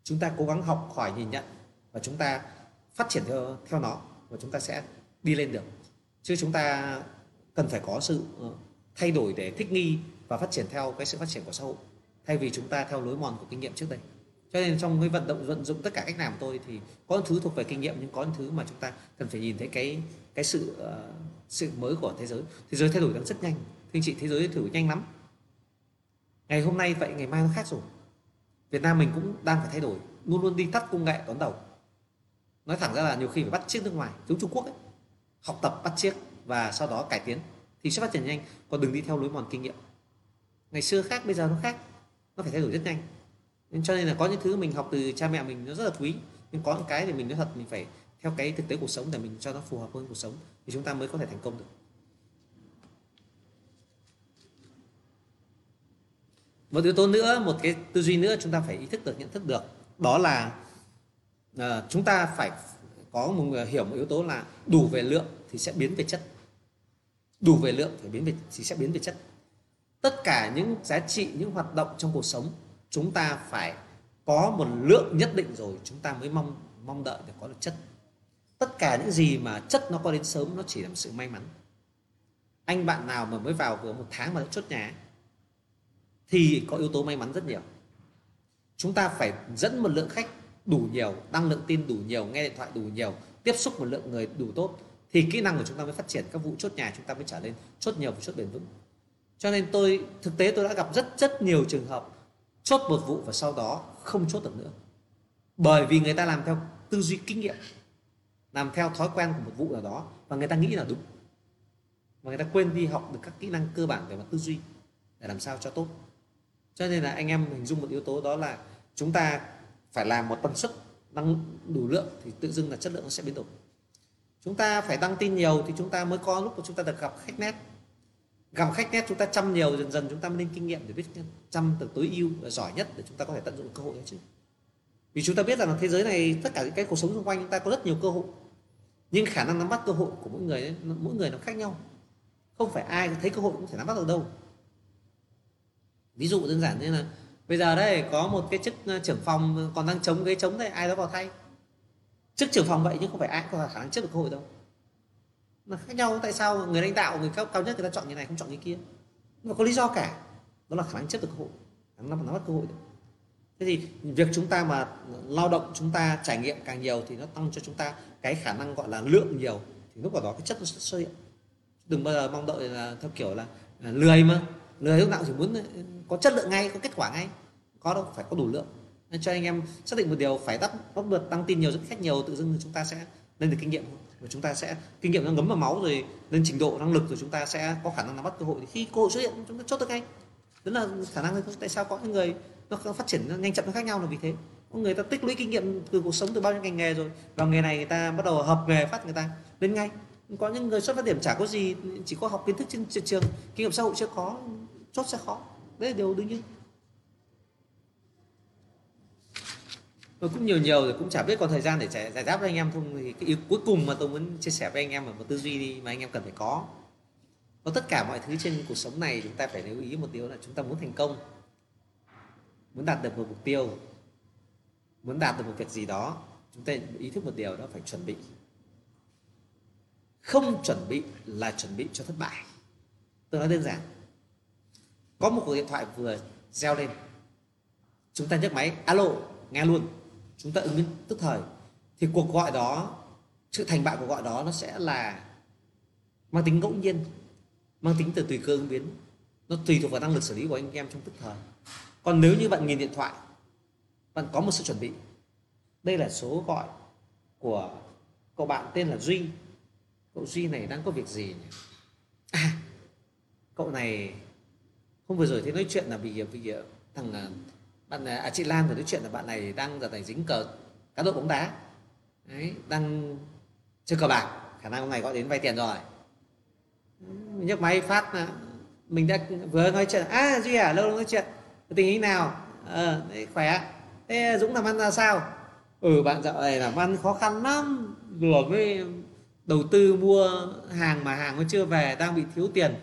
Chúng ta cố gắng học hỏi nhìn nhận và chúng ta phát triển theo theo nó và chúng ta sẽ đi lên được. Chứ chúng ta cần phải có sự ờ, thay đổi để thích nghi và phát triển theo cái sự phát triển của xã hội, thay vì chúng ta theo lối mòn của kinh nghiệm trước đây cho nên trong cái vận động vận dụng tất cả cách làm của tôi thì có những thứ thuộc về kinh nghiệm nhưng có những thứ mà chúng ta cần phải nhìn thấy cái cái sự uh, sự mới của thế giới. Thế giới thay đổi đang rất nhanh. Thưa anh chị thế giới thử nhanh lắm. Ngày hôm nay vậy ngày mai nó khác rồi. Việt Nam mình cũng đang phải thay đổi. Luôn luôn đi tắt công nghệ đón đầu. Nói thẳng ra là nhiều khi phải bắt chiếc nước ngoài giống Trung Quốc ấy. Học tập bắt chiếc và sau đó cải tiến thì sẽ phát triển nhanh. Còn đừng đi theo lối mòn kinh nghiệm. Ngày xưa khác bây giờ nó khác. Nó phải thay đổi rất nhanh nên cho nên là có những thứ mình học từ cha mẹ mình nó rất là quý. Nhưng có những cái thì mình nói thật mình phải theo cái thực tế cuộc sống để mình cho nó phù hợp hơn cuộc sống thì chúng ta mới có thể thành công được. Một yếu tố nữa một cái tư duy nữa chúng ta phải ý thức được nhận thức được đó là uh, chúng ta phải có một hiểu một yếu tố là đủ về lượng thì sẽ biến về chất. Đủ về lượng phải biến về thì sẽ biến về chất. Tất cả những giá trị những hoạt động trong cuộc sống chúng ta phải có một lượng nhất định rồi, chúng ta mới mong mong đợi để có được chất. Tất cả những gì mà chất nó có đến sớm, nó chỉ là một sự may mắn. Anh bạn nào mà mới vào vừa một tháng mà đã chốt nhà thì có yếu tố may mắn rất nhiều. Chúng ta phải dẫn một lượng khách đủ nhiều, đăng lượng tin đủ nhiều, nghe điện thoại đủ nhiều, tiếp xúc một lượng người đủ tốt, thì kỹ năng của chúng ta mới phát triển, các vụ chốt nhà chúng ta mới trở lên, chốt nhiều và chốt bền vững. Cho nên tôi, thực tế tôi đã gặp rất rất nhiều trường hợp chốt một vụ và sau đó không chốt được nữa. Bởi vì người ta làm theo tư duy kinh nghiệm, làm theo thói quen của một vụ nào đó và người ta nghĩ là đúng. Và người ta quên đi học được các kỹ năng cơ bản về mặt tư duy để làm sao cho tốt. Cho nên là anh em hình dung một yếu tố đó là chúng ta phải làm một tần suất năng đủ lượng thì tự dưng là chất lượng nó sẽ biến đổi. Chúng ta phải đăng tin nhiều thì chúng ta mới có lúc mà chúng ta được gặp khách nét gặp khách nét chúng ta chăm nhiều dần dần chúng ta mới lên kinh nghiệm để biết chăm từ tối ưu và giỏi nhất để chúng ta có thể tận dụng cơ hội đấy chứ. Vì chúng ta biết rằng là thế giới này tất cả những cái cuộc sống xung quanh chúng ta có rất nhiều cơ hội. Nhưng khả năng nắm bắt cơ hội của mỗi người ấy, mỗi người nó khác nhau. Không phải ai thấy cơ hội cũng thể nắm bắt được đâu. Ví dụ đơn giản như là bây giờ đây có một cái chức ờ, trưởng phòng còn đang chống cái chống đấy ai đó vào thay. Chức trưởng phòng vậy nhưng không phải ai có khả năng chấp được cơ hội đâu là khác nhau tại sao người lãnh đạo người cao, cao nhất người ta chọn như này không chọn như kia? Nhưng mà có lý do cả. Đó là khả năng chấp được cơ hội. Khả năng nắm bắt cơ hội được. Thế thì việc chúng ta mà lao động chúng ta trải nghiệm càng nhiều thì nó tăng cho chúng ta cái khả năng gọi là lượng nhiều. Thì lúc đó cái chất nó sẽ xuất hiện. Đừng bao giờ mong đợi là theo kiểu là, là lười mà. Lười lúc nào chỉ muốn à, có chất lượng ngay có kết quả ngay. Có đâu phải có đủ lượng. Nên cho anh em xác định một điều phải đắp bắt được tăng tin nhiều dẫn khách nhiều tự dưng chúng ta sẽ lên được kinh nghiệm và chúng ta sẽ, kinh nghiệm nó ngấm vào máu rồi lên trình độ năng lực rồi chúng ta sẽ có khả năng nắm bắt cơ hội. Thì khi cơ hội xuất hiện, chúng ta chốt được ngay. Đó là khả năng tại sao có những người nó phát triển nó nhanh chậm, nó khác nhau là vì thế. Có người ta tích lũy kinh nghiệm từ cuộc sống từ bao nhiêu ngành nghề rồi, vào nghề này người ta bắt đầu hợp nghề phát người ta lên ngay. Có những người xuất phát điểm chả có gì, chỉ có học kiến thức trên trường, kinh nghiệm xã hội chưa có, chốt sẽ khó. Đấy là điều đương nhiên. Tôi cũng nhiều nhiều rồi cũng chả biết còn thời gian để giải, giải đáp với anh em không. Thì cái ý cuối cùng mà tôi muốn chia sẻ với anh em là một tư duy đi mà anh em cần phải có. Có tất cả mọi thứ trên cuộc sống này chúng ta phải lưu ý một điều là chúng ta muốn thành công muốn đạt được một mục tiêu muốn đạt được một việc gì đó chúng ta ý thức một điều đó phải chuẩn bị. Không chuẩn bị là chuẩn bị cho thất bại. Tôi nói đơn giản. Có một cuộc điện thoại vừa reo lên. Chúng ta nhấc máy alo nghe luôn chúng ta ứng biến tức thời. Thì cuộc gọi đó sự thành bại của gọi đó nó sẽ là mang tính ngẫu nhiên mang tính từ tùy cơ ứng biến. Nó tùy thuộc vào năng lực xử lý của anh em trong tức thời. Còn nếu như bạn nhìn điện thoại bạn có một sự chuẩn bị. Đây là số gọi của cậu bạn tên là duy. Cậu duy này đang có việc gì nhỉ? À, cậu này hôm vừa rồi thấy nói chuyện là bị bị thằng à, bạn à, à, chị Lan vừa nói chuyện là bạn này đang giờ này dính cờ cá độ bóng đá. Đấy đang chơi cờ bạc khả năng hôm nay gọi đến vay tiền rồi. Nhấc máy phát là mình đã vừa nói chuyện à duy à lâu lâu nói chuyện tình hình nào? Ờ khỏe. Thế dũng làm ăn ra sao? Ừ bạn dạo này làm ăn khó khăn lắm. Vừa mới đầu tư mua hàng mà hàng nó chưa về đang bị thiếu tiền.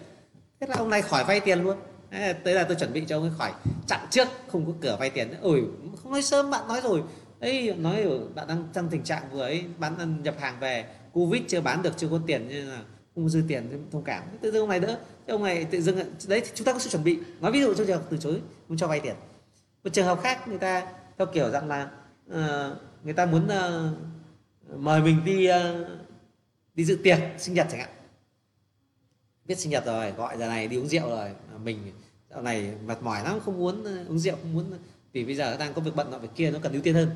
Thế là ông này khỏi vay tiền luôn tới là tôi chuẩn bị cho ông ấy khỏi. Chặn trước không có cửa vay tiền nữa. Ôi không nói sớm bạn nói rồi. Ấy nói bạn đang trong tình trạng vừa ấy bán nhập hàng về. Covid chưa bán được chưa có tiền nên là không dư tiền thông cảm. Tự dưng ông này đỡ. Ông này tự dưng đấy thì chúng ta có sự chuẩn bị. Nói ví dụ trong trường hợp từ chối không cho vay tiền. Một trường hợp khác người ta theo kiểu rằng là uh, người ta muốn uh, mời mình đi uh, đi dự tiệc sinh nhật chẳng hạn biết sinh nhật rồi gọi giờ này đi uống rượu rồi. À, mình dạo này mệt mỏi lắm không muốn ờ, uống rượu không muốn vì bây giờ đang có việc bận nọ việc kia nó cần ưu tiên hơn.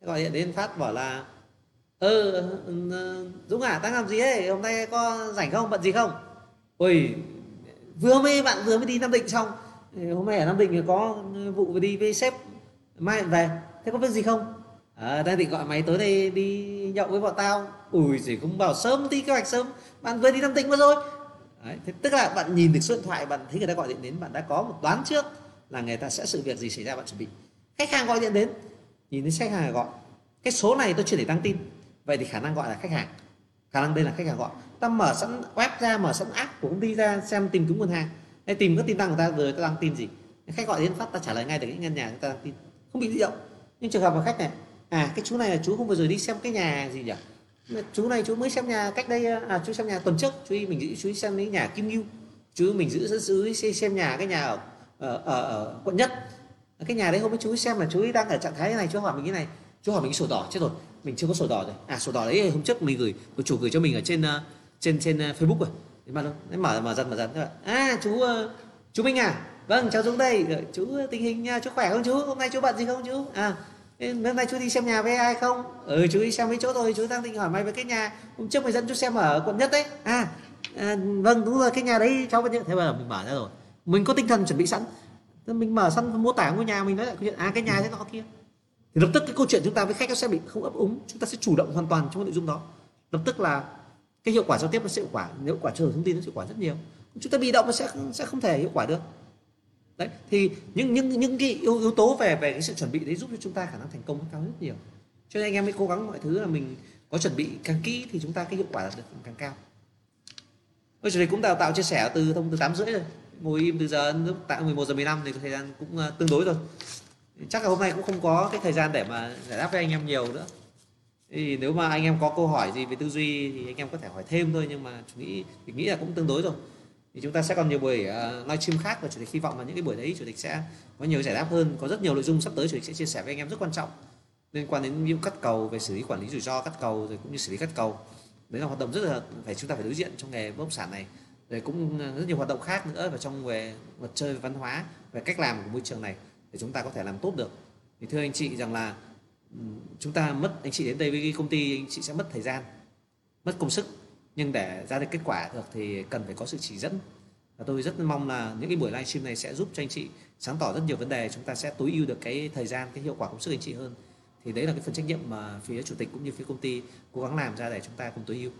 Gọi điện đến phát bảo là ơ ừ, ừ, dũng à đang làm gì ấy? Hôm nay có rảnh không? Bận gì không? Ôi vừa mới bạn vừa mới đi nam định xong. Hôm nay ở nam định có vụ đi với sếp mai về. Thế có việc gì không? À, đang định gọi máy tối nay đi nhậu với bọn tao. Ui gì cũng bảo sớm đi kế hoạch sớm. Bạn vừa đi nam định mất rồi. Đấy, thế tức là bạn nhìn được số điện thoại bạn thấy người ta gọi điện đến bạn đã có một đoán trước là người ta sẽ sự việc gì xảy ra bạn chuẩn bị. Khách hàng gọi điện đến nhìn thấy khách hàng gọi cái số này tôi chưa để đăng tin. Vậy thì khả năng gọi là khách hàng. Khả năng đây là khách hàng gọi. Ta mở sẵn web ra mở sẵn app của công ty ra xem tìm kiếm nguồn hàng. Hay tìm các tin đăng của ta rồi ta đăng tin gì? Khách gọi đến phát ta trả lời ngay được những ngân nhà người ta đăng tin. Không bị di động nhưng trường hợp mà khách này à cái chú này là chú không vừa rồi đi xem cái nhà gì nhỉ? Chú này chú mới xem nhà cách đây à chú xem nhà tuần trước chú ý mình giữ chú xem cái nhà kim ngưu chú mình giữ giữ xem nhà cái nhà ở ở, ở, ở quận nhất. Cái nhà đấy hôm ấy chú xem là chú ý đang ở trạng thái này chú hỏi mình cái này. Chú hỏi mình cái sổ đỏ chết rồi mình chưa có sổ đỏ rồi. À sổ đỏ đấy hôm trước mình gửi của chủ gửi cho mình ở trên à, trên trên à, facebook rồi. Đấy mà đấy mở mở dần mở dần. À chú à, chú Minh à vâng cháu Dũng đây. Chú tình hình chú khỏe không chú? Hôm nay chú bận gì không chú? À hôm nay chú đi xem nhà với ai không? Ừ chú đi xem mấy chỗ rồi chú đang định hỏi mày về cái nhà. Hôm trước mày dẫn chú xem ở quận nhất đấy. À, à vâng đúng rồi cái nhà đấy cháu vẫn nhận thế mà mình mở ra rồi. Mình có tinh thần chuẩn bị sẵn. Mình mở sẵn mô tả ngôi nhà mình nói lại câu chuyện à cái nhà thế nọ kia. Thì lập tức cái câu chuyện chúng ta với khách nó sẽ bị không ấp úng chúng ta sẽ chủ động hoàn toàn trong cái nội dung đó. Lập tức là cái hiệu quả giao tiếp nó sẽ hiệu quả hiệu quả trao thông tin nó sẽ hiệu quả rất nhiều. Chúng ta bị động nó sẽ sẽ không thể hiệu quả được đấy thì những những những cái yếu, yếu tố về về cái sự chuẩn bị đấy giúp cho chúng ta khả năng thành công cao rất nhiều. Cho nên anh em mới cố gắng mọi thứ là mình có chuẩn bị càng kỹ thì chúng ta cái hiệu quả đạt được càng cao. Bây chủ đề cũng đào tạo chia sẻ từ thông từ tám rưỡi rồi. Ngồi im từ giờ lúc tại 11 giờ 15 thì thời gian cũng ờ, tương đối rồi. Chắc là hôm nay cũng không có cái thời gian để mà giải đáp với anh em nhiều nữa. Thì nếu mà anh em có câu hỏi gì về tư duy thì anh em có thể hỏi thêm thôi nhưng mà chủ nghĩ mình nghĩ là cũng tương đối rồi thì chúng ta sẽ còn nhiều buổi ờ, uh, livestream khác và chủ tịch hy vọng là những cái buổi đấy chủ tịch sẽ có nhiều giải đáp hơn có rất nhiều nội dung sắp tới chủ tịch sẽ chia sẻ với anh em rất quan trọng. Liên quan đến những cắt cầu về xử lý quản lý rủi ro cắt cầu rồi cũng như xử lý cắt cầu. Đấy là hoạt động rất là phải chúng ta phải đối diện trong nghề bất động sản này. Rồi cũng ờ, rất nhiều hoạt động khác nữa và trong về vật chơi văn hóa về cách làm của môi trường này để chúng ta có thể làm tốt được. Thì thưa anh chị rằng là chúng ta mất anh chị đến đây với công ty anh chị sẽ mất thời gian mất công sức nhưng để ra được kết quả được thì cần phải có sự chỉ dẫn. Và tôi rất mong là những cái buổi livestream này sẽ giúp cho anh chị sáng tỏ rất nhiều vấn đề, chúng ta sẽ tối ưu được cái thời gian, cái hiệu quả công sức anh chị hơn. Thì đấy là cái phần trách nhiệm mà phía chủ tịch cũng như phía công ty cố gắng làm ra để chúng ta cùng tối ưu.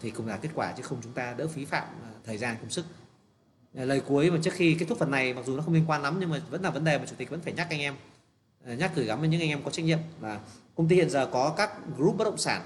Thì ờ, cùng là kết quả chứ không chúng ta đỡ phí phạm ờ, thời gian, công sức. Ờ, lời cuối mà trước khi kết thúc phần này, mặc dù nó không liên quan lắm nhưng mà vẫn là vấn đề mà chủ tịch vẫn phải nhắc anh em. Nhắc gửi gắm với những anh em có trách nhiệm. Là công ty hiện giờ có các group bất động sản,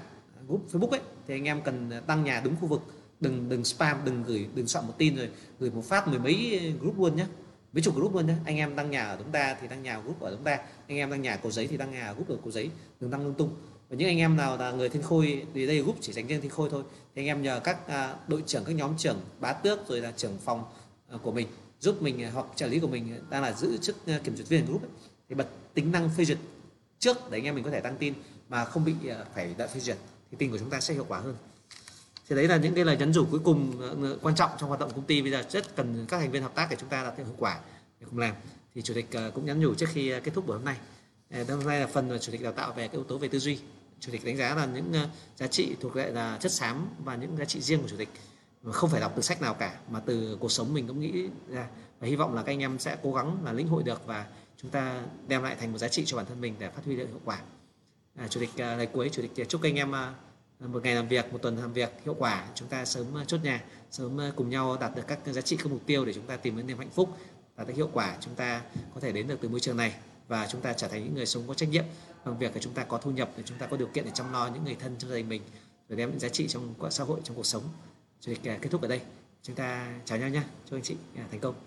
group Facebook ấy thì anh em cần tăng nhà đúng khu vực đừng đừng spam đừng gửi đừng soạn một tin rồi gửi một phát mười mấy group luôn nhé mấy chục group luôn nhé anh em đăng nhà ở chúng ta thì đăng nhà group ở chúng ta anh em đăng nhà cầu giấy thì đăng nhà ở group ở cầu giấy. Đừng đăng lung tung. Và những anh em nào là người thiên khôi thì đây group chỉ dành riêng thiên khôi thôi. Thì anh em nhờ các à, đội trưởng các nhóm trưởng bá tước rồi là trưởng phòng à, của mình giúp mình à, hoặc trợ lý của mình đang là giữ chức kiểm duyệt viên group ấy, thì bật tính năng phê duyệt trước để anh em mình có thể đăng tin mà không bị phải đợi phê duyệt thì tình của chúng ta sẽ hiệu quả hơn. Thì đấy là những cái lời nhắn nhủ cuối cùng ờ, quan trọng trong hoạt động công ty. Bây giờ rất cần các thành viên hợp tác để chúng ta đạt được hiệu quả để cùng làm. Thì chủ tịch ờ, cũng nhắn nhủ trước khi ờ, kết thúc buổi hôm nay. Hôm nay là phần mà chủ tịch đào tạo về cái yếu tố về tư duy. Chủ tịch đánh giá là những giá trị thuộc lại là chất xám và những giá trị riêng của chủ tịch. Mà không phải đọc từ sách nào cả, mà từ cuộc sống mình cũng nghĩ ra. Và hy vọng là các anh em sẽ cố gắng là lĩnh hội được và chúng ta đem lại thành một giá trị cho bản thân mình để phát huy được hiệu quả à, chủ tịch à, lời cuối chủ tịch à, chúc anh em à, một ngày làm việc một tuần làm việc hiệu quả. Chúng ta sớm à, chốt nhà sớm à, cùng nhau đạt được các giá trị các mục tiêu để chúng ta tìm đến niềm hạnh phúc đạt được hiệu quả. Chúng ta có thể đến được từ môi trường này và chúng ta trở thành những người sống có trách nhiệm bằng việc là chúng ta có thu nhập để chúng ta có điều kiện để chăm lo những người thân trong gia đình mình rồi đem những giá trị trong xã hội trong cuộc sống. Chủ tịch à, kết thúc ở đây. Chúng ta chào nhau nhé chúc anh chị à, thành công.